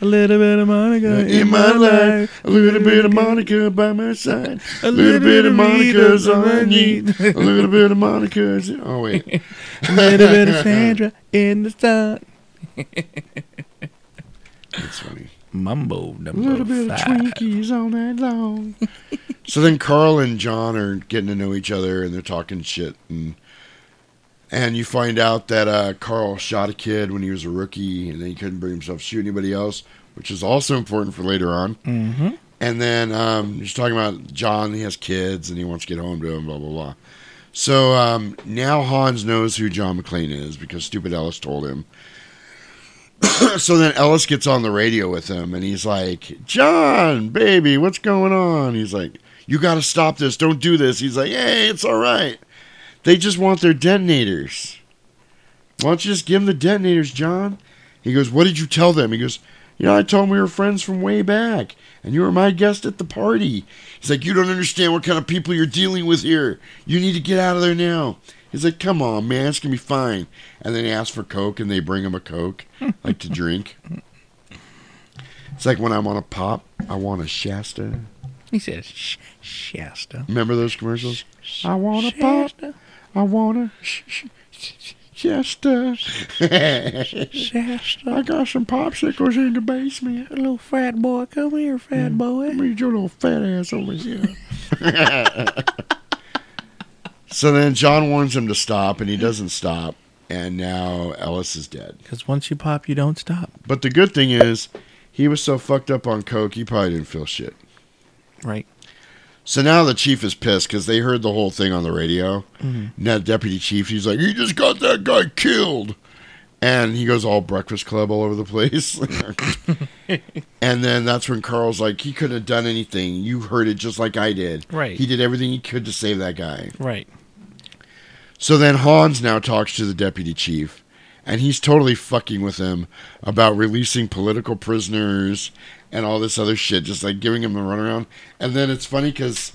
Speaker 9: little bit of Monica
Speaker 1: in, in my life. A little bit of Monica by my side. A little bit of Monica's all I need. A little bit of Monica's. Oh, wait.
Speaker 9: A little bit of Sandra in the sun.
Speaker 1: That's funny.
Speaker 9: Mumbo
Speaker 1: A
Speaker 9: number
Speaker 1: little bit of
Speaker 9: five.
Speaker 1: Twinkies all night long. (laughs) so then Carl and John are getting to know each other and they're talking shit and and you find out that uh, Carl shot a kid when he was a rookie and then he couldn't bring himself to shoot anybody else, which is also important for later on.
Speaker 9: Mm-hmm.
Speaker 1: And then um, he's talking about John. He has kids and he wants to get home to them. Blah blah blah. So um, now Hans knows who John McClane is because stupid Ellis told him. (coughs) so then Ellis gets on the radio with him and he's like, "John, baby, what's going on?" He's like, "You got to stop this. Don't do this." He's like, "Hey, it's all right. They just want their detonators. Why don't you just give them the detonators, John?" He goes, "What did you tell them?" He goes, "You know, I told them we were friends from way back, and you were my guest at the party." He's like, "You don't understand what kind of people you're dealing with here. You need to get out of there now." He's like, come on, man, it's gonna be fine. And then he asks for Coke, and they bring him a Coke, (laughs) like to drink. It's like when I want a pop, I want a Shasta.
Speaker 9: He says sh- Shasta.
Speaker 1: Remember those commercials? I want a pop. I want a sh- sh- sh- Shasta.
Speaker 9: Shasta.
Speaker 1: I got some popsicles in the basement.
Speaker 9: Little fat boy, come here, fat mm. boy.
Speaker 1: Meet your little fat ass over here. (laughs) so then John warns him to stop, and he doesn't stop. And now Ellis is dead.
Speaker 9: Because once you pop, you don't stop.
Speaker 1: But the good thing is, he was so fucked up on coke, he probably didn't feel shit.
Speaker 9: Right.
Speaker 1: So now the chief is pissed because they heard the whole thing on the radio.
Speaker 9: Mhm.
Speaker 1: Now deputy chief, he's like, "He just got that guy killed," and he goes all Breakfast Club all over the place. (laughs) and then that's when Carl's like, "He couldn't have done anything. You heard it just like I did.
Speaker 9: Right.
Speaker 1: He did everything he could to save that guy."
Speaker 9: Right.
Speaker 1: So then Hans now talks to the deputy chief, and he's totally fucking with him about releasing political prisoners and all this other shit, just like giving him the runaround. And then it's funny because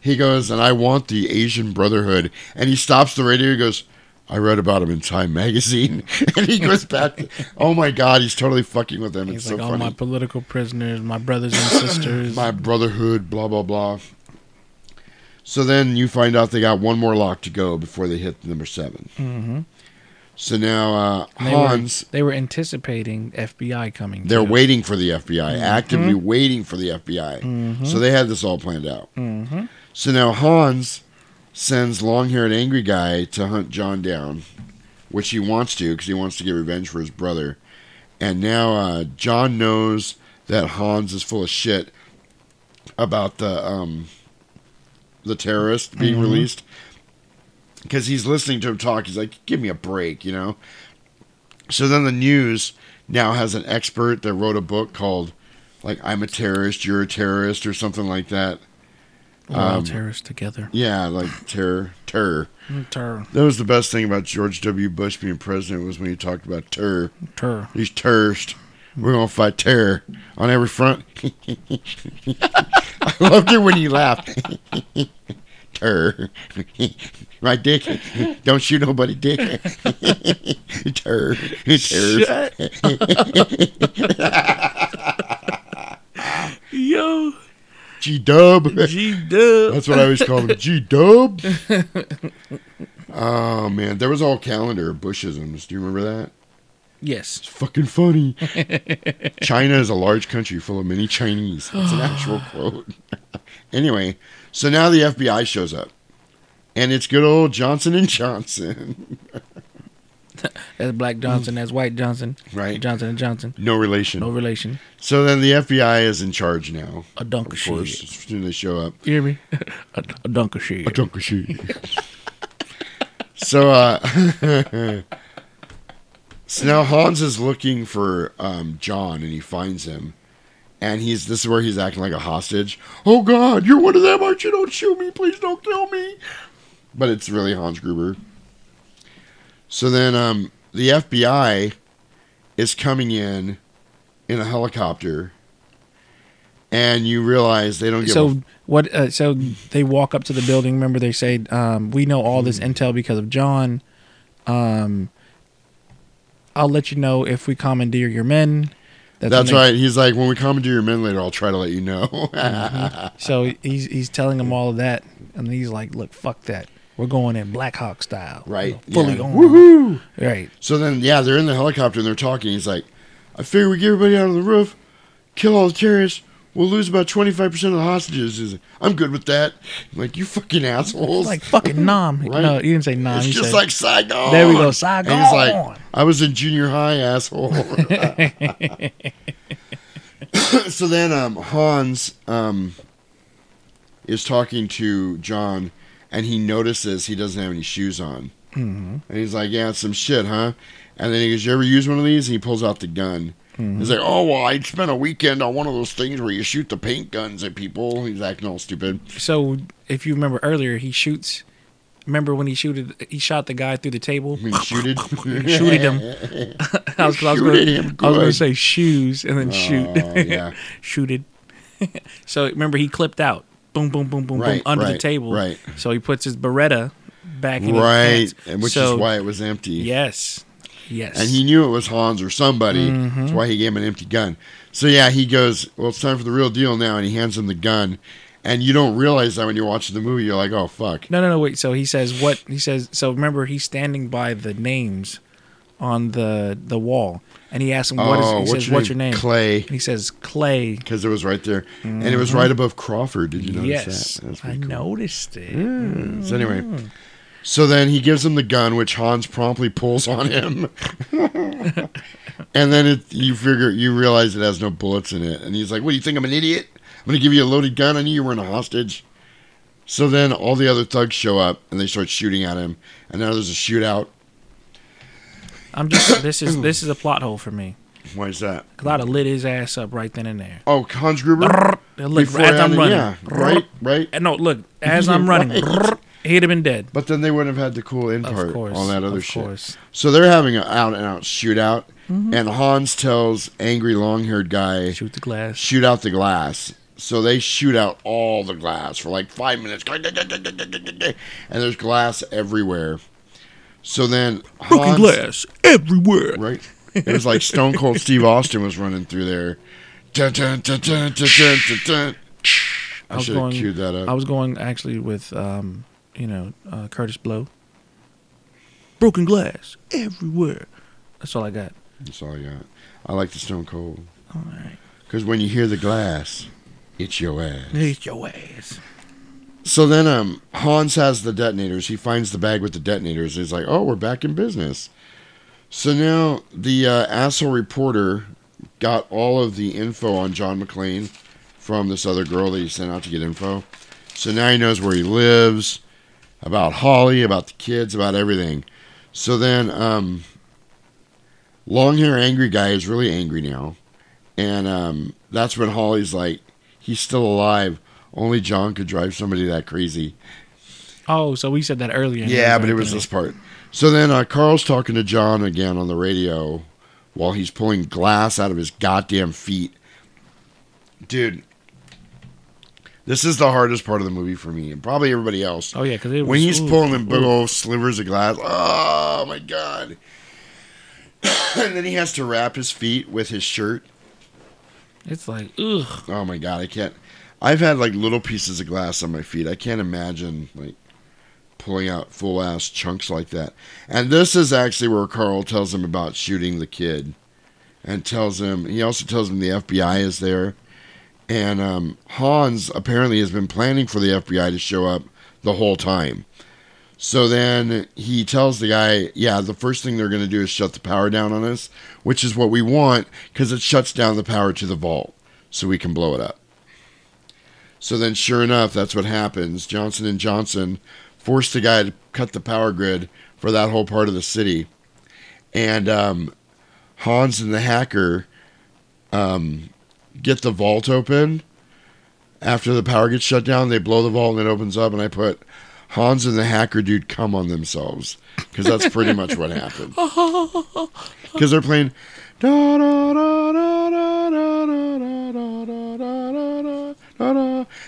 Speaker 1: he goes, and I want the Asian Brotherhood. And he stops the radio and goes, I read about him in Time Magazine. (laughs) and he goes back, to, oh my God, he's totally fucking with them.
Speaker 9: He's
Speaker 1: It's
Speaker 9: like,
Speaker 1: so
Speaker 9: all
Speaker 1: funny.
Speaker 9: my political prisoners, my brothers and (laughs) sisters.
Speaker 1: my brotherhood, blah blah blah. So then you find out they got one more lock to go before they hit number seven.
Speaker 9: hmm
Speaker 1: So now uh,
Speaker 9: They
Speaker 1: Hans,
Speaker 9: were, they were anticipating FBI coming.
Speaker 1: they're
Speaker 9: too.
Speaker 1: waiting for the FBI,
Speaker 9: Mhm.
Speaker 1: actively waiting for the FBI.
Speaker 9: Mhm.
Speaker 1: So they had this all planned out.
Speaker 9: Mhm.
Speaker 1: So now Hans sends long-haired angry guy to hunt John down, which he wants to because he wants to get revenge for his brother. And now uh, John knows that Hans is full of shit about the um, the terrorist being
Speaker 9: Mhm.
Speaker 1: released because he's listening to him talk. He's like, "Give me a break," you know. So then the news now has an expert that wrote a book called like "I'm a terrorist, you're a terrorist" or something like that.
Speaker 9: We're all
Speaker 1: Um,
Speaker 9: terrorists together.
Speaker 1: Yeah, like terror, terror.
Speaker 9: Mm, terror.
Speaker 1: That was the best thing about George W. Bush being president was when he talked about terror.
Speaker 9: Terror.
Speaker 1: He's terrorist. We're gonna fight terror on every front. (laughs) I loved it when he laughed. (laughs) terror. right, Dick? Don't shoot nobody, Dick. (laughs) terror. Terror. (laughs)
Speaker 9: Yo.
Speaker 1: G Dub.
Speaker 9: G Dub.
Speaker 1: That's what I always call him. G Dub. oh man, there was all calendar Bushisms. Do you remember that?
Speaker 9: Yes.
Speaker 1: It's fucking funny. (laughs) China is a large country full of many Chinese. It's an actual (gasps) quote. (laughs) anyway, so now the FBI shows up, and it's good old Johnson and Johnson. (laughs)
Speaker 9: That's Black Johnson. That's White Johnson.
Speaker 1: Right.
Speaker 9: Johnson and Johnson.
Speaker 1: No relation.
Speaker 9: No relation.
Speaker 1: So then the FBI is in charge now.
Speaker 9: A dunk of
Speaker 1: course,
Speaker 9: shit.
Speaker 1: as soon as they show up.
Speaker 9: You hear me? a, a dunk of shit.
Speaker 1: A dunk of shit. so uh So now Hans is looking for um John and he finds him. And he's this is where he's acting like a hostage. Oh god, you're one of them, aren't you? Don't shoot me, please don't kill me. But it's really Hans Gruber. So then um the FBI is coming in in a helicopter and you realize they don't a
Speaker 9: So what? Uh, so they walk up to the building. Remember, they say, um, "We know all this intel because of John." Um, I'll let you know if we commandeer your men.
Speaker 1: That's,
Speaker 9: they-
Speaker 1: right. He's like, when we commandeer your men later, I'll try to let you know. (laughs)
Speaker 9: Mhm. So he's he's telling them all of that, and he's like, "Look, fuck that. We're going in Black Hawk style,
Speaker 1: right.
Speaker 9: Fully
Speaker 1: yeah.
Speaker 9: armed.
Speaker 1: Woohoo!
Speaker 9: Right.
Speaker 1: So then, yeah, they're in the helicopter and they're talking. He's like, I figure we get everybody out on the roof, kill all the terrorists. We'll lose about 25% of the hostages. He's like, I'm good with that. I'm like, you fucking assholes.
Speaker 9: Like fucking Nam. (laughs)
Speaker 1: Right?
Speaker 9: No, you didn't say Nam.
Speaker 1: It's
Speaker 9: you
Speaker 1: just
Speaker 9: said-
Speaker 1: like Saigon.
Speaker 9: There we go, Saigon.
Speaker 1: And he's like, I was in junior high, asshole. (laughs) so then um, Hans um, is talking to John, and he notices he doesn't have any shoes on.
Speaker 9: Mhm.
Speaker 1: And he's like, "Yeah, it's some shit, huh?" And then he goes, "You ever use one of these?" And he pulls out the gun.
Speaker 9: Mhm.
Speaker 1: He's like, "Oh well, I spent a weekend on one of those things where you shoot the paint guns at people." He's acting all stupid.
Speaker 9: So if you remember earlier, he shoots. Remember when he shooted? He shot the guy through the table.
Speaker 1: He shooted, (laughs)
Speaker 9: He shooted him. (laughs) (laughs) I was, I was gonna,
Speaker 1: him
Speaker 9: I was gonna
Speaker 1: good.
Speaker 9: say shoes and then shoot.
Speaker 1: Oh, yeah.
Speaker 9: shooted. so remember he clipped out. Boom, boom, boom, boom,
Speaker 1: Right,
Speaker 9: boom under the table.
Speaker 1: right.
Speaker 9: So he puts his Beretta back in
Speaker 1: right,
Speaker 9: his pants.
Speaker 1: and which
Speaker 9: So-
Speaker 1: is why it was empty.
Speaker 9: Yes. Yes.
Speaker 1: And he knew it was Hans or somebody.
Speaker 9: Mhm.
Speaker 1: That's why he gave him an empty gun. So yeah, he goes, "Well, it's time for the real deal now," and he hands him the gun. And you don't realize that when you're watching the movie. You're like, "Oh fuck."
Speaker 9: No, no, no. Wait. So he says what? He says. So remember, he's standing by the names on the the wall, and he asks him, "What is?"
Speaker 1: Oh,
Speaker 9: He
Speaker 1: what's
Speaker 9: says,
Speaker 1: your
Speaker 9: "What's
Speaker 1: name?
Speaker 9: your name?"
Speaker 1: Clay.
Speaker 9: And he says, "Clay."
Speaker 1: Because it was right there, and it was
Speaker 9: Mhm.
Speaker 1: right above Crawford. Did you notice
Speaker 9: Yes,
Speaker 1: that? That's
Speaker 9: I
Speaker 1: cool.
Speaker 9: noticed it.
Speaker 1: Yeah. So anyway,
Speaker 9: Mm.
Speaker 1: So then he gives him the gun, which Hans promptly pulls on him, and then it, you figure you realize it has no bullets in it, and he's like, "What do you think? I'm an idiot? I'm going to give you a loaded gun. I knew you weren't a hostage." So then all the other thugs show up and they start shooting at him, and now there's a shootout.
Speaker 9: I'm just. (coughs) This is this is a plot hole for me.
Speaker 1: Why is that?
Speaker 9: I'd have lit his ass up right then and there.
Speaker 1: Oh, Hans Gruber.
Speaker 9: Look,
Speaker 1: Before
Speaker 9: as I'm running,
Speaker 1: yeah, right, right.
Speaker 9: And no, look, as I'm (laughs) running,
Speaker 1: Right.
Speaker 9: He'd have been dead.
Speaker 1: But then they wouldn't have had the cool in
Speaker 9: Of
Speaker 1: part
Speaker 9: course,
Speaker 1: on that other
Speaker 9: of
Speaker 1: shit.
Speaker 9: course.
Speaker 1: So they're having an out and out shootout,
Speaker 9: Mhm.
Speaker 1: and Hans tells angry long haired guy,
Speaker 9: "Shoot the glass."
Speaker 1: Shoot out the glass. So they shoot out all the glass for like five minutes, and there's glass everywhere. So then
Speaker 9: Broken glass everywhere.
Speaker 1: Right. It was like Stone Cold Steve Austin was running through there. Dun, dun, dun, dun. I, should have queued that up.
Speaker 9: I was going actually with, um, you know, uh, Kurtis Blow. Broken glass everywhere. That's all I got.
Speaker 1: That's all I got. I like the Stone Cold.
Speaker 9: All right.
Speaker 1: Because when you hear the glass, it's your ass.
Speaker 9: It's your ass.
Speaker 1: So then um, Hans has the detonators. He finds the bag with the detonators. He's like, oh, we're back in business. So now the uh, asshole reporter got all of the info on John McClane from this other girl that he sent out to get info. So now he knows where he lives, about Holly, about the kids, about everything. So then um, long hair angry guy is really angry now. And um, that's when Holly's like, he's still alive. Only John could drive somebody that crazy.
Speaker 9: Oh, so we said that earlier.
Speaker 1: Yeah, but it was this part. So then uh, Carl's talking to John again on the radio while he's pulling glass out of his goddamn feet. Dude, this is the hardest part of the movie for me and probably everybody else.
Speaker 9: Oh yeah, because
Speaker 1: when he's pulling them big
Speaker 9: ooh.
Speaker 1: old slivers of glass, oh my god! (coughs) and then he has to wrap his feet with his shirt.
Speaker 9: It's like ugh.
Speaker 1: Oh my god, I can't. I've had like little pieces of glass on my feet. I can't imagine like pulling out full ass chunks like that. And this is actually where Carl tells him about shooting the kid, and tells him he also tells him the FBI is there, and um, Hans apparently has been planning for the FBI to show up the whole time. So then he tells the guy, yeah, the first thing they're going to do is shut the power down on us, which is what we want because it shuts down the power to the vault so we can blow it up. So then sure enough, that's what happens. Johnson and Johnson forced the guy to cut the power grid for that whole part of the city. And um, Hans and the hacker um, get the vault open after the power gets shut down. They blow the vault and it opens up, and I put Hans and the hacker dude come on themselves because that's pretty much what happened. Because they're playing.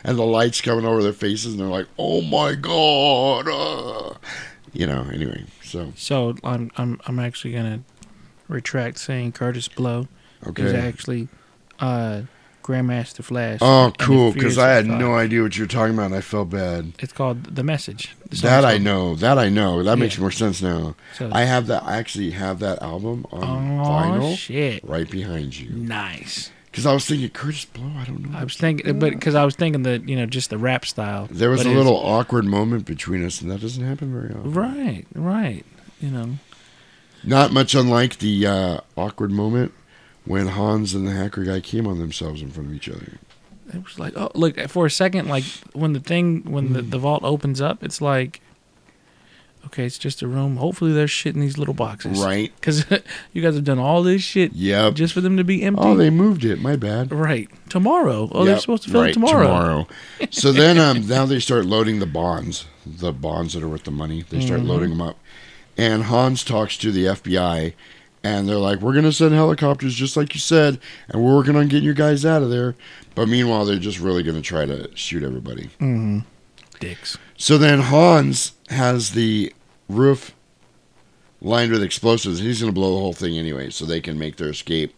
Speaker 1: And the lights coming over their faces, and they're like, "Oh my god!" You know. Anyway, so
Speaker 9: so I'm I'm I'm actually gonna retract saying Kurtis Blow
Speaker 1: okay.
Speaker 9: is actually uh, Grandmaster Flash.
Speaker 1: oh, cool. Because I had no idea what you were talking about. and I felt bad.
Speaker 9: It's called The Message. The
Speaker 1: That I know. That I know. That makes more sense now.
Speaker 9: So-
Speaker 1: I have that. I actually have that album on
Speaker 9: Oh,
Speaker 1: vinyl.
Speaker 9: shit.
Speaker 1: Right behind you.
Speaker 9: Nice.
Speaker 1: Because I was thinking Kurtis Blow. I don't know.
Speaker 9: I was thinking, but because I was thinking that you know just the rap style.
Speaker 1: There was a little awkward moment between us, and that doesn't happen very often.
Speaker 9: Right, right. You know.
Speaker 1: Not much unlike the uh, awkward moment when Hans and the hacker guy came on themselves in front of each other.
Speaker 9: It was like, oh, look, for a second, like when the thing, when the, the vault opens up, it's like, okay, it's just a room. Hopefully, there's shit in these little boxes.
Speaker 1: Right. (laughs)
Speaker 9: Because (laughs) you guys have done all this shit
Speaker 1: Yep.
Speaker 9: just for them to be empty.
Speaker 1: Oh, they moved it. My bad.
Speaker 9: Right. Tomorrow. Oh, they're supposed to fill
Speaker 1: right,
Speaker 9: it tomorrow.
Speaker 1: Tomorrow. (laughs) so then, um, now they start loading the bonds, the bonds that are worth the money. They start
Speaker 9: Mhm.
Speaker 1: loading them up, and Hans talks to the FBI, and they're like, "We're gonna send helicopters, just like you said, and we're working on getting you guys out of there." But meanwhile, they're just really gonna try to shoot everybody.
Speaker 9: hmm Dicks.
Speaker 1: So then Hans has the roof lined with explosives. He's going to blow the whole thing anyway, so they can make their escape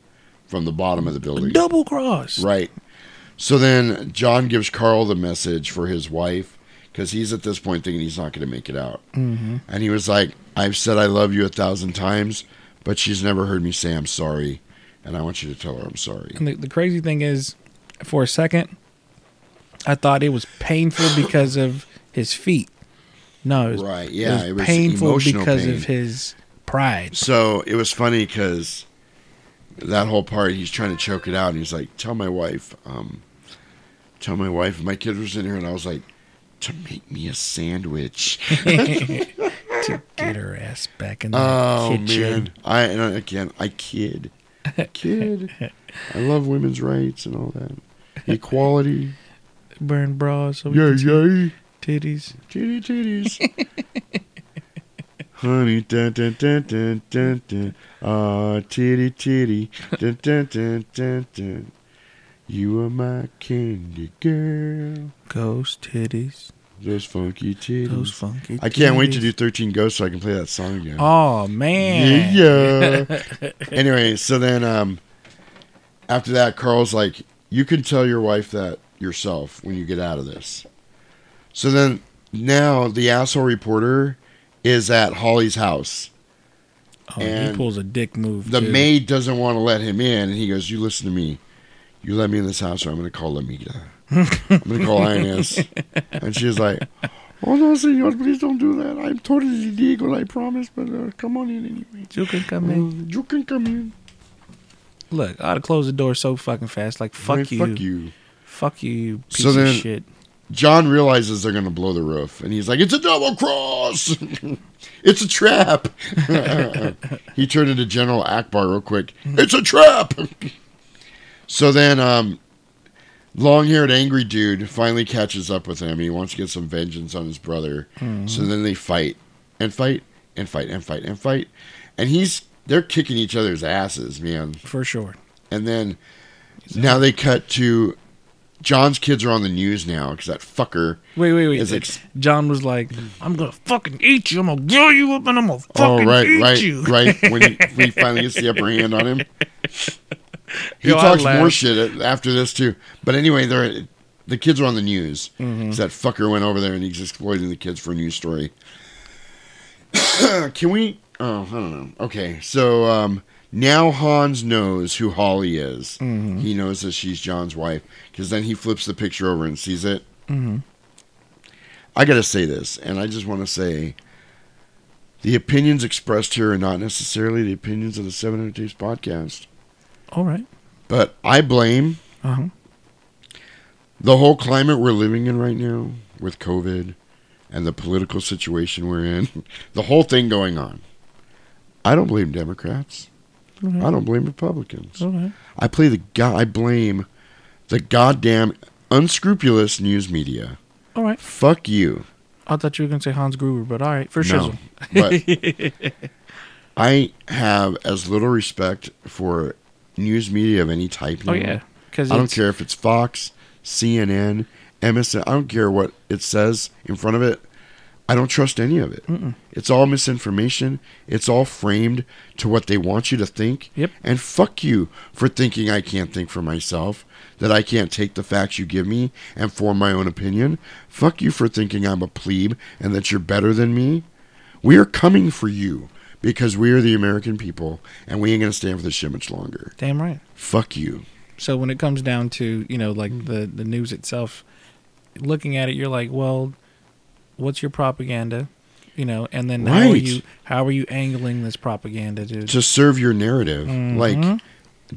Speaker 1: from the bottom of the building.
Speaker 9: Double cross.
Speaker 1: Right. So then John gives Carl the message for his wife because he's at this point thinking he's not going to make it out.
Speaker 9: Mm-hmm.
Speaker 1: And he was like, I've said I love you a thousand times, but she's never heard me say I'm sorry. And I want you to tell her I'm sorry.
Speaker 9: And the, the crazy thing is, for a second, I thought it was painful because of his feet. No, it was,
Speaker 1: Right, yeah,
Speaker 9: it
Speaker 1: it
Speaker 9: was
Speaker 1: was
Speaker 9: painful because
Speaker 1: pain.
Speaker 9: of his pride.
Speaker 1: So it was funny because that whole part, he's trying to choke it out. And he's like, Tell my wife, um, tell my wife, my kid was in here. And I was like, To make me a sandwich. (laughs) (laughs)
Speaker 9: to get her ass back in the
Speaker 1: Oh
Speaker 9: kitchen.
Speaker 1: man, I again, I kid, kid. I love women's rights and all that, equality.
Speaker 9: Burn bras. So
Speaker 1: Yay, yay.
Speaker 9: Titties.
Speaker 1: Titty, titties. Honey, dun dun dun dun dun dun. Ah, titty, titty, dun dun dun dun dun. You are my candy girl.
Speaker 9: Ghost titties.
Speaker 1: Those funky titties.
Speaker 9: Those funky
Speaker 1: I can't wait to do 13 Ghosts so I can play that song again.
Speaker 9: Oh man.
Speaker 1: Yeah. (laughs) anyway, so then um, after that, Carl's like, you can tell your wife that yourself when you get out of this. So then now the asshole reporter is at Holly's house.
Speaker 9: Oh, he pulls a dick move.
Speaker 1: The
Speaker 9: too.
Speaker 1: maid doesn't want to let him in, and he goes, "You listen to me. You let me in this house, or I'm going to call la migra. I'm going to call INS." and she's like, "Oh no, senor, please don't do that. I'm totally legal, I promise. But uh, come on in anyway.
Speaker 9: You can come in.
Speaker 1: Uh, you can come in.
Speaker 9: Look, I'd have closed the door so fucking fast. Like fuck you.
Speaker 1: fuck you.
Speaker 9: Fuck you, you piece
Speaker 1: So then,
Speaker 9: of shit.
Speaker 1: John realizes they're going to blow the roof, and he's like, "It's a double cross. (laughs) it's a trap." (laughs) he turned into General Ackbar real quick. It's a trap. (laughs) so then, um, long-haired angry dude finally catches up with him. He wants to get some vengeance on his brother.
Speaker 9: Mhm.
Speaker 1: So then they fight and fight and fight and fight and fight, and he's they're kicking each other's asses, man.
Speaker 9: For sure.
Speaker 1: And then now they cut to John's kids are on the news now because that fucker.
Speaker 9: Wait, wait, wait.
Speaker 1: ex-
Speaker 9: John was like, "I'm gonna fucking eat you. I'm gonna blow you up, and I'm gonna fucking
Speaker 1: oh right,
Speaker 9: eat
Speaker 1: right,
Speaker 9: you."
Speaker 1: right. When he, (laughs) when he finally gets the upper hand on him, he
Speaker 9: Yo,
Speaker 1: talks more shit after this too. But anyway, they're the kids are on the news.
Speaker 9: Mhm.
Speaker 1: 'Cause That fucker went over there and he's exploiting the kids for a news story. (coughs) Can we? Oh, I don't know. Okay, so um, now Hans knows who Holly is.
Speaker 9: Mhm.
Speaker 1: He knows that she's John's wife because then he flips the picture over and sees it.
Speaker 9: hmm
Speaker 1: I got to say this, and I just want to say the opinions expressed here are not necessarily the opinions of the 700 Tapes podcast.
Speaker 9: All right.
Speaker 1: But I blame
Speaker 9: Uh huh.
Speaker 1: the whole climate we're living in right now with COVID and the political situation we're in, (laughs) the whole thing going on. I don't blame Democrats. I don't blame Republicans. I play the go- I blame the goddamn unscrupulous news media.
Speaker 9: All right.
Speaker 1: Fuck you.
Speaker 9: I thought you were gonna say Hans Gruber, but all right, for
Speaker 1: No,
Speaker 9: shizzle. (laughs)
Speaker 1: I have as little respect for news media of any type.
Speaker 9: Oh, yeah, 'cause
Speaker 1: I don't care if it's Fox, CNN, MSN. I don't care what it says in front of it. I don't trust any of it.
Speaker 9: Mm-mm.
Speaker 1: It's all misinformation. It's all framed to what they want you to think.
Speaker 9: Yep.
Speaker 1: And fuck you for thinking I can't think for myself, that I can't take the facts you give me and form my own opinion. Fuck you for thinking I'm a plebe and that you're better than me. We are coming for you because we are the American people and we ain't going to stand for this shit much longer.
Speaker 9: Damn right.
Speaker 1: Fuck you.
Speaker 9: So when it comes down to you know like the the news itself, looking at it, you're like, well, what's your propaganda? You know, and then how are you how are you angling this propaganda, dude?
Speaker 1: to serve your narrative.
Speaker 9: Mhm.
Speaker 1: Like,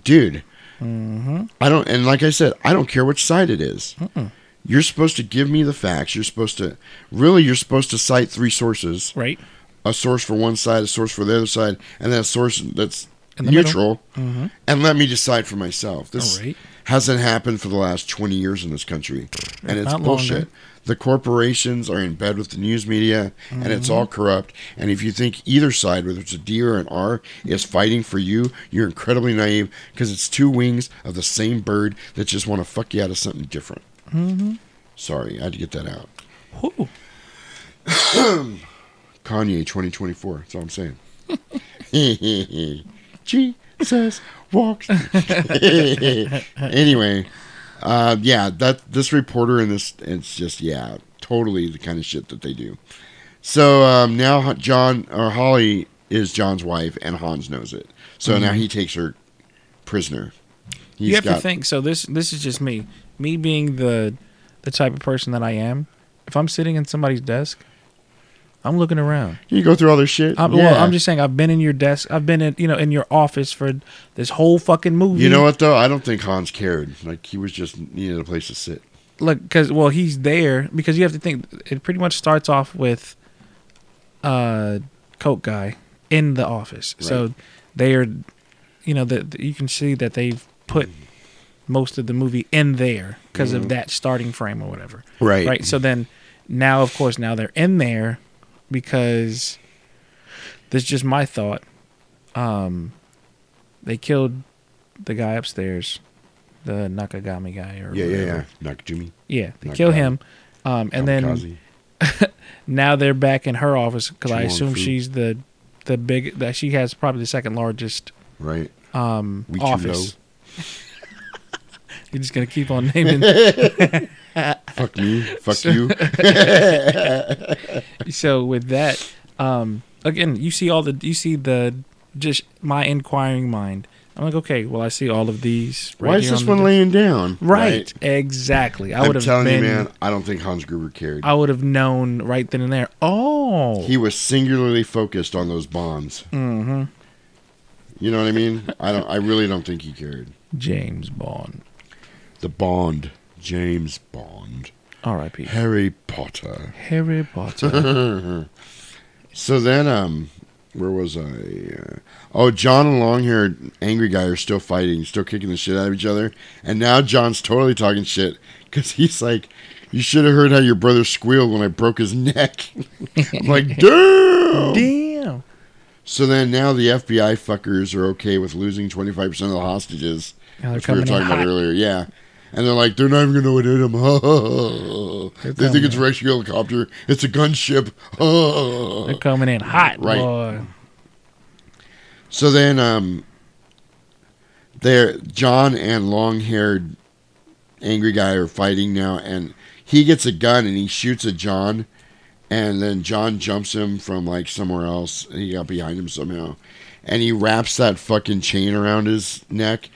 Speaker 1: dude,
Speaker 9: Mhm.
Speaker 1: I don't, and like I said, I don't care which side it is.
Speaker 9: Mm-mm.
Speaker 1: You're supposed to give me the facts. You're supposed to, really, you're supposed to cite three sources.
Speaker 9: Right.
Speaker 1: A source for one side, a source for the other side, and then a source that's
Speaker 9: In the middle.
Speaker 1: neutral,
Speaker 9: Mhm.
Speaker 1: and let me decide for myself. This
Speaker 9: right.
Speaker 1: hasn't happened for the last 20 years in this country, and it's bullshit.
Speaker 9: longer.
Speaker 1: The corporations are in bed with the news media, and it's all corrupt. And if you think either side, whether it's a D or an R, is fighting for you, you're incredibly naive because it's two wings of the same bird that just want to fuck you out of something different.
Speaker 9: Mhm.
Speaker 1: Sorry, I had to get that out. (clears throat) Kanye 2024. That's all I'm saying. (laughs) Jesus walks. (laughs) anyway, uh, yeah, that this reporter and this it's just yeah, totally the kind of shit that they do. So um, now John or Holly is John's wife, and Hans knows it. So now
Speaker 9: Mhm.
Speaker 1: he takes her prisoner. He's
Speaker 9: you have
Speaker 1: got-
Speaker 9: to think. So this this is just me. Me being the the type of person that I am. If I'm sitting in somebody's desk, I'm looking around.
Speaker 1: You go through all this shit.
Speaker 9: I'm,
Speaker 1: yeah.
Speaker 9: Well, I'm just saying. I've been in your desk. I've been in you know in your office for this whole fucking movie.
Speaker 1: You know what though? I don't think Hans cared. Like he was just needed a place to sit.
Speaker 9: Look, because well, he's there because you have to think. It pretty much starts off with, uh, Coke guy in the office. So they are, you know, that you can see that they've put most of the movie in there because
Speaker 1: Mhm.
Speaker 9: of that starting frame or whatever.
Speaker 1: Right.
Speaker 9: Right. So then, now of course now they're in there because this is just my thought. Um, they killed the guy upstairs, the Nakagami guy, or
Speaker 1: Yeah, yeah,
Speaker 9: whatever.
Speaker 1: yeah. Nakajumi.
Speaker 9: Yeah, they kill him, um, and then (laughs) now they're back in her office because I assume she's the the big that she has probably the second largest
Speaker 1: Right.
Speaker 9: um,
Speaker 1: We
Speaker 9: office. (laughs) You're just gonna keep on (laughs) naming.
Speaker 1: Fuck me, fuck you. (laughs)
Speaker 9: so with that, um, again, you see all the you see the just my inquiring mind. I'm like, okay, well, I see all of these. Right
Speaker 1: Why is this
Speaker 9: on
Speaker 1: one laying down?
Speaker 9: Right, exactly. I would have
Speaker 1: telling
Speaker 9: been.
Speaker 1: you, man. I don't think Hans Gruber cared.
Speaker 9: I would have known right then and there. Oh,
Speaker 1: He was singularly focused on those bonds.
Speaker 9: hmm
Speaker 1: You know what I mean? I don't. I really don't think he cared.
Speaker 9: James Bond.
Speaker 1: The Bond, James Bond,
Speaker 9: R.I.P.
Speaker 1: Harry Potter.
Speaker 9: Harry Potter. (laughs)
Speaker 1: so then, um, where was I? Uh, oh, John and long-haired angry guy are still fighting, still kicking the shit out of each other, and now John's totally talking shit because he's like, "You should have heard how your brother squealed when I broke his neck." (laughs) I'm like, "Damn!"
Speaker 9: Damn.
Speaker 1: So then now the FBI fuckers are okay with losing 25% of the hostages.
Speaker 9: They're
Speaker 1: which we were talking about
Speaker 9: hot.
Speaker 1: earlier. Yeah. And they're like, they're not even going to hit (laughs) them. They think it's a rescue helicopter. It's a gunship. (laughs)
Speaker 9: They're coming in hot,
Speaker 1: Right.
Speaker 9: boy.
Speaker 1: So then, um, there, John and long-haired angry guy are fighting now, and he gets a gun and he shoots at John, and then John jumps him from like somewhere else. And he got behind him somehow, and he wraps that fucking chain around his neck,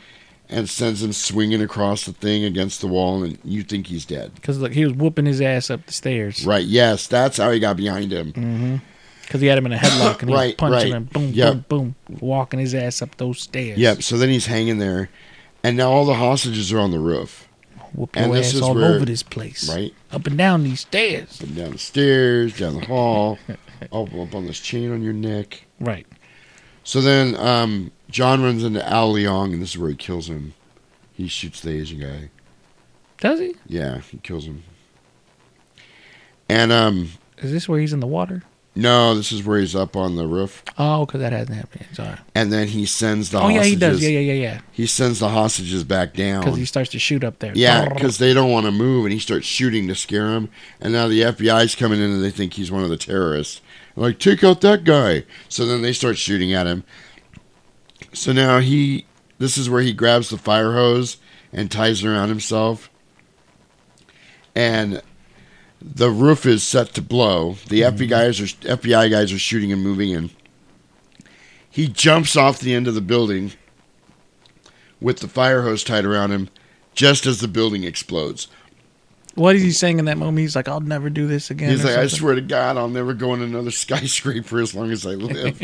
Speaker 1: and sends him swinging across the thing against the wall, and you think he's dead.
Speaker 9: Because look, he was whooping his ass up the stairs.
Speaker 1: Right? Yes, that's how he got behind him.
Speaker 9: Mm-hmm. Because he had him in a headlock and he was
Speaker 1: Right,
Speaker 9: punching
Speaker 1: right.
Speaker 9: him, boom,
Speaker 1: Yep.
Speaker 9: boom, boom, walking his ass up those stairs.
Speaker 1: Yep. So then he's hanging there, and now all the hostages are on the roof.
Speaker 9: Whoop your ass all over this place.
Speaker 1: Right?
Speaker 9: Up and down these stairs.
Speaker 1: Up and down the stairs, down the hall, (laughs) up, up on this chain on your neck.
Speaker 9: Right.
Speaker 1: So then um, John runs into Al Leong, and this is where he kills him. He shoots the Asian guy.
Speaker 9: Does he?
Speaker 1: Yeah, he kills him. And um,
Speaker 9: Is this where he's in the water?
Speaker 1: no, this is where he's up on the roof,
Speaker 9: Oh, because that hasn't happened yet. Sorry.
Speaker 1: and then he sends the
Speaker 9: Oh, yeah,
Speaker 1: hostages.
Speaker 9: he does. Yeah, yeah, yeah, yeah.
Speaker 1: He sends the hostages back down
Speaker 9: Because he starts to shoot up there.
Speaker 1: Yeah, because they don't want to move, and he starts shooting to scare them. And now the FBI's coming in, and they think he's one of the terrorists. They're like, take out that guy. So then they start shooting at him. So now he, this is where he grabs the fire hose and ties it around himself. And the roof is set to blow. The mm-hmm. FBI guys are FBI guys are shooting and moving in. He jumps off the end of the building with the fire hose tied around him just as the building explodes.
Speaker 9: What is he saying in that moment? He's like, I'll never do this again.
Speaker 1: He's like, I swear to God, I'll never go in another (laughs) skyscraper as long as I live.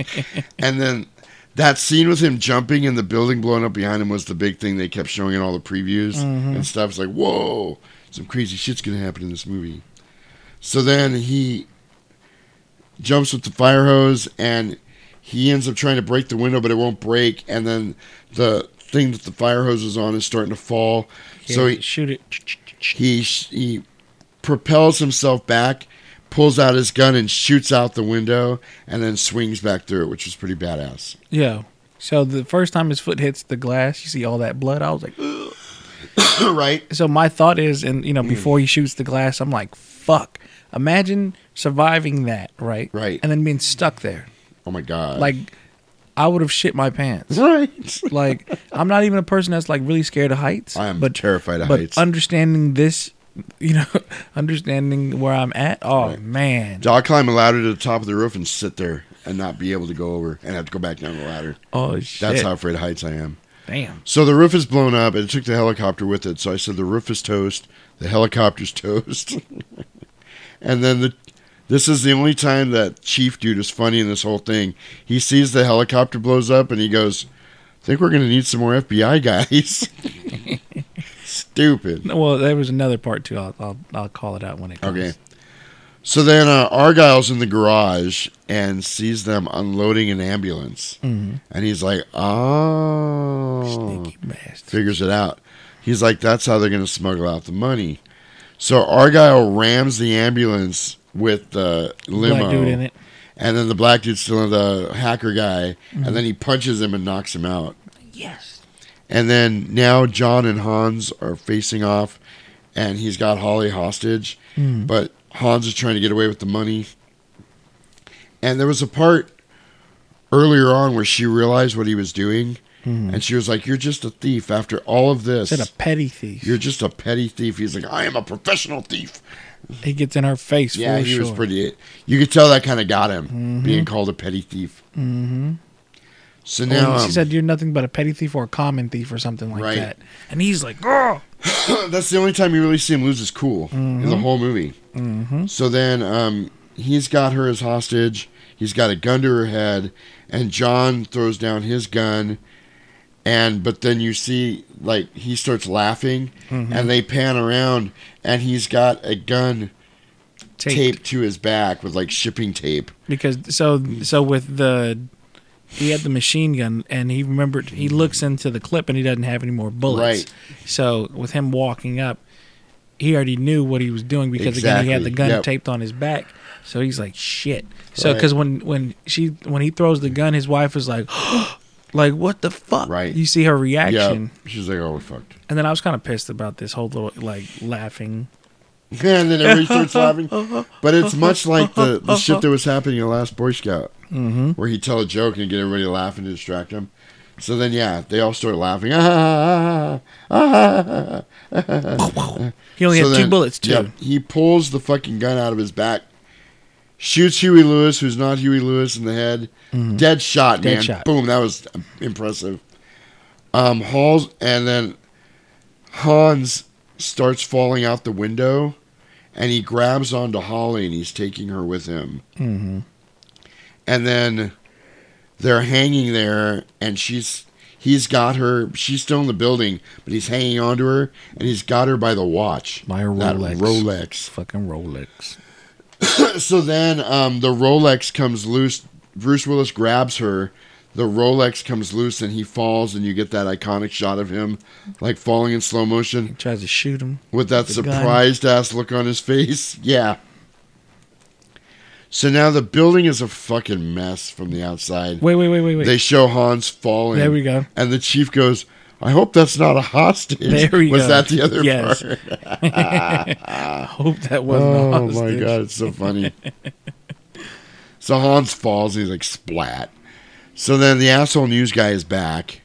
Speaker 1: (laughs) and then that scene with him jumping and the building blowing up behind him was the big thing they kept showing in all the previews
Speaker 9: Mhm.
Speaker 1: and stuff. It's like, whoa, some crazy shit's going to happen in this movie. So then he jumps with the fire hose and he ends up trying to break the window, but it won't break. And then the thing that the fire hose is on is starting to fall. so he
Speaker 9: shoot it.
Speaker 1: he he propels himself back, pulls out his gun and shoots out the window, and then swings back through it, which was pretty badass.
Speaker 9: Yeah. So the first time his foot hits the glass, you see all that blood. I was like, Ugh. (coughs)
Speaker 1: right.
Speaker 9: So my thought is, and you know, mm. before he shoots the glass, I'm like, fuck. Imagine surviving that, right?
Speaker 1: Right.
Speaker 9: And then being stuck there.
Speaker 1: Oh my god.
Speaker 9: Like, I would have shit my pants.
Speaker 1: Right.
Speaker 9: like, I'm not even a person that's like really scared of heights.
Speaker 1: I am
Speaker 9: but
Speaker 1: terrified of
Speaker 9: but
Speaker 1: heights.
Speaker 9: understanding this, you know, (laughs) understanding where I'm at. Oh man.
Speaker 1: I'll climb a ladder to the top of the roof and sit there and not be able to go over and have to go back down the ladder.
Speaker 9: Oh shit, That's
Speaker 1: how afraid of heights I am.
Speaker 9: Damn.
Speaker 1: So the roof is blown up and it took the helicopter with it. So I said the roof is toast, the helicopter's (laughs) toast. (laughs) and then the this is the only time that Chief dude is funny in this whole thing. He sees the helicopter blows up and he goes, I think we're gonna need some more FBI guys. Stupid.
Speaker 9: Well, there was another part too. I'll I'll, I'll call it out when it comes.
Speaker 1: Okay. So then uh, Argyle's in the garage and sees them unloading an ambulance.
Speaker 9: Mhm.
Speaker 1: And he's like, oh. Sneaky best figures it out. He's like, that's how they're going to smuggle out the money. So Argyle rams the ambulance with the limo.
Speaker 9: Black dude in it.
Speaker 1: And then the black dude's still in the hacker guy.
Speaker 9: Mhm.
Speaker 1: And then he punches him and knocks him out.
Speaker 9: Yes.
Speaker 1: And then now John and Hans are facing off, and he's got Holly hostage.
Speaker 9: Hmm.
Speaker 1: But Hans is trying to get away with the money. And there was a part earlier on where she realized what he was doing,
Speaker 9: Mhm.
Speaker 1: and she was like, "You're just a thief. After all of this,
Speaker 9: Said a petty thief.
Speaker 1: You're just a petty thief." He's like, "I am a professional thief."
Speaker 9: He gets in her face.
Speaker 1: Yeah, he was pretty. You could tell that kind of got him
Speaker 9: Mhm.
Speaker 1: being called a petty thief.
Speaker 9: Mm-hmm.
Speaker 1: So now
Speaker 9: she
Speaker 1: um,
Speaker 9: said you're nothing but a petty thief or a common thief or something like
Speaker 1: Right.
Speaker 9: that. And he's like, oh. (coughs)
Speaker 1: That's the only time you really see him lose his cool in the
Speaker 9: Mhm.
Speaker 1: whole movie.
Speaker 9: Mhm.
Speaker 1: So then um, he's got her as hostage. He's got a gun to her head, and John throws down his gun. And but then you see like he starts laughing,
Speaker 9: Mhm.
Speaker 1: and they pan around, and he's got a gun
Speaker 9: Taped.
Speaker 1: taped to his back with like shipping tape.
Speaker 9: because so so with the he had the machine gun and he remembered he looks into the clip and he doesn't have any more bullets.
Speaker 1: Right.
Speaker 9: So with him walking up, he already knew what he was doing because again he had the gun
Speaker 1: Yep.
Speaker 9: taped on his back. So he's like shit. So
Speaker 1: Right.
Speaker 9: because when when she when he throws the gun, his wife is like. (gasps) Like what the fuck?
Speaker 1: Right.
Speaker 9: You see her reaction,
Speaker 1: Yeah, she's like, "Oh, we fucked."
Speaker 9: and then I was kind of pissed about this whole little like laughing.
Speaker 1: Yeah, (laughs) and then everybody starts laughing. (laughs) But it's much like the, the shit that was happening in the Last Boy Scout,
Speaker 9: Mhm.
Speaker 1: where he'd tell a joke and get everybody laughing to distract them. So then, yeah, they all start laughing. Ah, ah, ah.
Speaker 9: He only
Speaker 1: So
Speaker 9: had two
Speaker 1: then-
Speaker 9: bullets, too.
Speaker 1: yep, he pulls the fucking gun out of his back, shoots Huey Lewis, who's not Huey Lewis, in the head.
Speaker 9: Mhm.
Speaker 1: Dead shot,
Speaker 9: Dead
Speaker 1: man.
Speaker 9: shot.
Speaker 1: Boom, that was impressive. Um, Halls, and then Hans starts falling out the window, and he grabs onto Holly, and he's taking her with him.
Speaker 9: Mm-hmm.
Speaker 1: And then they're hanging there, and she's he's got her. She's still in the building, but he's hanging onto her, and he's got her by the watch,
Speaker 9: by her Rolex.
Speaker 1: Rolex.
Speaker 9: Fucking Rolex. (coughs)
Speaker 1: so then um, the Rolex comes loose. Bruce Willis grabs her. The Rolex comes loose and he falls, and you get that iconic shot of him like falling in slow motion. He
Speaker 9: tries to shoot him
Speaker 1: with that
Speaker 9: the gun.
Speaker 1: surprised ass look on his face. (laughs) Yeah. So now the building is a fucking mess from the outside.
Speaker 9: Wait, wait, wait, wait, wait.
Speaker 1: They show Hans falling.
Speaker 9: There we go.
Speaker 1: And the chief goes, I hope that's not a hostage.
Speaker 9: There we
Speaker 1: was
Speaker 9: go.
Speaker 1: that the other
Speaker 9: Yes.
Speaker 1: part?
Speaker 9: I (laughs) hope that wasn't a
Speaker 1: Oh my god, it's so funny. (laughs) so Hans falls, he's like splat. So then the asshole news guy is back,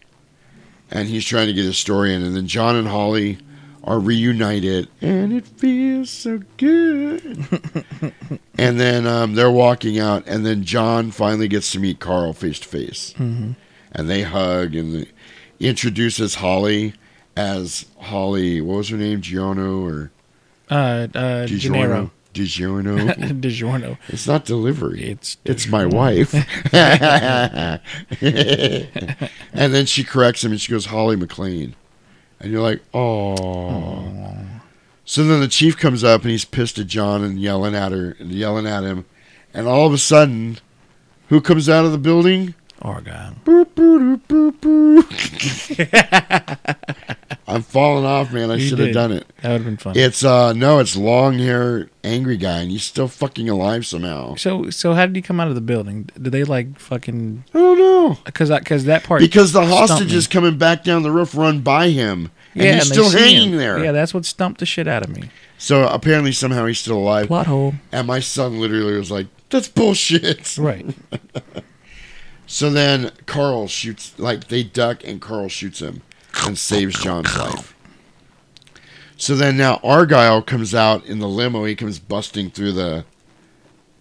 Speaker 1: and he's trying to get his story in, and then John and Holly are reunited, and it feels so good. (laughs) and then um, they're walking out, and then John finally gets to meet Carl face to face, and they hug, and the, introduces Holly as Holly. What was her name? Giono or
Speaker 9: Uh, uh, Gennero.
Speaker 1: DiGiorno.
Speaker 9: DiGiorno. (laughs)
Speaker 1: It's not delivery.
Speaker 9: It's
Speaker 1: it's my wife. (laughs) (laughs) and then she corrects him and she goes Holly McClane, and you're like, oh. So then the chief comes up and he's pissed at John and yelling at her and yelling at him, and all of a sudden, who comes out of the building?
Speaker 9: Argyle.
Speaker 1: Boop, boop, boop, boop. (laughs) I'm falling off, man. I should have done it.
Speaker 9: That would've been fun.
Speaker 1: It's uh no, it's long hair angry guy, and he's still fucking alive somehow.
Speaker 9: So, so how did he come out of the building? Did they like fucking?
Speaker 1: I don't know.
Speaker 9: Because because that part
Speaker 1: Because the
Speaker 9: stumped
Speaker 1: hostage
Speaker 9: me.
Speaker 1: is coming back down the roof, run by him, and
Speaker 9: Yeah,
Speaker 1: he's
Speaker 9: they
Speaker 1: still hanging
Speaker 9: him.
Speaker 1: there.
Speaker 9: Yeah, that's what stumped the shit out of me.
Speaker 1: So apparently somehow he's still alive.
Speaker 9: Plot hole.
Speaker 1: And my son literally was like, "That's bullshit." (laughs)
Speaker 9: Right.
Speaker 1: so then Carl shoots, like they duck, and Carl shoots him and saves John's life. So then now Argyle comes out in the limo. He comes busting through the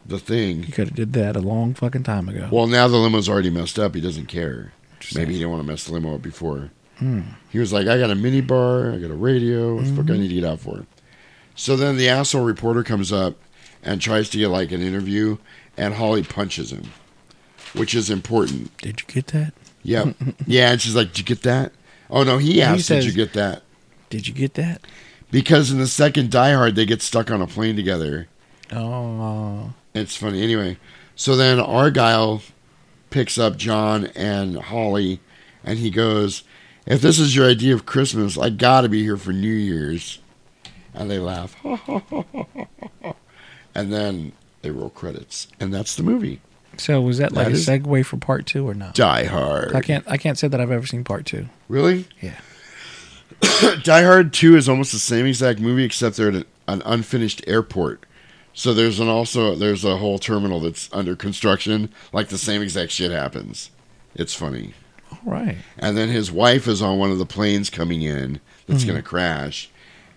Speaker 1: the thing.
Speaker 9: You could have did that a long fucking time ago.
Speaker 1: Well, now the limo's already messed up. He doesn't care. Maybe he didn't want to mess the limo up before.
Speaker 9: Hmm.
Speaker 1: He was like, I got a mini bar, I got a radio. What the fuck I
Speaker 9: Mhm.
Speaker 1: need to get out for? So then the asshole reporter comes up and tries to get like an interview, and Holly punches him, which is important.
Speaker 9: Did you get that?
Speaker 1: Yeah. (laughs) yeah, and she's like, Did you get that? Oh no, he
Speaker 9: He
Speaker 1: asked,
Speaker 9: says-
Speaker 1: Did you get that?
Speaker 9: Did you get that?
Speaker 1: Because in the second Die Hard, they get stuck on a plane together.
Speaker 9: Oh.
Speaker 1: It's funny. Anyway, so then Argyle picks up John and Holly, and he goes, "If this is your idea of Christmas, I gotta be here for New Year's." And they laugh, (laughs) and then they roll credits, and that's the movie.
Speaker 9: So was that like
Speaker 1: That
Speaker 9: a segue for part two or not?
Speaker 1: Die Hard.
Speaker 9: I can't. I can't say that I've ever seen part two.
Speaker 1: Really?
Speaker 9: Yeah. (coughs)
Speaker 1: Die Hard Two is almost the same exact movie, except they're at an, an unfinished airport. So there's an also there's a whole terminal that's under construction. Like the same exact shit happens. It's funny.
Speaker 9: All right.
Speaker 1: And then his wife is on one of the planes coming in that's
Speaker 9: Mhm.
Speaker 1: going to crash.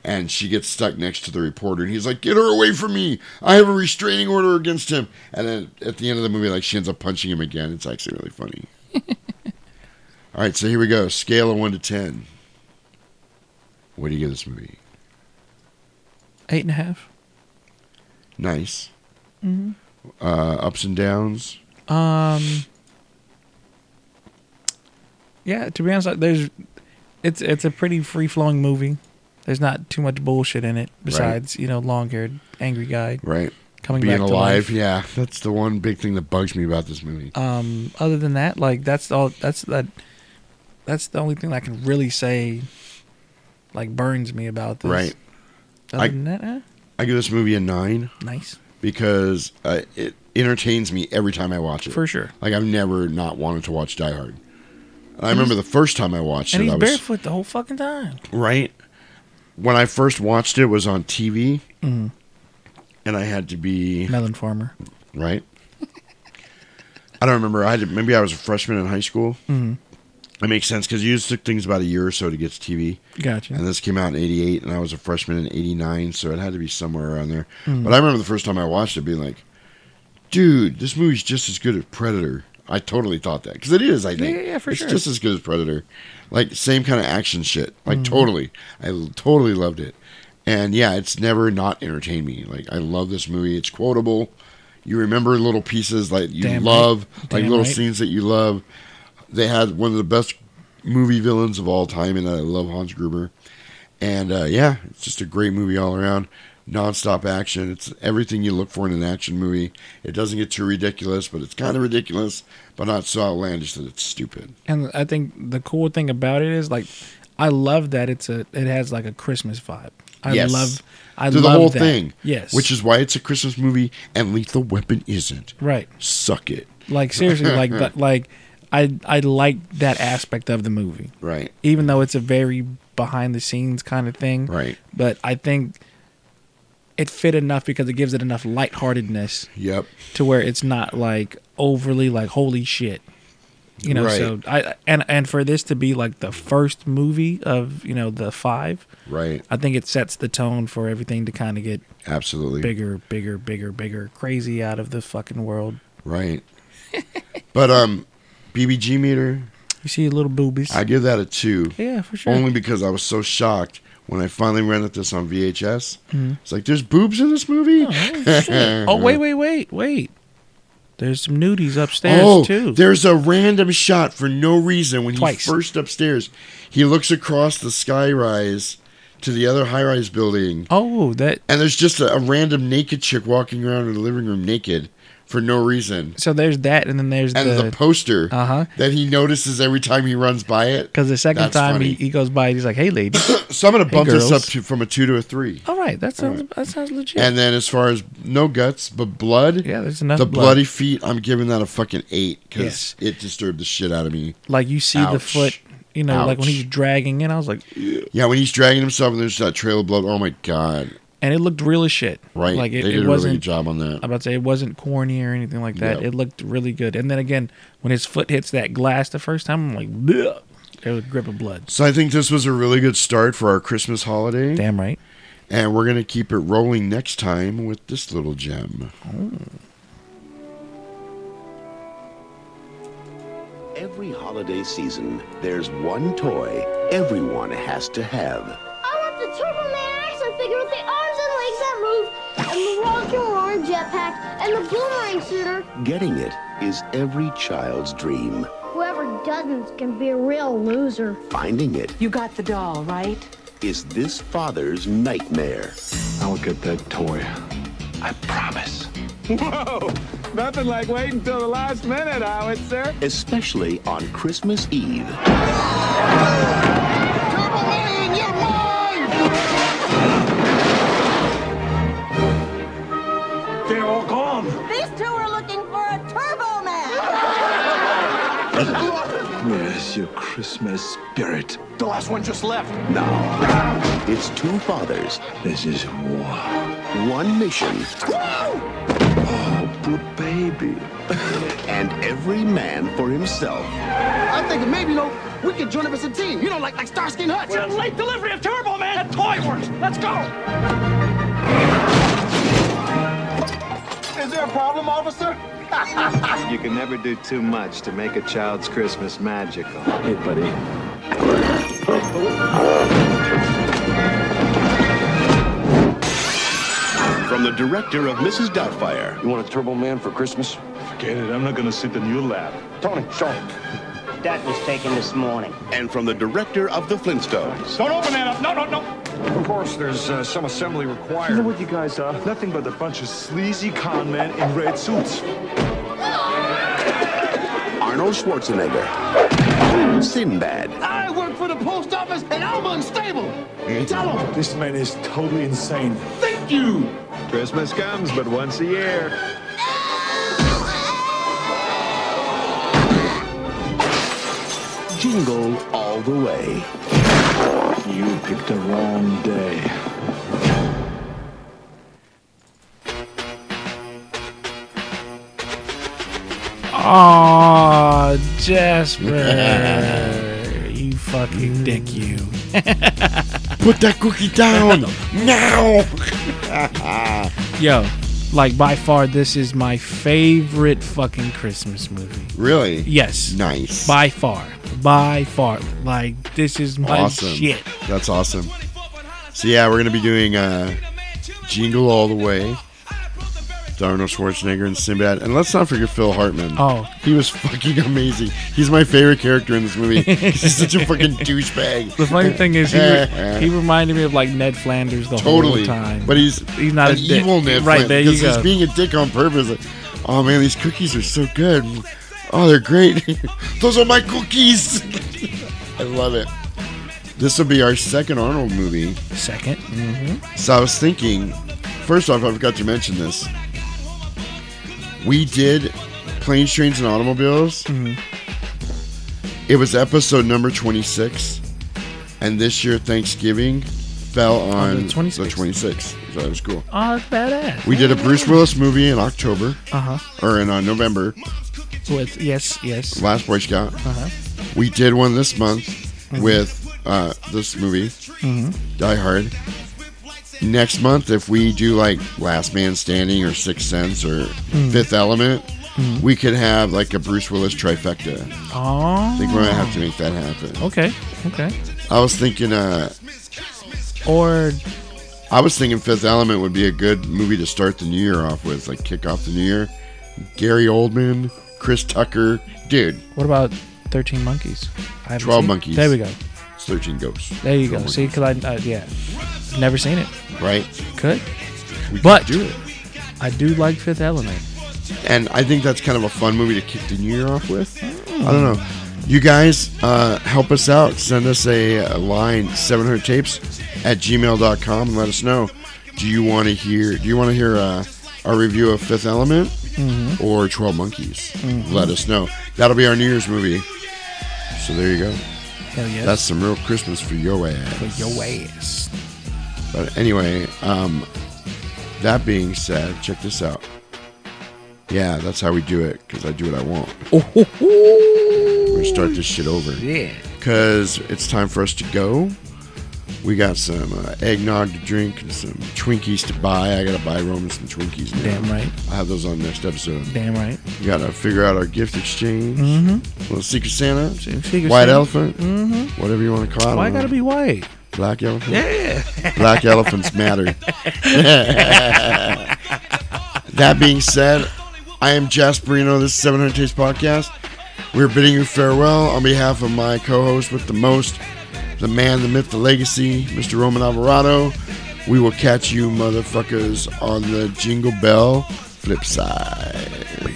Speaker 1: And she gets stuck next to the reporter. And he's like, Get her away from me. I have a restraining order against him. And then at the end of the movie, like she ends up punching him again. It's actually really funny. (laughs) All right, so here we go. Scale of 1 to 10. What do you give this movie?
Speaker 9: Eight and a half.
Speaker 1: Nice.
Speaker 9: Mhm.
Speaker 1: Uh, ups and downs.
Speaker 9: Um. Yeah, to be honest, like, there's it's it's a pretty free flowing movie. There's not too much bullshit in it besides you know long haired angry guy.
Speaker 1: Right.
Speaker 9: Coming
Speaker 1: Being
Speaker 9: back to
Speaker 1: alive. Yeah, that's the one big thing that bugs me about this movie.
Speaker 9: Um. Other than that, like that's all. That's that. That's the only thing I can really say. Like burns me about this.
Speaker 1: Right.
Speaker 9: Other
Speaker 1: I-
Speaker 9: than that, eh?
Speaker 1: I give this movie a 9.
Speaker 9: Nice.
Speaker 1: because uh, it entertains me every time I watch it.
Speaker 9: For sure.
Speaker 1: Like I've never not wanted to watch Die Hard. I remember the first time I watched
Speaker 9: and
Speaker 1: it,
Speaker 9: he's
Speaker 1: I was
Speaker 9: barefoot the whole fucking time.
Speaker 1: right when I first watched it was on TV,
Speaker 9: Mhm.
Speaker 1: and I had to be
Speaker 9: Melon farmer.
Speaker 1: right. I don't remember. I had to, maybe I was a freshman in high school.
Speaker 9: Mhm.
Speaker 1: It makes sense because you took things about a year or so to get to TV.
Speaker 9: Gotcha.
Speaker 1: And this came out in '88, and I was a freshman in '89, so it had to be somewhere around there.
Speaker 9: Mhm.
Speaker 1: But I remember the first time I watched it, being like, "Dude, this movie's just as good as Predator." I totally thought that because it is. I think
Speaker 9: Yeah, yeah, for
Speaker 1: it's
Speaker 9: sure.
Speaker 1: just as good as Predator. Like same kind of action shit. Like
Speaker 9: Mhm.
Speaker 1: totally, I totally loved it. And yeah, it's never not entertained me. Like I love this movie. It's quotable. You remember little pieces like you
Speaker 9: Damn right.
Speaker 1: love, like
Speaker 9: Damn
Speaker 1: little
Speaker 9: right.
Speaker 1: scenes that you love. They had one of the best movie villains of all time, and I love Hans Gruber. And uh, yeah, it's just a great movie all around. Non-stop action. It's everything you look for in an action movie. It doesn't get too ridiculous, but it's kind of ridiculous, but not so outlandish that it's stupid.
Speaker 9: And I think the cool thing about it is like, I love that it's a it has like a Christmas vibe. I
Speaker 1: yes.
Speaker 9: love I
Speaker 1: Through
Speaker 9: love
Speaker 1: the whole
Speaker 9: that.
Speaker 1: thing.
Speaker 9: Yes,
Speaker 1: which is why it's a Christmas movie, and Lethal Weapon isn't.
Speaker 9: right.
Speaker 1: Suck it.
Speaker 9: Like seriously, like (laughs) but like I I like that aspect of the movie.
Speaker 1: Right.
Speaker 9: Even though it's a very behind the scenes kind of thing.
Speaker 1: Right.
Speaker 9: But I think it fit enough because it gives it enough lightheartedness.
Speaker 1: Yep.
Speaker 9: To where it's not like overly like holy shit. You know,
Speaker 1: Right.
Speaker 9: so I and and for this to be like the first movie of, you know, the five,
Speaker 1: Right.
Speaker 9: I think it sets the tone for everything to kind of get
Speaker 1: Absolutely.
Speaker 9: bigger, bigger, bigger, bigger, crazy out of the fucking world.
Speaker 1: Right. (laughs) but um, BBG meter,
Speaker 9: You see a little boobies.
Speaker 1: I give that a two.
Speaker 9: Yeah, for sure.
Speaker 1: Only because I was so shocked when I finally rented this on VHS.
Speaker 9: Mhm.
Speaker 1: It's like there's boobs in this movie.
Speaker 9: Oh, shit. (laughs) oh wait, wait, wait, wait. There's some nudies upstairs
Speaker 1: oh,
Speaker 9: too.
Speaker 1: there's a random shot for no reason when
Speaker 9: Twice.
Speaker 1: he's first upstairs. He looks across the skyrise to the other high-rise building.
Speaker 9: Oh, that.
Speaker 1: And there's just a, a random naked chick walking around in the living room naked for no reason.
Speaker 9: So there's that, and then there's
Speaker 1: And
Speaker 9: the
Speaker 1: the poster
Speaker 9: Uh-huh.
Speaker 1: that he notices every time he runs by it.
Speaker 9: because the second time he, he goes by, he's like, "Hey, lady." (coughs)
Speaker 1: So I'm gonna
Speaker 9: Hey,
Speaker 1: bump this up to from a two to a three.
Speaker 9: All right, that sounds
Speaker 1: right.
Speaker 9: that sounds legit.
Speaker 1: And then as far as no guts but blood,
Speaker 9: yeah, there's enough.
Speaker 1: the
Speaker 9: blood.
Speaker 1: bloody feet, I'm giving that a fucking eight because
Speaker 9: Yes.
Speaker 1: it disturbed the shit out of me.
Speaker 9: like you see the foot You know, like when he's dragging in, I was like, "Ew."
Speaker 1: Yeah, when he's dragging himself and there's that trail of blood. Oh my god!
Speaker 9: And it looked real as shit.
Speaker 1: Right,
Speaker 9: Like it,
Speaker 1: they
Speaker 9: it
Speaker 1: did a really
Speaker 9: wasn't.
Speaker 1: good job on that.
Speaker 9: I'm about to say it wasn't corny or anything like that.
Speaker 1: Yeah.
Speaker 9: It looked really good. And then again, when his foot hits that glass the first time, I'm like, Bleh. there was a grip of blood.
Speaker 1: So I think this was a really good start for our Christmas holiday.
Speaker 9: Damn right.
Speaker 1: And we're gonna keep it rolling next time with this little gem. Oh.
Speaker 15: Every holiday season, there's one toy everyone has to have.
Speaker 18: I want the Turbo Man action figure with the arms and legs that and the rockin' roaring jetpack, and the boomerang shooter.
Speaker 15: Getting it is every child's dream.
Speaker 18: Whoever doesn't can be a real loser.
Speaker 15: Finding it
Speaker 19: You got the doll, right?
Speaker 15: is this father's nightmare.
Speaker 20: I'll get that toy. I promise. Whoa! Nothing like waiting until the last minute, Howard, sir.
Speaker 15: Especially on Christmas Eve.
Speaker 20: They're all gone.
Speaker 19: These two are looking for a Turbo Man.
Speaker 20: Where's your Christmas spirit?
Speaker 15: The last one just left. Now, it's two fathers.
Speaker 20: This is war.
Speaker 15: One mission.
Speaker 20: Oh, poor baby.
Speaker 15: and every man for himself.
Speaker 21: I'm thinking maybe, you know, we could join up as a team. You know, like like Starsky and Hutch.
Speaker 20: Well,
Speaker 21: late delivery of Turbo Man. That toy works. Let's go.
Speaker 20: Is there a problem, officer? you can never do too much to make a child's Christmas magical. Hey, buddy.
Speaker 15: From the director of Mrs. Doubtfire.
Speaker 22: You want a Turbo Man for Christmas?
Speaker 20: Forget it. I'm not gonna sit in your lap.
Speaker 22: Tony, show him.
Speaker 23: That was taken this morning.
Speaker 15: And from the director of The Flintstones.
Speaker 21: Don't open that up. No, no, no.
Speaker 20: Of course, there's uh, some assembly required. You know what you guys are? Nothing but a bunch of sleazy con men in red suits.
Speaker 15: Arnold Schwarzenegger. Sinbad.
Speaker 21: I work for the post office and I'm unstable. Tell him.
Speaker 20: This man is totally insane.
Speaker 21: Thank you.
Speaker 20: Christmas comes but once a year.
Speaker 15: Jingle all the way.
Speaker 20: You picked the wrong day.
Speaker 9: Aw, (laughs) Jasper. you fucking dick, you.
Speaker 1: Put that cookie down (laughs) now.
Speaker 9: Yo, like by far, this is my favorite fucking Christmas movie.
Speaker 1: really?
Speaker 9: Yes.
Speaker 1: Nice.
Speaker 9: By far. By far. Like, this is my
Speaker 1: awesome.
Speaker 9: shit.
Speaker 1: That's awesome. So yeah, we're gonna be doing uh, Jingle All the Way. Arnold Schwarzenegger and Sinbad, and let's not forget Phil Hartman.
Speaker 9: Oh.
Speaker 1: he was fucking amazing. He's my favorite character in this movie. (laughs) He's such a fucking douchebag.
Speaker 9: The funny thing is, he, re- he (laughs) reminded me of like Ned Flanders the
Speaker 1: totally,
Speaker 9: whole time.
Speaker 1: but he's
Speaker 9: he's not
Speaker 1: an
Speaker 9: a dick.
Speaker 1: evil Ned
Speaker 9: Right
Speaker 1: Flint,
Speaker 9: there, you go.
Speaker 1: he's being a dick on purpose. Like, oh man, these cookies are so good. Oh, they're great. (laughs) Those are my cookies. I love it. This will be our second Arnold movie.
Speaker 9: 2nd Mm-hmm.
Speaker 1: So I was thinking, first off, I forgot to mention this. We did Planes, Trains, and Automobiles.
Speaker 9: Mm-hmm.
Speaker 1: It was episode number 26. And this year, Thanksgiving fell on
Speaker 9: the
Speaker 1: the
Speaker 9: 26th.
Speaker 1: 26th. So that was cool.
Speaker 9: Oh, that's badass.
Speaker 1: We did a Bruce Willis movie in October.
Speaker 9: Uh huh.
Speaker 1: Or in uh, November.
Speaker 9: With yes, yes.
Speaker 1: Last Boy Scout.
Speaker 9: Uh huh.
Speaker 1: We did one this month
Speaker 9: Mhm.
Speaker 1: with uh, this movie,
Speaker 9: Mhm.
Speaker 1: Die Hard. Next month, if we do like Last Man Standing or Sixth Sense or
Speaker 9: Mhm.
Speaker 1: Fifth Element,
Speaker 9: Mhm.
Speaker 1: we could have like a Bruce Willis trifecta.
Speaker 9: Oh.
Speaker 1: I think we're gonna have to make that happen.
Speaker 9: Okay. Okay.
Speaker 1: I was thinking, uh,
Speaker 9: Or
Speaker 1: I was thinking Fifth Element would be a good movie to start the new year off with, like kick off the new year. Gary Oldman, Chris Tucker, dude.
Speaker 9: what about Thirteen Monkeys? I
Speaker 1: Twelve
Speaker 9: seen.
Speaker 1: Monkeys.
Speaker 9: There we go.
Speaker 1: Thirteen Ghosts.
Speaker 9: There you go. See, because I uh, yeah, never seen it.
Speaker 1: Right.
Speaker 9: Could.
Speaker 1: We could
Speaker 9: but
Speaker 1: do it.
Speaker 9: I do like Fifth Element.
Speaker 1: and I think that's kind of a fun movie to kick the new year off with. I don't know. You guys uh, help us out. Send us a, a line 700 tapes at gmail.com and let us know. Do you want to hear? Do you want to hear uh, a review of Fifth Element
Speaker 9: Mhm.
Speaker 1: or 12 Monkeys?
Speaker 9: Mhm.
Speaker 1: Let us know. That'll be our New Year's movie. So there you go.
Speaker 9: Hell yes.
Speaker 2: That's some real Christmas for your ass.
Speaker 9: For your ass.
Speaker 2: But anyway, um, that being said, check this out. Yeah, that's how we do it because I do what I want. We're gonna start this shit over.
Speaker 9: Yeah.
Speaker 2: Because it's time for us to go. We got some uh, eggnog to drink and some Twinkies to buy. I gotta buy Roman some Twinkies now.
Speaker 9: Damn right.
Speaker 2: I'll have those on next episode.
Speaker 9: Damn right.
Speaker 2: We gotta figure out our gift exchange.
Speaker 9: Mm-hmm.
Speaker 2: Little Secret Santa.
Speaker 9: Secret
Speaker 2: white
Speaker 9: Santa.
Speaker 2: elephant.
Speaker 9: Mhm.
Speaker 2: Whatever you want to call it.
Speaker 9: Why gotta be white?
Speaker 2: Black elephant?
Speaker 9: Yeah.
Speaker 2: Black elephants matter. (laughs) that being said, I am Jasperino. This is 700 Tapes Podcast. We're bidding you farewell on behalf of my co host with the most, the man, the myth, the legacy, Mr. Roman Alvarado. We will catch you motherfuckers on the Jingle Bell flip side.